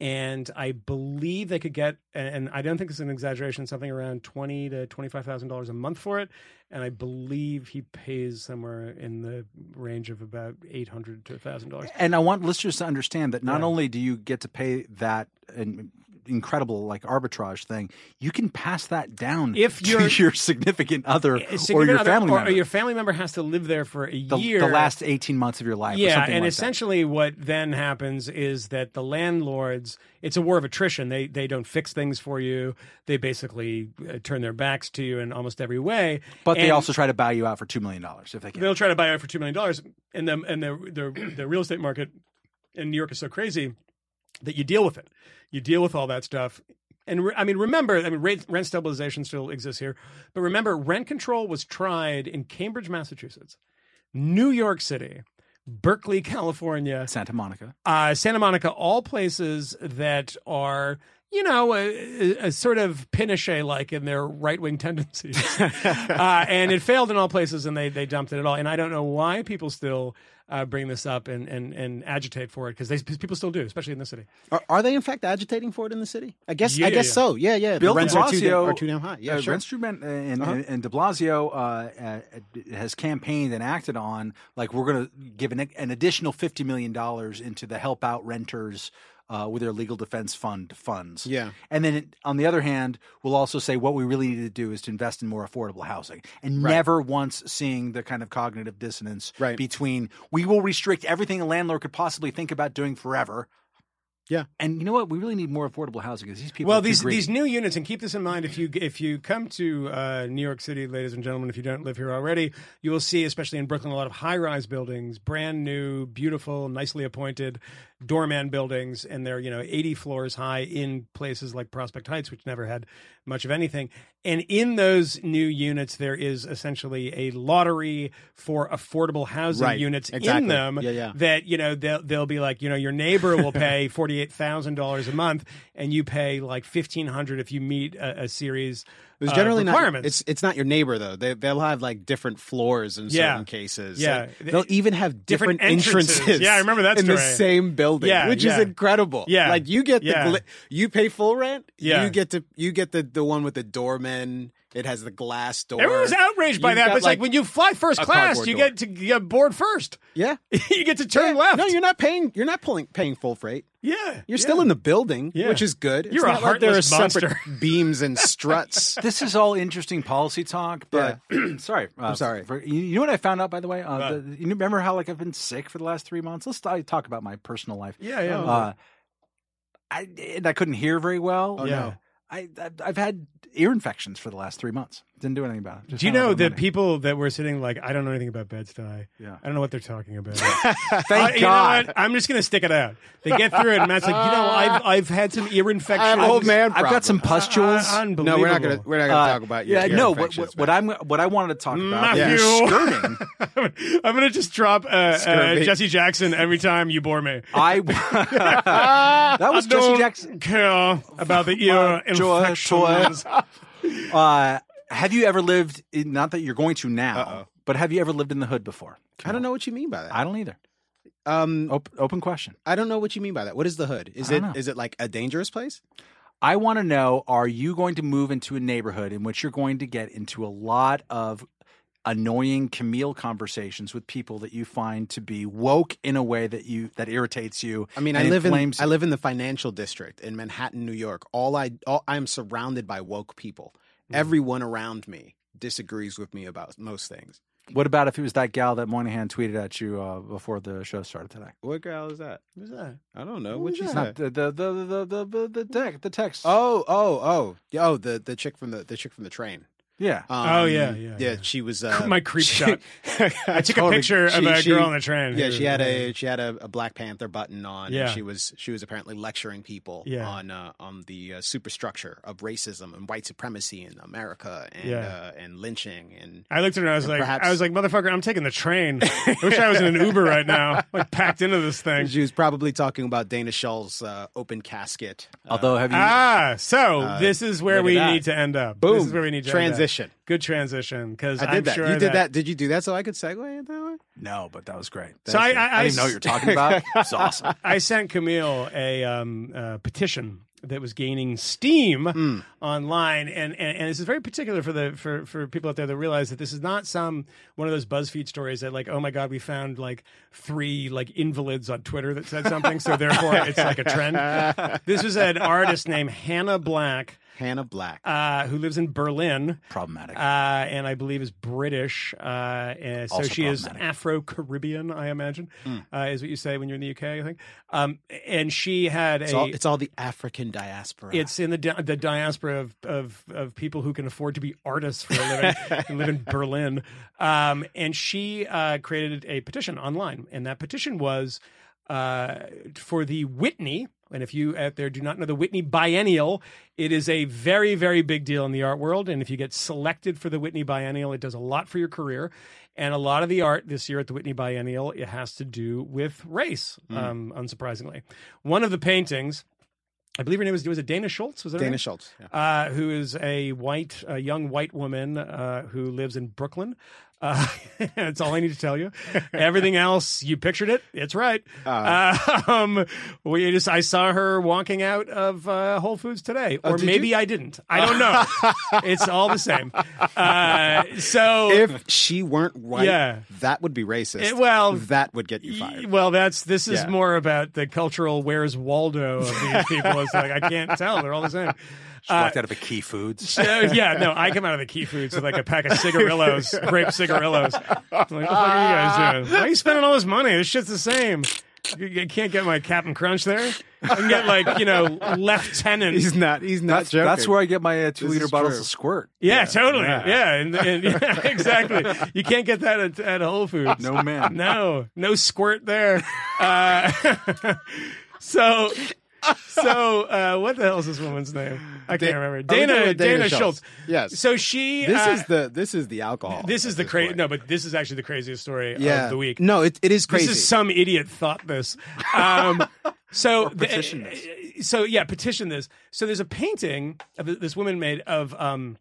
And I believe they could get, and I don't think it's an exaggeration, something around twenty to twenty five thousand dollars a month for it. And I believe he pays somewhere in the range of about eight hundred to thousand dollars. And I want listeners to understand that not Yeah. only do you get to pay that in- incredible like arbitrage thing, you can pass that down If to your significant other or your other- family or, member. or your family member has to live there for a the, year. the last 18 months of your life. or yeah, and like essentially what then happens is that the landlords it's a war of attrition. They they don't fix things for you. They basically uh, turn their backs to you in almost every way. That. But they also try to buy you out for $2 million if they can. they'll try to buy you out for two million dollars, and the and the, the the real estate market in New York is so crazy that you deal with it. You deal with all that stuff. And re- I mean, remember, I mean, rent, rent stabilization still exists here, but remember, rent control was tried in Cambridge, Massachusetts, New York City, Berkeley, California, Santa Monica. uh, Santa Monica, all places that are, you know, a, a, a sort of Pinochet like in their right wing tendencies. [LAUGHS] uh, and it failed in all places and they, they dumped it at all. And I don't know why people still uh, bring this up and, and, and agitate for it because people still do, especially in the city. Are, are they in fact agitating for it in the city? I guess. Yeah, I guess yeah. so. Yeah, yeah. Bill the rents de are too, Blasio- are too damn high. Yeah, uh, sure. Renstrom and, and, Uh-huh. and De Blasio uh, uh, has campaigned and acted on like we're going to give an, an additional fifty million dollars into the help out renters uh, with their legal defense fund funds. Yeah. and then it, on the other hand, we'll also say what we really need to do is to invest in more affordable housing, and Right. never once seeing the kind of cognitive dissonance Right. between we will restrict everything a landlord could possibly think about doing forever. Yeah. and you know what? We really need more affordable housing because these people. Well, these greedy. these new units, and keep this in mind if you if you come to uh, New York City, ladies and gentlemen, if you don't live here already, you will see, especially in Brooklyn, a lot of high rise buildings, brand new, beautiful, nicely appointed doorman buildings, and they're you know eighty floors high in places like Prospect Heights, which never had much of anything. And in those new units, there is essentially a lottery for affordable housing Right. units in them Yeah, yeah. that you know they'll they'll be like you know your neighbor will pay [LAUGHS] forty eight thousand dollars a month and you pay like fifteen hundred if you meet a, a series. It's uh, generally not. requirements. It's it's not your neighbor though. They they'll have like different floors in Yeah. certain cases. Yeah. And they'll even have Different different, entrances. entrances. Yeah, I remember that in the same building. Yeah, which yeah. is incredible. Yeah. like you get the you pay full rent. Yeah. you get to you get the the one with the doorman. It has the glass door. Everyone's outraged by You've that, but it's like, when you fly first class, you door. get to get board first. [LAUGHS] yeah. you get to turn Yeah. left. No, you're not paying. You're not pulling paying full freight. yeah, You're still in the building, Yeah. which is good. It's You're a not like there are heartless separate monster. [LAUGHS] [LAUGHS] beams and struts. this is all interesting policy talk, but [CLEARS THROAT] sorry, uh, I'm sorry. For, you, you know what I found out by the way? Uh, What? the, you remember how like I've been sick for the last three months? Let's I talk about my personal life. Yeah, yeah. Uh, I and I couldn't hear very well. Oh, Yeah. no. I I've, I've had ear infections for the last three months. Didn't do anything about it. Just Do you know the that Monday. people that were sitting like, I don't know anything about Bed Stuy. Yeah. I don't know what they're talking about. [LAUGHS] Thank Uh, you know God. what? I'm just going to stick it out. They get through it, and Matt's like, you know, I've I've had some ear infections. I have old man. I've got some pustules. Uh, unbelievable. No, we're not gonna we're not gonna Uh, talk about your yeah, ear no. What, what, what. I'm what I wanted to talk about Matthew. is skirting. [LAUGHS] I'm going to just drop uh, uh, Jesse Jackson every time you bore me. [LAUGHS] I that was I Jesse don't Jackson. care about the ear infections. Uh, have you ever lived? In, not that you're going to now, Uh-oh. but have you ever lived in the hood before? I don't know what you mean by that. I don't either. Um, Open, open question. I don't know what you mean by that. What is the hood? Is I it don't know. is it like a dangerous place? I want to know: Are you going to move into a neighborhood in which you're going to get into a lot of annoying Camille conversations with people that you find to be woke in a way that you that irritates you? I mean, I and live in inflames I live in the financial district in Manhattan, New York. All I all, I'm surrounded by woke people. Mm. Everyone around me disagrees with me about most things. What about if it was that gal that Moynihan tweeted at you uh, before the show started today? What girl is that? Who's that? I don't know. Who What is you that? Not the the the the the the, the, tech, the text. Oh, oh, oh, oh, the the chick from the the chick from the train. Yeah. Um, Oh, yeah, yeah, yeah. She was uh, [LAUGHS] My creep she- shot. [LAUGHS] I took a Totally. picture of She- a she- girl on the train. Yeah, who- she had a she had a, a Black Panther button on. Yeah. and she was she was apparently lecturing people Yeah. on uh, on the uh, superstructure of racism and white supremacy in America and Yeah. uh, and lynching and I looked at her I was like, perhaps- I was like, motherfucker, I'm taking the train. I wish I was in an Uber right now, like packed into this thing. she was probably talking about Dana Schutz's uh, open casket. Uh, Although have you? Ah, so Uh, this is where we need to end up. boom, This is where we need to end up. Transition. Good transition because I did I'm that. sure you did that. Did you do that so I could segue it that way? No, but that was great. So I, That's I, I didn't know what you're talking about. [LAUGHS] It's awesome. I sent Camille a um, uh, petition that was gaining steam Hmm. online, and, and and this is very particular for the for for people out there that realize that this is not some one of those BuzzFeed stories that like oh my god we found like three like invalids on Twitter that said something, so therefore it's like a trend. [LAUGHS] This was an artist named Hannah Black. Hannah Black. Uh, who lives in Berlin, Problematic. uh, and I believe is British. Uh, and so Also she is. Afro Caribbean, I imagine, uh, is what you say when you're in the UK, I think. Um, and she had it's, a. all, it's all the African diaspora. it's in the di- the diaspora of, of of people who can afford to be artists for a living [LAUGHS] and live in Berlin. Um, and she uh, created a petition online, and that petition was uh, for the Whitney. And if you out there do not know the Whitney Biennial, it is a very, very big deal in the art world. And if you get selected for the Whitney Biennial, it does a lot for your career. And a lot of the art this year at the Whitney Biennial, it has to do with race, um, unsurprisingly. One of the paintings, I believe her name was, was it Dana Schutz? Was her Dana? Schutz. Yeah. uh, who is a white, a young white woman uh, who lives in Brooklyn. Uh, [LAUGHS] that's all I need to tell you. Everything else, you pictured it. It's right. Uh, [LAUGHS] um, we just, I saw her walking out of uh, Whole Foods today, or did maybe you? I didn't. I don't know. [LAUGHS] it's all the same. Uh, so if she weren't white, Yeah. that would be racist. Eh, well, that would get you fired. Well, that's this is Yeah. more about the cultural "Where's Waldo" of these people. It's like I can't tell; they're all the same. She walked out of a Key Foods. So, [LAUGHS] yeah, no, I come out of the Key Foods with like a pack of cigarillos, [LAUGHS] grape cigarillos. I'm like, what the fuck are you guys doing? Why are you spending all this money? This shit's the same. You, you can't get my Captain Crunch there. I can get like you know Lieutenant. he's not. He's not That's, joking. that's where I get my uh, two This liter bottles true. of squirt. yeah, totally. yeah. Yeah, and, and- [LAUGHS] yeah, exactly. You can't get that at, at Whole Foods. No man. No, no squirt there. Uh, so, [LAUGHS] so uh, what the hell is this woman's name? I can't Da- remember. Talking Dana Dana, Schutz. Yes. So she. this uh, is the this is the alcohol. This is the crazy. No, but this is actually the craziest story yeah. of the week. No, it, it is crazy. This is some idiot thought this. Um, [LAUGHS] so the- petition this. So yeah, petition this. So there's a painting of this woman made of um,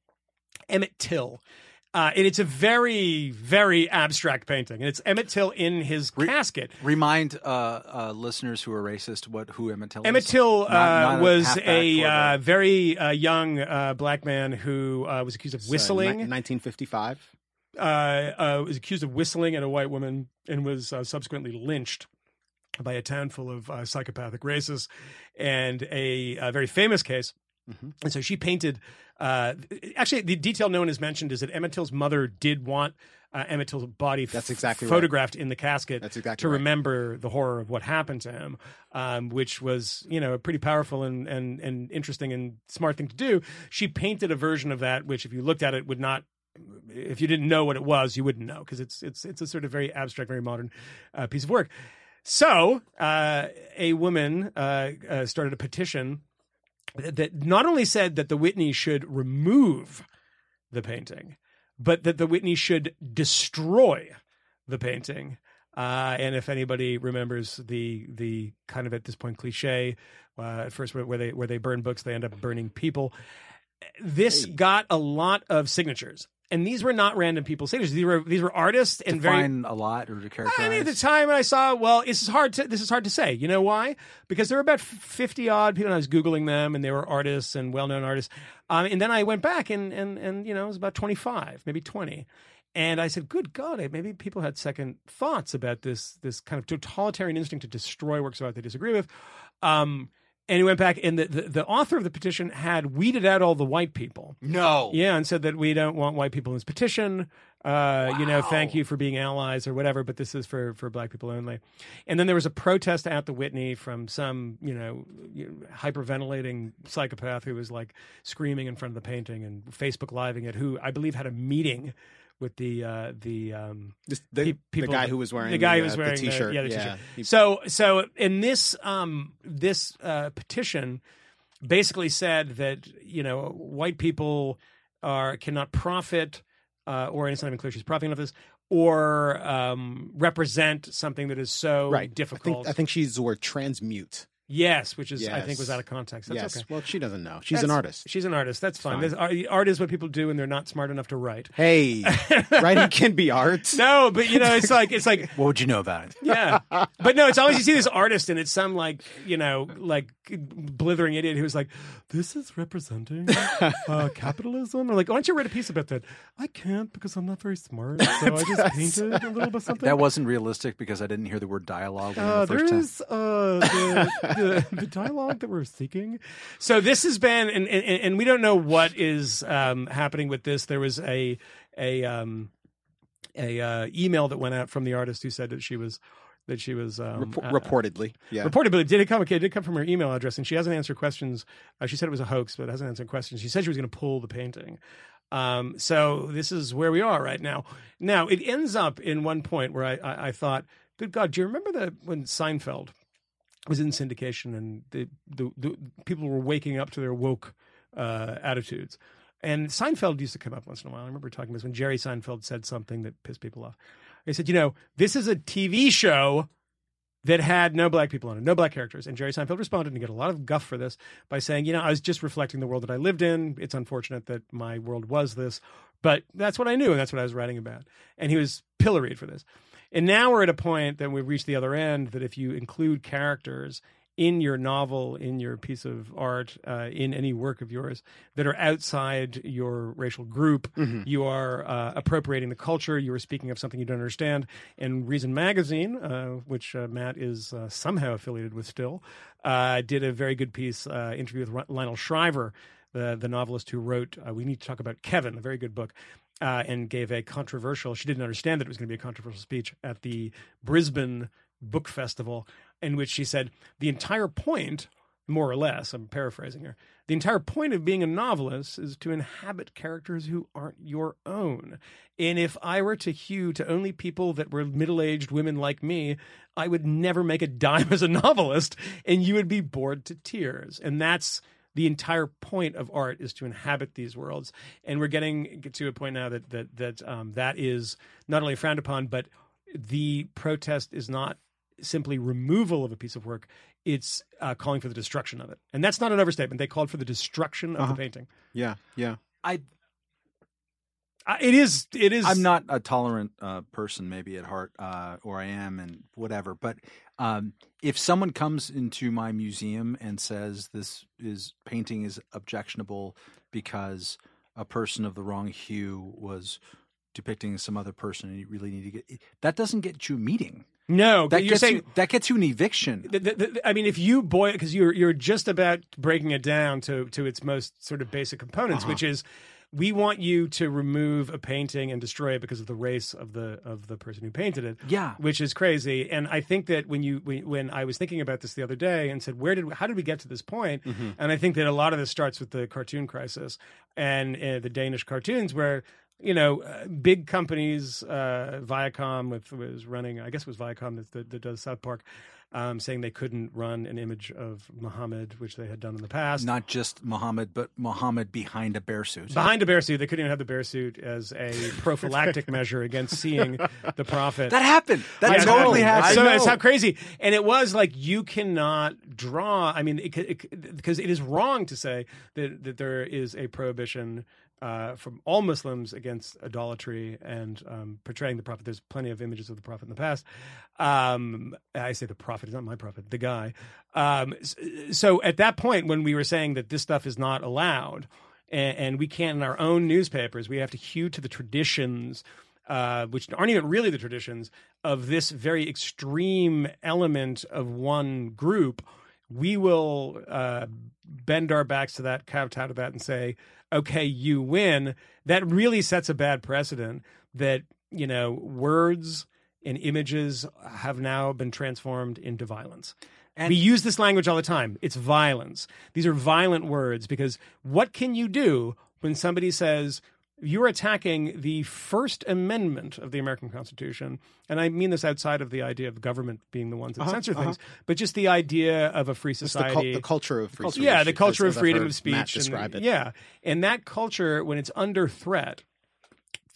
Emmett Till. Uh, and it's a very, very abstract painting, and it's Emmett Till in his casket. Remind uh, uh, listeners who are racist what who Emmett Till Emmett is. Till uh, Not- not a was halfback a uh, very uh, young uh, black man who uh, was accused of So, ni- whistling. 1955. uh, uh, was accused of whistling at a white woman and was uh, subsequently lynched by a town full of uh, psychopathic racists, and a, a very famous case. Mhm. And so she painted. Uh, actually, the detail no one has mentioned is that Emmett Till's mother did want uh, Emmett Till's body That's exactly right. photographed in the casket That's exactly to right. remember the horror of what happened to him, um, which was you know a pretty powerful and, and and interesting and smart thing to do. She painted a version of that, which if you looked at it would not. If you didn't know what it was, you wouldn't know because it's it's it's a sort of very abstract, very modern uh, piece of work. So, uh, a woman uh, uh, started a petition that not only said that the Whitney should remove the painting, but that the Whitney should destroy the painting. Uh, and if anybody remembers the the kind of at this point cliche, uh, at first where, where they where they burn books, they end up burning people. This Hey. got a lot of signatures, and these were not random people's signatures. These were these were artists and very a lot or to characterize. I mean, at the time I saw, well, this is hard to this is hard to say. You know why? Because there were about fifty odd people. And I was googling them, and they were artists and well known artists. Um, and then I went back, and and and you know, it was about twenty five, maybe twenty. And I said, "Good God, maybe people had second thoughts about this this kind of totalitarian instinct to destroy works of art they disagree with." Um, and he went back, and the, the the author of the petition had weeded out all the white people. no. Yeah, and said that we don't want white people in this petition. Uh, You know, thank you for being allies or whatever, but this is for for black people only. And then there was a protest at the Whitney from some you know hyperventilating psychopath who was like screaming in front of the painting and Facebook living it. Who I believe had a meeting with the uh, the um, the, Pe- the guy who was wearing the guy who uh, was wearing the t-shirt. yeah, the yeah. t-shirt. So, so in this um, this uh, petition, basically said that you know white people are cannot profit, uh, or it's not even clear she's profiting off this, or um, represent something that is so right. I difficult. think, I think she used the word transmute. Yes, which is I think was out of context. That's yes. okay. Well, she doesn't know. She's That's- an artist. She's an artist. That's fine. fine. There's- Art, art is what people do when they're not smart enough to write. Hey, [LAUGHS] writing can be art. No, but you know, it's [LAUGHS] like it's like What would you know about it? yeah, but no, it's always you see this artist and it's some like you know like blithering idiot who's like, this is representing uh, [LAUGHS] capitalism. Or like, why don't you write a piece about that? I can't because I'm not very smart, so I just painted a little bit something. That wasn't realistic because I didn't hear the word dialogue in Uh, the first time. there's uh, the, the, [LAUGHS] the dialogue that we're seeking. So this has been, and, and, and we don't know what is um, happening with this. There was a a um, a uh, email that went out from the artist who said that she was that she was um, Repo- uh, reportedly, yeah. Reportedly, did it come? Okay, it did come from her email address, and she hasn't answered questions. Uh, she said it was a hoax, but hasn't answered questions. She said she was going to pull the painting. Um, so this is where we are right now. Now it ends up in one point where I, I, I thought, "Good God, do you remember that when Seinfeld was in syndication and the the, the people were waking up to their woke uh, attitudes?" And Seinfeld used to come up once in a while. I remember talking about this when Jerry Seinfeld said something that pissed people off. He said, "You know, this is a TV show." that had no black people on it, no black characters. And Jerry Seinfeld responded and he got a lot of guff for this by saying, you know, I was just reflecting the world that I lived in. It's unfortunate that my world was this, but that's what I knew and that's what I was writing about. And he was pilloried for this. And now we're at a point that we've reached the other end that if you include characters in your novel, in your piece of art, uh, in any work of yours that are outside your racial group, you are uh, appropriating the culture. You are speaking of something you don't understand. And Reason Magazine, uh, which uh, Matt is uh, somehow affiliated with still, uh, did a very good piece, uh, interview with Lionel Shriver, the the novelist who wrote uh, "We Need to Talk About Kevin," a very good book. Uh, and gave a controversial. She didn't understand that it was going to be a controversial speech at the Brisbane Book Festival, in which she said the entire point, more or less, I'm paraphrasing her, the entire point of being a novelist is to inhabit characters who aren't your own. And if I were to hew to only people that were middle aged women like me, I would never make a dime [LAUGHS] as a novelist, and you would be bored to tears. And that's the entire point of art is to inhabit these worlds. And we're getting to a point now that that that um, that is not only frowned upon but the protest is not simply removal of a piece of work. It's uh, calling for the destruction of it. And that's not an overstatement. They called for the destruction of Uh-huh. the painting. Yeah, yeah. I it is it is I'm not a tolerant uh, person, maybe at heart, uh, or I am, and whatever. But um, if someone comes into my museum and says this is painting is objectionable because a person of the wrong hue was depicting some other person, and you really need to get that doesn't get you a meeting. no That you're saying you, that gets you an eviction. the, the, the- I mean, if you boil, because you're you're just about breaking it down to to its most sort of basic components, which is we want you to remove a painting and destroy it because of the race of the of the person who painted it. Yeah. which is crazy. And I think that when you when, I was thinking about this the other day and said, where did how did we get to this point? And I think that a lot of this starts with the cartoon crisis and uh, the Danish cartoons where. You know, uh, big companies, uh, Viacom with, was running. I guess it was Viacom that, that, that does South Park, um, saying they couldn't run an image of Muhammad, which they had done in the past. Not just Muhammad, but Muhammad behind a bear suit. Behind a bear suit, they couldn't even have the bear suit as a [LAUGHS] prophylactic measure against seeing the prophet. That happened. That Yeah, totally know. happened. So it's how crazy, and it was like you cannot draw. I mean, it, it, because it is wrong to say that that there is a prohibition uh, from all Muslims against idolatry and um, portraying the prophet. There's plenty of images of the prophet in the past. Um, I say the prophet is not my prophet, the guy. Um, so at that point, when we were saying that this stuff is not allowed, and, and we can't in our own newspapers, we have to hew to the traditions uh, which aren't even really the traditions of this very extreme element of one group, we will uh, bend our backs to that, kowtow to that, and say, "Okay, you win." That really sets a bad precedent. That you know, words and images have now been transformed into violence. And- we use this language all the time. It's violence. These are violent words because what can you do when somebody says you're attacking the First Amendment of the American Constitution? And I mean this outside of the idea of government being the ones that uh-huh, censor things, uh-huh. but just the idea of a free It's the, society. the culture of free speech. yeah, the culture of freedom of speech. Describe it. Yeah, and that culture, when it's under threat,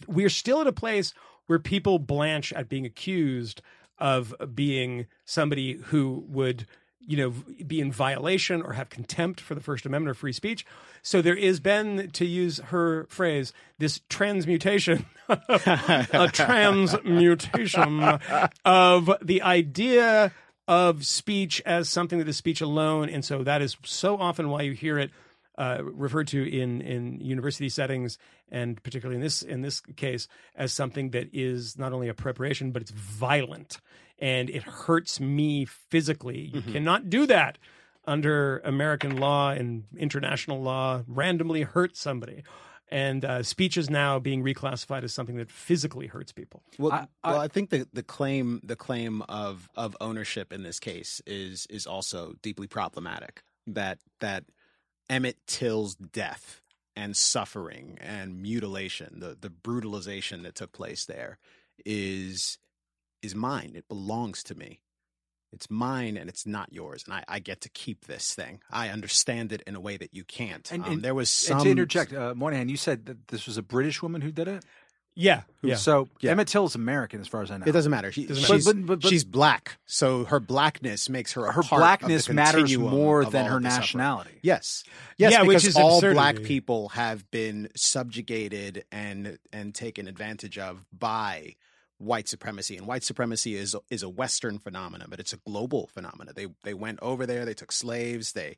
we're still at a place where people blanch at being accused of being somebody who would you know, be in violation or have contempt for the First Amendment or free speech. So there is been, to use her phrase, this transmutation, [LAUGHS] a transmutation of the idea of speech as something that is speech alone. And so that is so often why you hear it uh, referred to in in university settings, and particularly in this in this case, as something that is not only appropriation but it's violent and it hurts me physically. You cannot do that under American law and international law. Randomly hurt somebody. And uh, speech is now being reclassified as something that physically hurts people. Well, I- I, well, I think the, the claim the claim of of ownership in this case is is also deeply problematic. That that Emmett Till's death and suffering and mutilation, the the brutalization that took place there, is is mine. It belongs to me. It's mine and it's not yours, and I, I get to keep this thing. I understand it in a way that you can't. And- um, and- there was some And to interject, uh, Moynihan, you said that this was a British woman who did it. Yeah, yeah. So Yeah. Emmett Till is American, as far as I know. It doesn't matter. She, Doesn't she's, matter. But- but- but- she's black, so her blackness makes her a her part of the blackness matters more than her of the suffering. nationality. Yes, yes, Yeah, which because is all absurdity. black people have been subjugated and and taken advantage of by white supremacy. And white supremacy is is a Western phenomenon, but it's a global phenomenon. They they went over there, they took slaves, they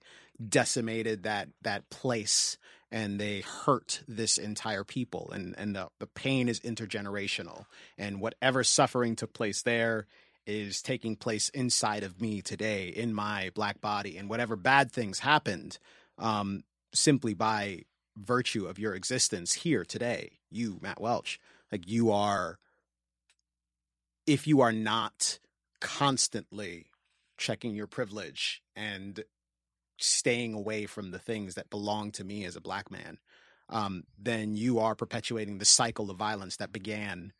decimated that that place and they hurt this entire people and and the, the pain is intergenerational and whatever suffering took place there is taking place inside of me today in my black body and whatever bad things happened um, simply by virtue of your existence here today you matt welch like you are if you are not constantly checking your privilege and staying away from the things that belong to me as a black man, um, then you are perpetuating the cycle of violence that began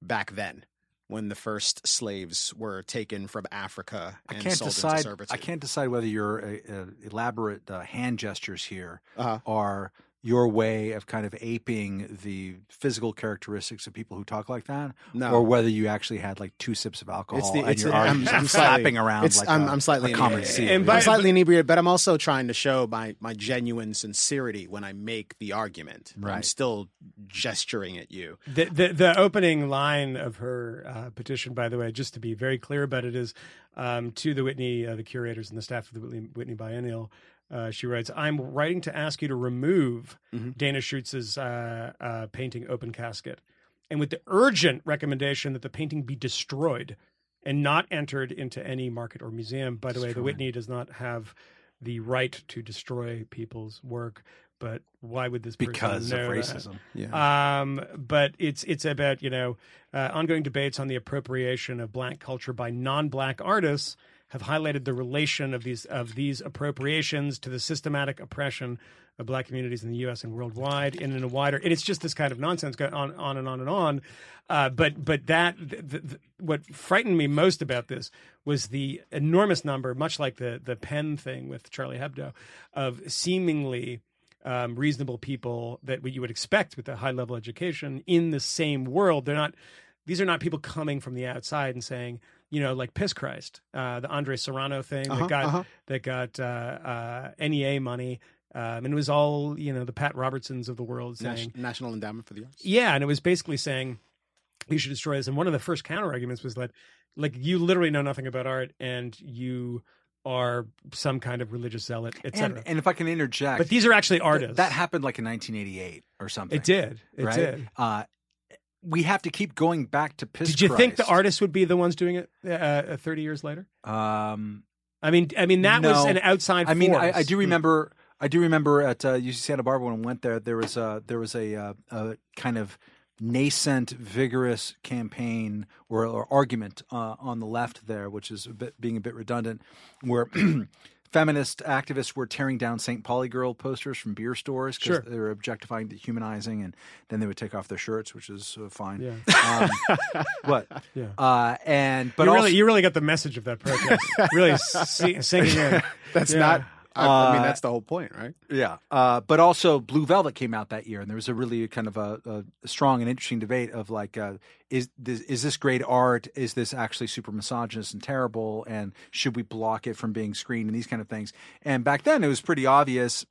back then when the first slaves were taken from Africa I and can't sold decide. into servitude. I can't decide whether your uh, uh, elaborate uh, hand gestures here Uh-huh. are your way of kind of aping the physical characteristics of people who talk like that, No. or whether you actually had like two sips of alcohol It's the, and it's you're I'm, I'm just slightly, flapping around it's- like I'm, a, I'm slightly a common inebriated. And by- I'm slightly inebriated, but I'm also trying to show my, my genuine sincerity when I make the argument. I'm still gesturing at you. The, the the opening line of her uh, petition, by the way, just to be very clear about it, is um, to the Whitney, uh, the curators and the staff of the Whitney, Whitney Biennial. Uh, she writes, "I'm writing to ask you to remove Mhm. Dana Schutz's uh, uh, painting Open Casket, and with the urgent recommendation that the painting be destroyed and not entered into any market or museum. By the way, the Whitney does not have the right to destroy people's work." But why would this because of know that? racism. Yeah. Um, but it's it's about you know uh, ongoing debates on the appropriation of black culture by non-black artists have highlighted the relation of these of these appropriations to the systematic oppression of black communities in the U.S. and worldwide, and in a wider. And it's just this kind of nonsense going on on and on and on. Uh, but but that th th th- what frightened me most about this was the enormous number, much like the the pen thing with Charlie Hebdo, of seemingly um, reasonable people that you would expect with a high level education in the same world. They're not; these are not people coming from the outside and saying, you know, like Piss Christ, uh, the Andre Serrano thing Uh-huh, that got uh-huh. that got uh, uh, NEA money, um, and it was all you know the Pat Robertsons of the world saying, Nas- National Endowment for the Arts. yeah, and it was basically saying you should destroy this. And one of the first counter arguments was that, like, you literally know nothing about art, and you are some kind of religious zealot, etc. And, and if I can interject, But these are actually th- artists. that happened like in 1988 or something. It did. It right? did. Uh, we have to keep going back to piss. Did you think the artists would be the ones doing it uh, thirty years later? Um, I mean, I mean that was an outside. I mean, I, I do remember. I do remember at uh, UC Santa Barbara when I went there. There was a there was a, uh, a kind of nascent, vigorous campaign or, or argument uh, on the left there, which is a bit, being a bit redundant, where. [CLEARS THROAT] Feminist activists were tearing down St. Pauli girl posters from beer stores because Sure. they were objectifying, dehumanizing, and then they would take off their shirts, which is uh, fine. Yeah. Um, what? [LAUGHS] Yeah. Uh, and but you also, really, you really got the message of that protest. really see, sinking in. [LAUGHS] That's Yeah. not I, I mean, Uh, that's the whole point, right? Yeah, uh, but also Blue Velvet came out that year, and there was a really kind of a, a strong and interesting debate of like, uh, is this, is this great art? Is this actually super misogynist and terrible? And should we block it from being screened and these kind of things? And back then, it was pretty obvious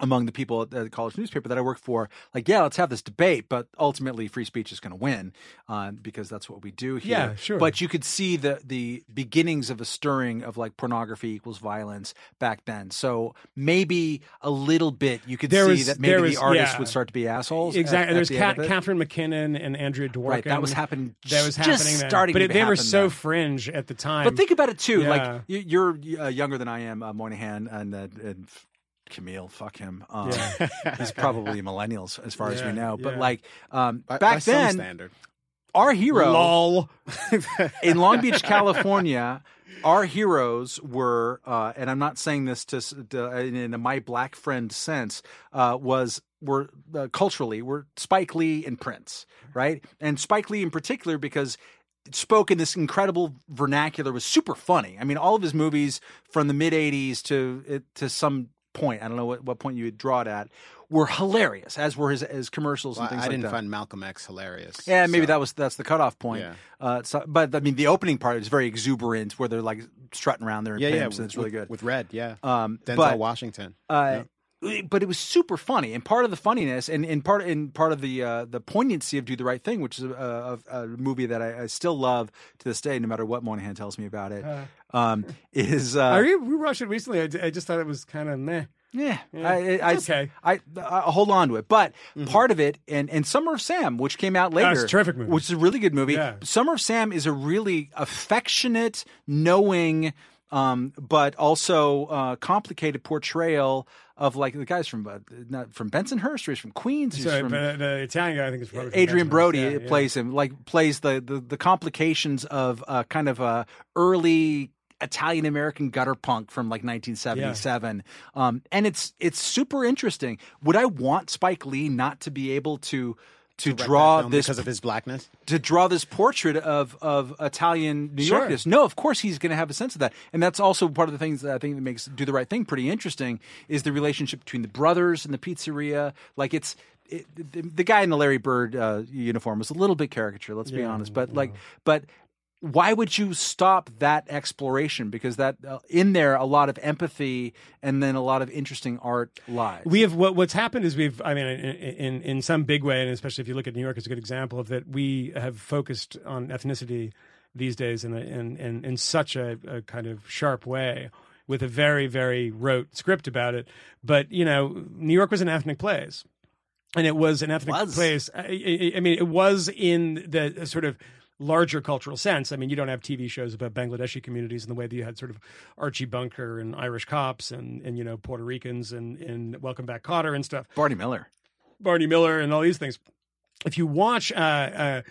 among the people at the college newspaper that I worked for, like, yeah, let's have this debate, but ultimately free speech is going to win uh, because that's what we do here. Yeah, sure. But you could see the the beginnings of a stirring of like pornography equals violence back then. So maybe a little bit you could There see was- that maybe the was- artists yeah. would start to be assholes. Exactly. at There's the Cat, end of it. Catharine MacKinnon and Andrea Dworkin. Right, that was happening. That was just happening then. starting but it, they were so then. fringe at the time. But think about it too. Yeah. Like you- you're uh, younger than I am, uh, Moynihan, and, uh, and Camille. Fuck him. Um, [LAUGHS] he's probably millennials as far as we know. But yeah. like um, By, back by some then, standard. our hero lol. [LAUGHS] in Long Beach, California, our heroes were, uh, and I'm not saying this to, to in a my black friend sense, uh, was were uh, culturally were Spike Lee and Prince, right? And Spike Lee in particular because it spoke in this incredible vernacular was super funny. I mean, all of his movies from the mid '80s to to some point, I don't know what, what point you would draw it at, were hilarious, as were his, his commercials Well, and things I like didn't that. find Malcolm X hilarious. Yeah, maybe so- that was that's the cutoff point. Yeah. Uh, so, but I mean, the opening part is very exuberant, where they're like strutting around there in Yeah, yeah, pimps, and it's really with- good. with Red. Yeah, um, Denzel but Washington. uh, but it was super funny, and part of the funniness, and, and part and part of the uh, the poignancy of "Do the Right Thing," which is a, a, a movie that I, I still love to this day, no matter what Moynihan tells me about it. Um, [LAUGHS] is uh, I re- rewatched it recently. I, d- I just thought it was kind of meh. Yeah, Yeah, I, I, okay. I, I, hold on to it. But part of it, and, and Summer of Sam, which came out later, terrific movie. which is a really good movie. Yeah. Summer of Sam is a really affectionate, knowing, um, but also uh, complicated portrayal of like the guys from uh, not from Bensonhurst or he's from Queens. He's So, from, but the Italian guy, I think, is probably from Adrien. Brody Yeah, yeah. plays him, like plays the the, the complications of uh, kind of a early Italian American gutter punk from like 1977. Um, and it's it's super interesting. Would I want Spike Lee not to be able to to Direct draw this because of his blackness. to draw this portrait of of Italian New Sure. Yorkers. No, of course he's going to have a sense of that, and that's also part of the things that I think that makes Do the Right Thing pretty interesting is the relationship between the brothers and the pizzeria. Like it's. It, the, the guy in the Larry Bird uh, uniform was a little bit caricature, let's be honest. But like, but why would you stop that exploration? Because that uh, in there a lot of empathy and then a lot of interesting art lies. We have what, what's happened is we've I mean in, in in some big way and especially if you look at New York it's a good example of that we have focused on ethnicity these days in a, in, in in such a, a kind of sharp way with a very very rote script about it but you know New York was an ethnic place and it was an ethnic Was. place I, I, I mean it was in the sort of larger cultural sense. I mean, you don't have TV shows about Bangladeshi communities in the way that you had sort of Archie Bunker and Irish cops and, and you know, Puerto Ricans and, and Welcome Back Kotter and stuff. Barney Miller. Barney Miller and all these things. If you watch, uh, uh,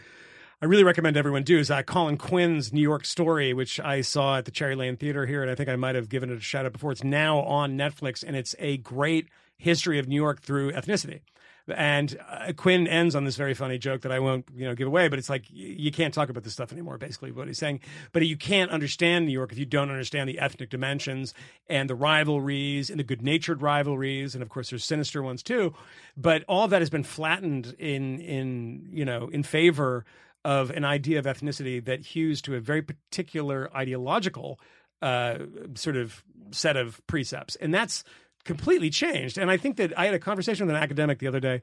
I really recommend everyone do is uh, Colin Quinn's New York Story, which I saw at the Cherry Lane Theater here, and I think I might have given it a shout out before. It's now on Netflix, and it's a great history of New York through ethnicity. And uh, Quinn ends on this very funny joke that I won't, you know, give away. But it's like you can't talk about this stuff anymore. Basically, what he's saying. But you can't understand New York if you don't understand the ethnic dimensions and the rivalries and the good-natured rivalries, and of course there's sinister ones too. But all that has been flattened in in you know in favor of an idea of ethnicity that hews to a very particular ideological uh, sort of set of precepts, and that's completely changed. And I think that I had a conversation with an academic the other day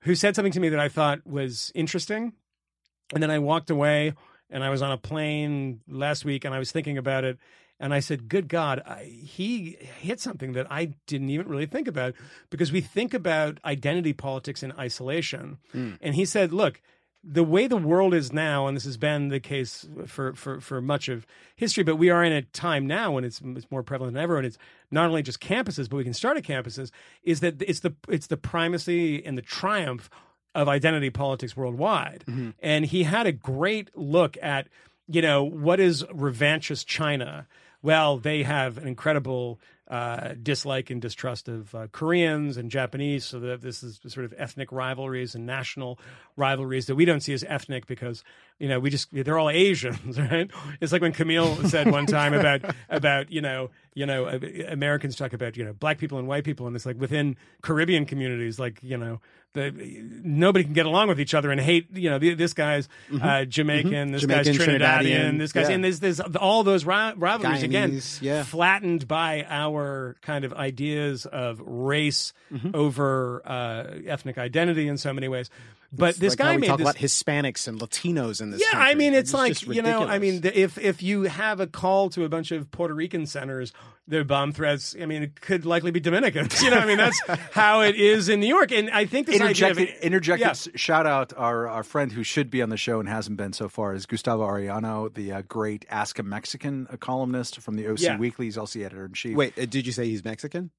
who said something to me that I thought was interesting, and then I walked away and I was on a plane last week and I was thinking about it. And I said, "Good God, I, he hit something that I didn't even really think about because we think about identity politics in isolation." Hmm. And he said, "Look, the way the world is now, and this has been the case for, for, for much of history, but we are in a time now when it's, it's more prevalent than ever, and it's not only just campuses, but we can start at campuses. Is that it's the it's the primacy and the triumph of identity politics worldwide, and he had a great look at you know what is revanchist China. Well, they have an incredible uh, dislike and distrust of uh, Koreans and Japanese. So that this is sort of ethnic rivalries and national rivalries that we don't see as ethnic because you know we just they're all Asians, [LAUGHS] right? It's like when Camille said one time about about you know you know uh, Americans talk about you know black people and white people, and it's like within Caribbean communities, like you know the nobody can get along with each other and hate you know the, this guy's uh, Jamaican, this guy's Mm-hmm. Jamaican, Trinidadian, Trinidadian, this guy's yeah. and there's there's all those ri- rivalries again yeah. flattened by our kind of ideas of race Mm-hmm. over uh, ethnic identity in so many ways. But this like guy how we made talk this. about Hispanics and Latinos in this. yeah, I mean, it's, like you know, I mean, the, if if you have a call to a bunch of Puerto Rican centers, their bomb threats. I mean, it could likely be Dominicans. [LAUGHS] You know, I mean, that's how it is in New York, and I think this interjected, idea of interjected Yeah. s- shout out our, our friend who should be on the show and hasn't been so far is Gustavo Arellano, the uh, great Ask a Mexican uh, columnist from the OC Yeah. Weekly. He's also the editor in chief. wait, uh, did you say he's Mexican?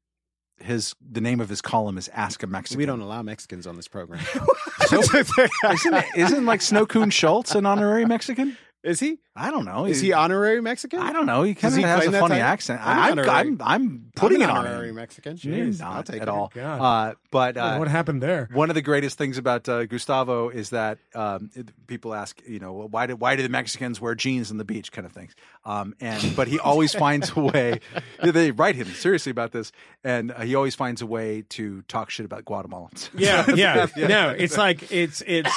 His the name of his column is Ask a Mexican. We don't allow Mexicans on this program. [LAUGHS] isn't isn't like Snow Coon Schultz an honorary Mexican? Is he? I don't know. Is he honorary Mexican? I don't know. He kind of he has a funny accent. I'm I'm. I'm, I'm putting I'm it on honorary him. Mexican. You're not I'll take at it. all. Uh, but uh, what happened there? one of the greatest things about uh, Gustavo is that um, it- people ask, you know, well, why do why do the Mexicans wear jeans on the beach, kind of things. Um, and but he always [LAUGHS] finds a way. They write him seriously about this, and uh, he always finds a way to talk shit about Guatemalans. [LAUGHS] [LAUGHS] Yeah, yeah, no, it's like it's it's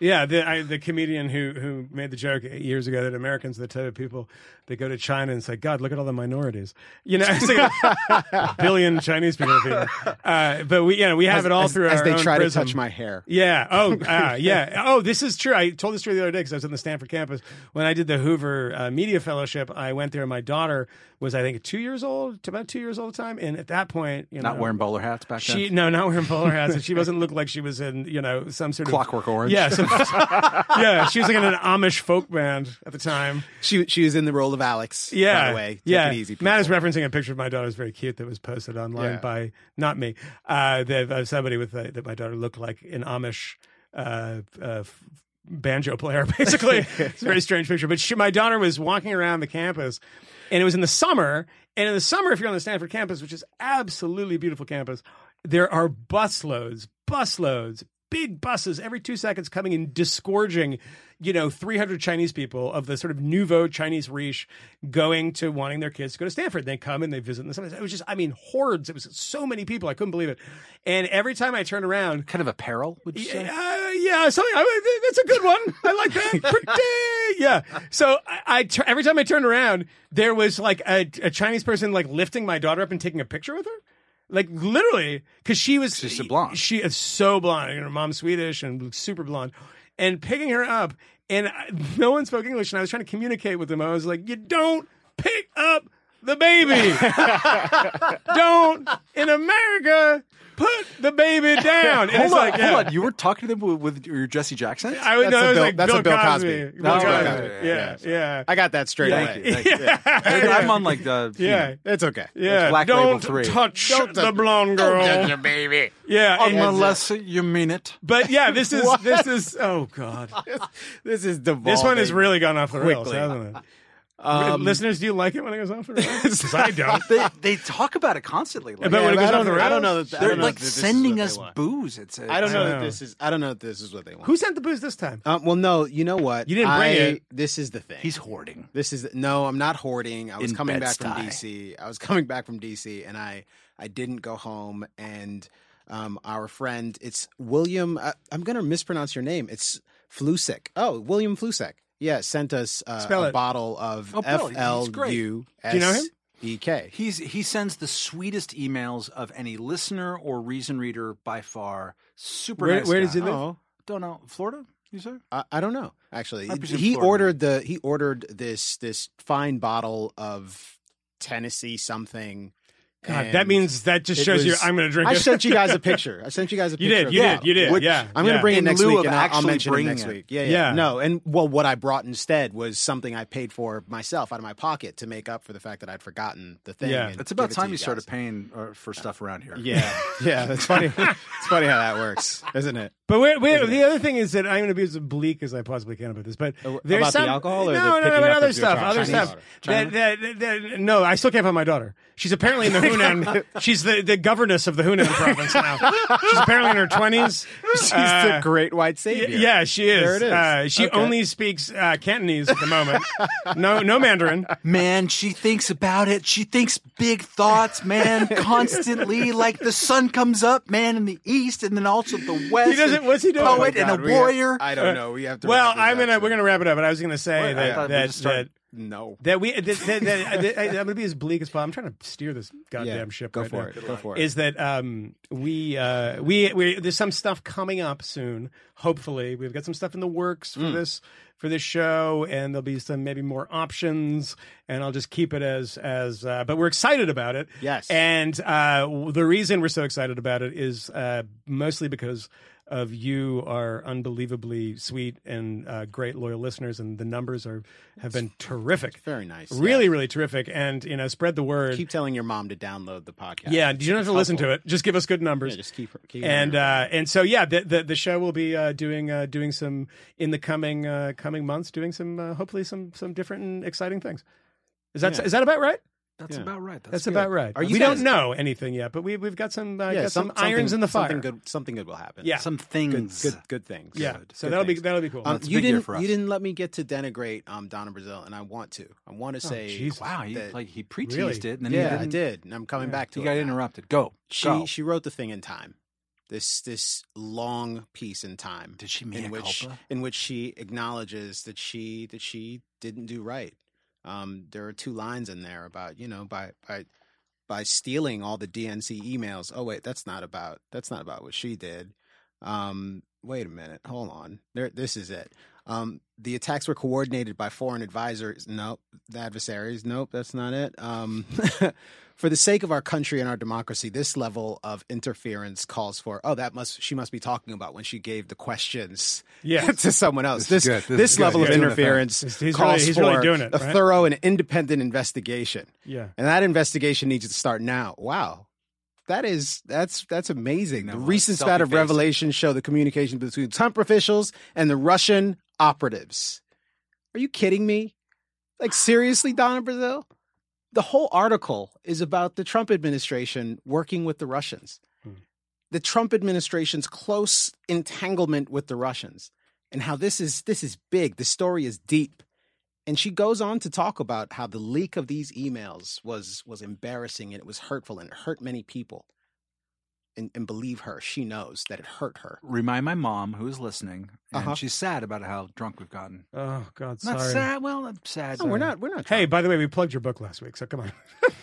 yeah. The I, the comedian who who made the joke eight years ago that Americans are the type of people that go to China and say, "God, look at all the minorities." You know, it's like a [LAUGHS] billion Chinese people. Uh, but we, you know, we have As, it all as- through as they try prism. to touch my hair. Yeah. Oh, [LAUGHS] uh, yeah. Oh, this is true. I told this story the other day because I was on the Stanford campus when I did the Hoover uh, Media Fellowship. I went there. And my daughter was, I think, two years old, about two years old at the time, and at that point, you know, Not wearing bowler hats back she then. no, not wearing bowler hats, and she doesn't look like she was in you know some sort of Clockwork Orange. Yeah, some, [LAUGHS] yeah, she was like in an Amish folk band at the time. She she was in the role of Alex. Yeah, By the way, Take yeah. it easy. Matt is referencing a picture of my daughter. It's very cute that was posted online Yeah. by not me. Uh, that uh, somebody with uh, that my daughter looked like an Amish uh, uh, banjo player. [LAUGHS] Basically, it's a very [LAUGHS] strange picture. But she, my daughter was walking around the campus, and it was in the summer. And in the summer, if you're on the Stanford campus, which is absolutely beautiful campus, there are busloads, busloads, big buses every two seconds coming and disgorging, you know, 300 Chinese people of the sort of nouveau Chinese riche going to wanting their kids to go to Stanford. They come and they visit. And it was just, I mean, hordes. It was so many people. I couldn't believe it. And every time I turned around, Kind of apparel, would you say? uh, yeah, something. I, that's a good one. I like that. [LAUGHS] Pretty. Yeah. So I, I every time I turned around, there was like a, a Chinese person like lifting my daughter up and taking a picture with her. Like literally, because she was She's a blonde. She is so blonde. and Her mom's Swedish and super blonde, and picking her up. And I, no one spoke English, and I was trying to communicate with them. I was like, "You don't pick up the baby. [LAUGHS] don't in America put the baby down." And Hold it's on, like, yeah. hold on. You were talking to them with, with your Jesse Jackson? I would That's know a was Bill- like that's Bill, a Bill Cosby. Cosby. Bill That's Cosby. Bill Cosby. Yeah, yeah, I got that straight Yeah. away. Thank you, thank you. I'm on like the [LAUGHS] yeah, It's okay. yeah. Black Label Don't three. touch Don't the touch- blonde girl. baby. Yeah, and- unless you mean it. but yeah, this is [LAUGHS] this is. Oh god, This is devolving. this one has really gone off the rails, hasn't it? Um, [LAUGHS] Listeners, do you like it when it goes off the rails? 'Cause I don't. They they talk about it constantly. Like, But when it I goes don't the know- I don't know that- they're don't know like that sending us they booze. It's I don't know I that know. this is. I don't know that this is what they want. Who sent the booze this time? Um, well, no. You know what? You didn't bring I- it. This is the thing. He's hoarding. This is no. I'm not hoarding. I was In coming back from DC. I was [LAUGHS] coming back from DC, and I I didn't go home. And um, our friend, it's William. I, I'm gonna mispronounce your name. It's Flusek. Oh, William Flusek. Yeah, sent us uh, Spell a it. bottle of Oh, Bill, F he's L great. Do you know him? S E K. He's he sends the sweetest emails of any listener or reason reader by far. Super Where- nice. where does he live? Oh, Don't know. Florida. You say? I, I don't know. Actually, I presume he Florida. ordered the he ordered this this fine bottle of Tennessee something. God, and that means that just it shows you I'm going to drink I it. sent you guys a [LAUGHS] picture. I sent you guys a picture. You did, you did, bottle. you did. Which- yeah, I'm going to yeah. bring it next lieu week, of and I'll, I'll mention it next it. week. Yeah, yeah, Yeah. No, and well, what I brought instead was something I paid for myself out of my pocket to make up for the fact that I'd forgotten the thing. Yeah. It's about give it time you, you started paying uh, for stuff around here. Yeah, [LAUGHS] yeah. That's funny. [LAUGHS] it's funny how that works, isn't it? But we're, we're, the other thing is that I'm going to be as bleak as I possibly can about this. But Uh, there's about the some, alcohol or the no, no, no, picking other stuff, other stuff. That, that, that, no, I still can't find my daughter. She's apparently in the Hunan. [LAUGHS] she's the, the governess of the Hunan province now. She's apparently in her twenties. She's the great white savior. Yeah, she is. There it is. Uh, she Okay. only speaks uh, Cantonese at the moment. no, no Mandarin. Man, she thinks about it. She thinks big thoughts, man, constantly. Like the sun comes up, man, in the east, and then also the west. He doesn't. What's he doing? Oh my Poet and God, a we have- warrior. I don't know. We have to. well, wrap this I'm up gonna. We're gonna wrap it up. But I was gonna say Wait, I that thought we that, just started- that No. that we that, that, that, [LAUGHS] that- I'm going to be as bleak as possible. I'm trying to steer this goddamn yeah, ship. Go right for now. it. Go for it. Is that um, we uh, we we there's some stuff coming up soon. Hopefully, we've got some stuff in the works for Mm. this for this show, and there'll be some maybe more options. And I'll just keep it as as. Uh, but we're excited about it. Yes. And uh, the reason we're so excited about it is uh, mostly because of you are unbelievably sweet and uh, great loyal listeners, and the numbers are have been terrific. very nice. Really, Yeah. really terrific, and you know, spread the word. Keep telling your mom to download the podcast. yeah, you don't have to It's listen to it. Just give us good numbers. Yeah, just keep. keep and uh, and so yeah, the, the the show will be uh, doing uh, doing some in the coming uh, coming months, doing some uh, hopefully some some different and exciting things. Is that Yeah. is that about right? That's Yeah. about right. That's, That's good. about right. Are you we guys- don't know anything yet, but we we've got some uh, yeah, got some, some- irons in the fire. Something good. Something good will happen. Yeah. Some Good. things. Good. Good things. Yeah, Good. so Good that'll be that'll be cool. Um, you didn't. for us. You didn't let me get to denigrate um, Donna Brazile, and I want to. I want to say. Jesus. Wow, he that- like he pre-teased Really? it, and then yeah, he I didn't, and I'm coming back to He it. got now. interrupted. Go. She Go. she wrote the thing in time. This this long piece in time. Did she mea in which culpa? in which she acknowledges that she that she didn't do right. Um, there are two lines in there about you know by by by stealing all the DNC emails. Oh wait, that's not about that's not about what she did. Um, wait a minute, hold on. There, this is it. Um, the attacks were coordinated by foreign advisors. Nope, the adversaries. Nope, that's not it. Um, [LAUGHS] for the sake of our country and our democracy, this level of interference calls for. Oh, that must she must be talking about when she gave the questions Yeah. [LAUGHS] to someone else. This This this. This level He's of doing interference He's- he's calls really- he's really for doing it, a thorough and independent investigation, yeah. and that investigation needs to start now. Wow. That is that's that's amazing. No, the recent spat of selfie-facing. revelations show the communication between Trump officials and the Russian operatives. Are you kidding me? Like seriously, Donna Brazile? The whole article is about the Trump administration working with the Russians. Hmm. The Trump administration's close entanglement with the Russians and how this is this is big. The story is deep. And she goes on to talk about how the leak of these emails was was embarrassing and it was hurtful and it hurt many people. And, and believe her, she knows that it hurt her. Remind my mom who is listening, and Uh-huh. she's sad about how drunk we've gotten. Oh God, Not sorry. sad. Well, not sad. No, we're not. We're not. Hey, by the way, we plugged your book last week, so come on. [LAUGHS]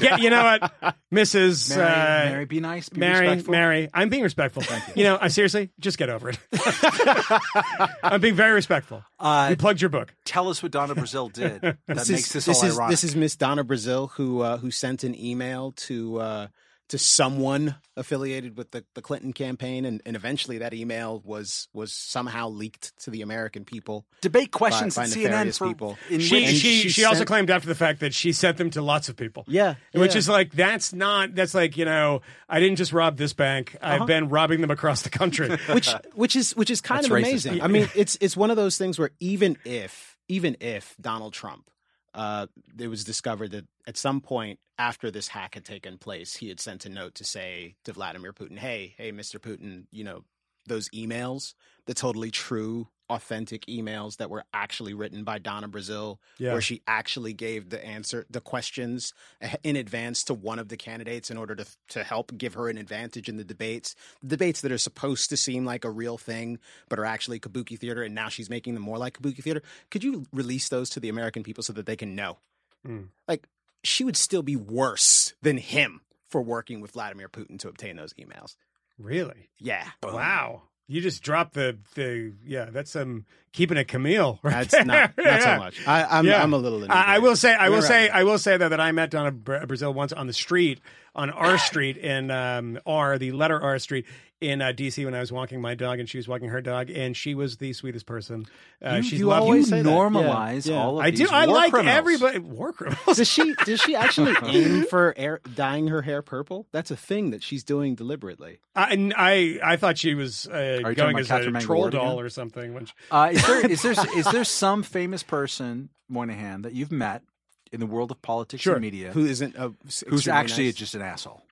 yeah, you know what, Mrs. Mary, uh, Mary, be nice. Be Mary, respectful. Mary, I'm being respectful. Thank you. you. know, I seriously, just get over it. [LAUGHS] I'm being very respectful. Uh, we plugged your book. tell us what Donna Brazile [LAUGHS] did. That this makes is this, this all is ironic. this is Miss Donna Brazile who uh, who sent an email to uh, to someone affiliated with the, the Clinton campaign, and, and eventually that email was was somehow leaked to the American people. debate questions by at CNN for people. in She And she she she also sent- claimed after the fact that she sent them to lots of people. Yeah, Which yeah. is like that's not that's like you know I didn't just rob this bank I've uh-huh. been robbing them across the country. [LAUGHS] which which is which is kind That's of racist. amazing. I mean, it's it's one of those things where even if even if Donald Trump, uh, it was discovered that at some point after this hack had taken place, he had sent a note to say to Vladimir Putin, "Hey, hey, Mr. Putin, you know those emails, the totally true." Authentic emails that were actually written by Donna Brazile, Yeah. where she actually gave the answer, the questions eh, in advance to one of the candidates in order to to help give her an advantage in the debates debates that are supposed to seem like a real thing but are actually kabuki theater and now she's making them more like kabuki theater could you release those to the american people so that they can know Hmm. like she would still be worse than him for working with vladimir putin to obtain those emails really? yeah Wow. You just dropped the the yeah. That's um keeping it Camille. Right that's there. not not Yeah. so much I, i'm Yeah. i'm a little I, I will say, I will We're say, right. I will say though that I met Donna Bra- Brazile once on the street, on R Street in um, R, the letter R Street in uh, DC when I was walking my dog, and she was walking her dog, and she was the sweetest person. Uh, you, she's you lovely. always say that. normalize Yeah, yeah. all of I these do. I war like criminals. everybody. War criminals. Does she does she actually [LAUGHS] aim for air, dyeing her hair purple? That's a thing that she's doing deliberately. I, and I I thought she was uh, going about as Catherine a troll Mann-Ward doll again? or something. Which... Uh, is there is there [LAUGHS] is there some famous person Moynihan that you've met in the world of politics Sure. and media Who isn't a, who's actually nice. just an asshole?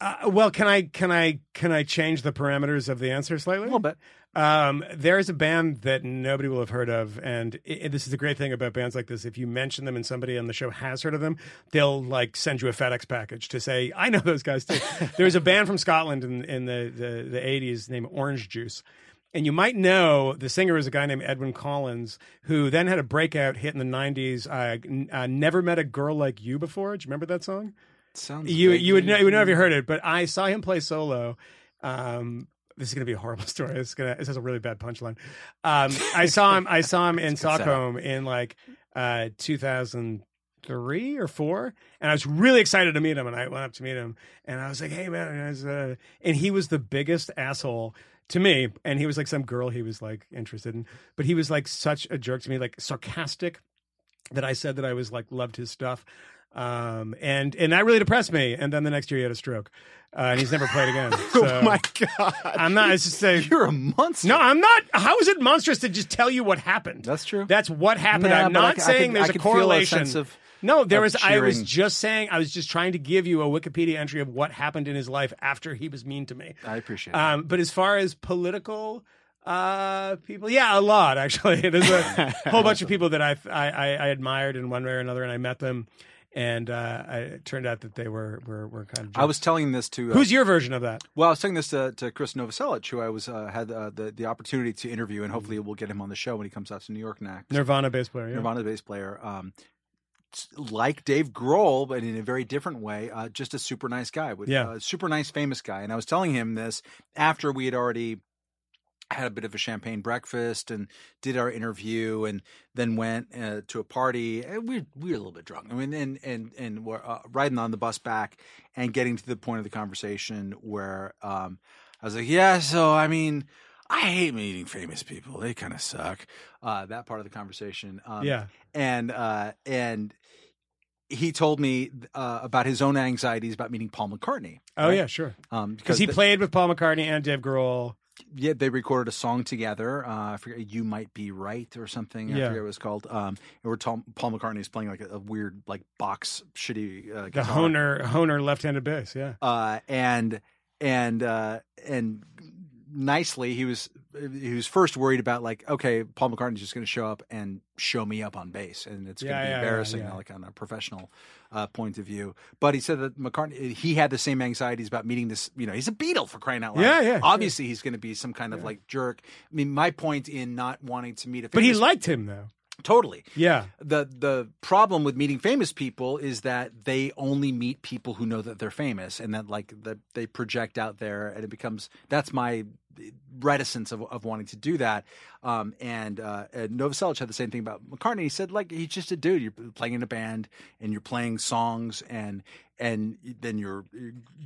Uh, well, can I can I can I change the parameters of the answer slightly? A little bit. Um, there is a band that nobody will have heard of, and i this is the great thing about bands like this. If you mention them and somebody on the show has heard of them, they'll like send you a FedEx package to say, "I know those guys too." [LAUGHS] there was a band from Scotland in, in the, the the '80s named Orange Juice. And you might know the singer is a guy named Edwyn Collins, who then had a breakout hit in the '90s. Uh, n- uh, "Never Met a Girl Like You Before." Do you remember that song? Sounds you you would know, you would know if you heard it, but I saw him play solo. Um, this is going to be a horrible [LAUGHS] story. This is gonna this has a really bad punchline. Um, I saw him. I saw him [LAUGHS] in. Stockholm in like uh, 2003 or four, and I was really excited to meet him. And I went up to meet him, and I was like, "Hey man," was, uh, and he was the biggest asshole to me. And he was like some girl he was like interested in, but he was like such a jerk to me, like sarcastic that I said that I was like loved his stuff. Um, and and that really depressed me. And then the next year he had a stroke, uh, and he's never played again. [LAUGHS] So oh my god! I'm not. It's just a, You're a monster. no. I'm not. How is it monstrous to just tell you what happened? That's true. That's what happened. Nah, I'm I not I saying could- there's I a a correlation. sense of- no, there was. I was just saying. I was just trying to give you a Wikipedia entry of what happened in his life after he was mean to me. I appreciate it. Um, but as far as political uh, people, yeah, a lot actually. [LAUGHS] There's a whole bunch of people that I, I I I admired in one way or another, and I met them, and uh, I, it turned out that they were were, were kind of. I was telling this to uh, Who's your version of that? Well, I was telling this to, to Chris Novoselic, who I was uh, had uh, the the opportunity to interview, and hopefully we'll get him on the show when he comes out to New York next. Nirvana bass player. Yeah. Nirvana bass player, um, like Dave Grohl, but in a very different way. Uh, just a super nice guy, with, Yeah. uh, super nice, famous guy. And I was telling him this after we had already had a bit of a champagne breakfast and did our interview, and then went uh, to a party. And we we were a little bit drunk. I mean, and and and we're uh, riding on the bus back and getting to the point of the conversation where um, I was like, "Yeah, so I mean." I hate meeting famous people. They kind of suck. Uh, that part of the conversation. Um, yeah. and uh, and he told me uh, about his own anxieties about meeting Paul McCartney. Oh yeah, sure. um, Because he the- played with Paul McCartney and Dave Grohl. Yeah, they recorded a song together. Uh, I forget, "You Might Be Right" or something. I Yeah. forget what it was called. Um, and where Tom, Paul McCartney is playing like a, a weird, like box shitty uh, The. Hofner Hofner left-handed bass. Yeah. uh, and and uh, and nicely he was he was first worried about like okay Paul McCartney's just going to show up and show me up on bass and it's going Yeah, to be yeah, yeah, embarrassing yeah. like on a professional uh, point of view but he said that McCartney he had the same anxieties about meeting this you know he's a Beatle for crying out loud Yeah, yeah, obviously he's going to be some kind of like jerk I mean my point in not wanting to meet a But he liked him though. totally Yeah. the the problem with meeting famous people is that they only meet people who know that they're famous and that like that they project out there and it becomes that's my reticence of, of wanting to do that um, and, uh, and Novoselic had the same thing about McCartney he said like he's just a dude you're playing in a band and you're playing songs and and then you're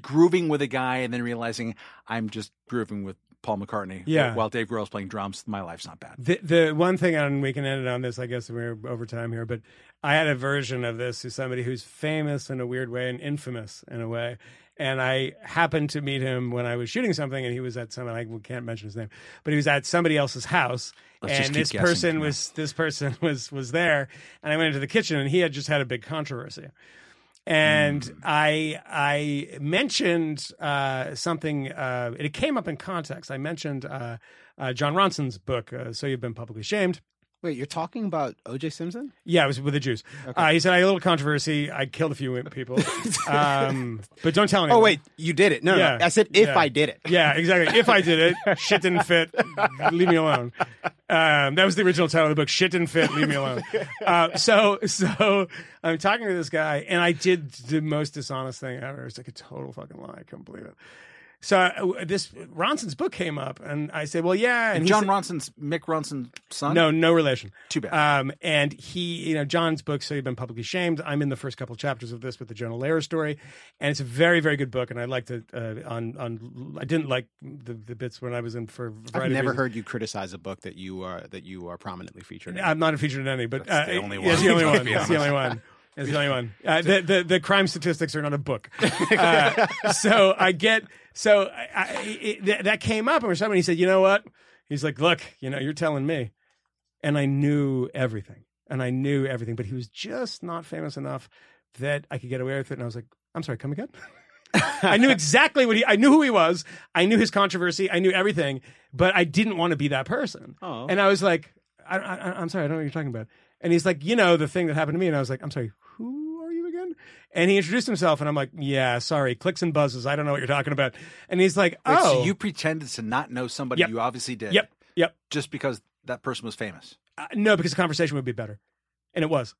grooving with a guy and then realizing I'm just grooving with Paul McCartney Yeah. while Dave Grohl's playing drums my life's not bad The the one thing, and we can end it on this. I guess we're over time here, but I had a version of this who's somebody who's famous in a weird way and infamous in a way. And I happened to meet him when I was shooting something, and he was at some. I can't mention his name, but he was at somebody else's house, Let's and this guessing, person was this person [LAUGHS] was was there, and I went into the kitchen, and he had just had a big controversy. And Hmm. I I mentioned uh, something. Uh, it came up in context. I mentioned uh, uh, Jon Ronson's book, uh, "So You've Been Publicly Shamed." Wait, you're talking about O.J. Simpson? Yeah, it was with the Jews. Uh, he said I had a little controversy. I killed a few [LAUGHS] people, um, but don't tell anyone. Oh wait, you did it. No, Yeah. no. I said if Yeah. I did it. Yeah, exactly. If I did it, shit didn't fit. Leave me alone. Um, that was the original title of the book. Shit didn't fit. Leave me alone. [LAUGHS] Uh, so, so I'm talking to this guy, and I did the most dishonest thing ever. It's like a total fucking lie. I couldn't believe it. So uh, this Ronson's book came up, and I said, "Well, yeah." And he Jon said- Ronson's Mick Ronson's son. no, no relation. Too bad. Um, and he, you know, Jon's book, so he'd been publicly shamed. I'm in the first couple chapters of this with the Jonah Lehrer story, and it's a very, very good book. And I liked it. Uh, on on, I didn't like the, the bits when I was in for. a I've never heard you criticize a book that you are that you are prominently featured. in. I'm not featured in any, but uh, the only yeah, [LAUGHS] It's the only one. It's the only one. It's the only one. Uh, the, the the crime statistics are not a book. [LAUGHS] Uh, so I get so I, I, it, th- that came up and somebody said, you know what? He's like, look, you know, you're telling me, and I knew everything, and I knew everything, but he was just not famous enough that I could get away with it. And I was like, I'm sorry, come again. [LAUGHS] I knew exactly what he. I knew who he was. I knew his controversy. I knew everything, but I didn't want to be that person. Oh. And I was like, I, I, I'm sorry, I don't know what you're talking about. And he's like, you know, the thing that happened to me. And I was like, I'm sorry, who are you again? And he introduced himself, and I'm like, yeah, sorry, clicks and buzzes. I don't know what you're talking about. And he's like, Wait, oh, so you pretended to not know somebody Yep. you obviously did. yep, yep. Just because that person was famous. Uh, no, because the conversation would be better, and it was.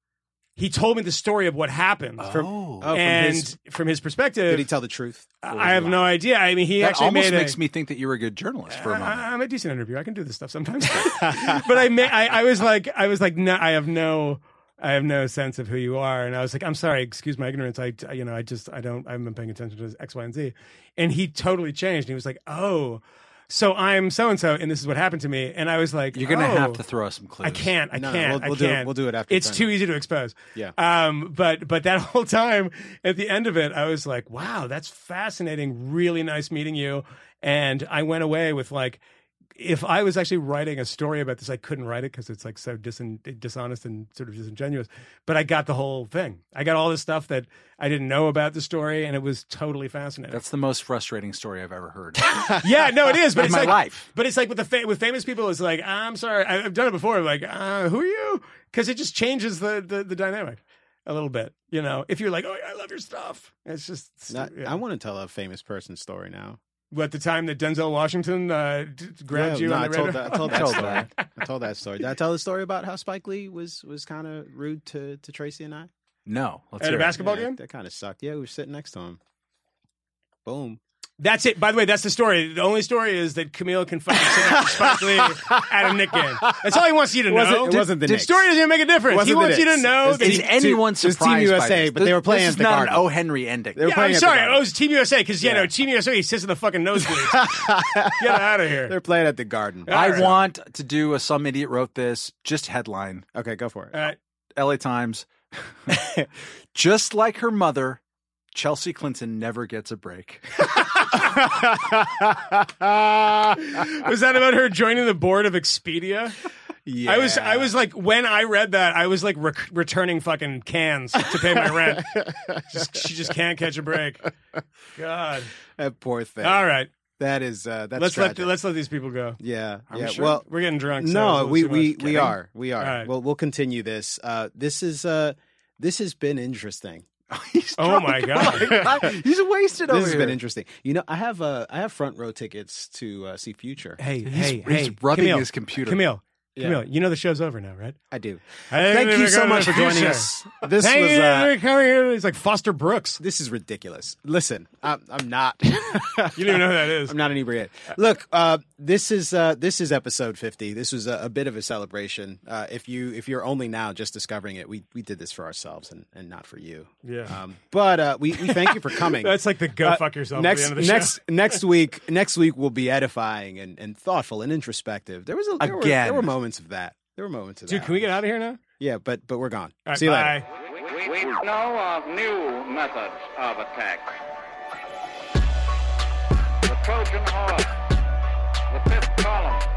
He told me the story of what happened, from, oh. Oh, from and his- from his perspective, Did he tell the truth? Or was I he have no idea. I mean, he that actually almost made a- makes me think that you were a good journalist for a moment. I, am a decent interviewer. I can do this stuff sometimes. [LAUGHS] but I, may, I, I was like, I was like, no, I have no, I have no sense of who you are. And I was like, I'm sorry, excuse my ignorance. I, I- you know, I just, I don't, I haven't been paying attention to X, Y, and Z. And he totally changed. And he was like, oh, so I'm so and so, and this is what happened to me. And I was like, You're going to oh. have to throw us some clues. I can't. I No, no, can't. we'll- I we'll do it- can't. we'll do it after It's the too easy to expose. Yeah. Um. But but that [LAUGHS] whole time at the end of it, I was like, wow, that's fascinating. Really nice meeting you. And I went away with like, if I was actually writing a story about this, I couldn't write it because it's like so dis- dishonest and sort of disingenuous. But I got the whole thing. I got all this stuff that I didn't know about the story, and it was totally fascinating. That's the most frustrating story I've ever heard. [LAUGHS] yeah, no, it is. But In it's my like, life. But it's like with the fa- with famous people, it's like I'm sorry, I- I've done it before. I'm Like, uh, who are you? Because it just changes the, the the dynamic a little bit. You know, if you're like, oh, I love your stuff, it's just. Not- yeah. I want to tell a famous person story now. What the time that Denzel Washington uh, d- grabbed Yeah, you no, on I the told that. I told that [LAUGHS] story. I told that story. Did I tell the story about how Spike Lee was was kind of rude to to Tracy and I? No. Let's At a hear it. basketball Yeah, game? That kind of sucked. Yeah, we were sitting next to him. Boom. That's it. By the way, that's the story. The only story is that Camille can fucking sit next to Spike Lee at a Knick game. That's all he wants you to It wasn't- know. it wasn't the the Knicks. story doesn't make a difference. Wasn't He the wants you to know It's that Is he, anyone It was Team surprised by USA, this? but they were playing This at is the not Garden. an O. Henry ending. They were Yeah, playing I'm sorry. Garden. Oh, it's Team USA because, you Yeah. know, Team USA, he sits in the fucking nosebleeds. [LAUGHS] Get out of here. They're playing at the Garden. All I right. want to do a some idiot wrote this just headline. Okay, go for it. All right. LA Times. [LAUGHS] just like her mother, Chelsea Clinton never gets a break. [LAUGHS] Was that about her joining the board of Expedia? yeah. I was, I was like, when I read that, I was like rec- returning fucking cans to pay my rent. [LAUGHS] just, she just can't catch a break. God. that poor thing. All right, That is uh, that's let's tragic. let let's let these people go. yeah, Are we yeah. sure? Well, We're getting drunk. no, we we we are we are. Right. Well, we'll continue this. Uh, this is uh, this has been interesting. [LAUGHS] He's Oh my drunk. [LAUGHS] God. He's wasted over This has here. been interesting. You know, I have uh, I have front row tickets to uh, see Future. Hey, He's, hey, he's hey, rubbing Camille, his computer. Camille, Yeah. Camille, you know the show's over now, right? I do. Hey, Thank you so much for joining us. This Thank was you uh, coming here. He's like Foster Brooks. this is ridiculous. Listen, I'm, I'm not. [LAUGHS] You don't even know who that is. I'm not an inebriate. Look, uh, this is uh, this is episode 50. This was a, a bit of a celebration. Uh, if you if you're only now just discovering it, we we did this for ourselves and, and not for you. Yeah. Um, but uh, we we thank you for coming. [LAUGHS] That's like the go Uh, fuck yourself next at the end of the next show. next week next week will be edifying and, and thoughtful and introspective. There was a there Were, Again. there were moments moments of that. There were moments of Dude, that. can we get out of here now? Yeah, but but we're gone. All right, See you bye. later. We, we know of new methods of attack. The Trojan horse, the fifth column.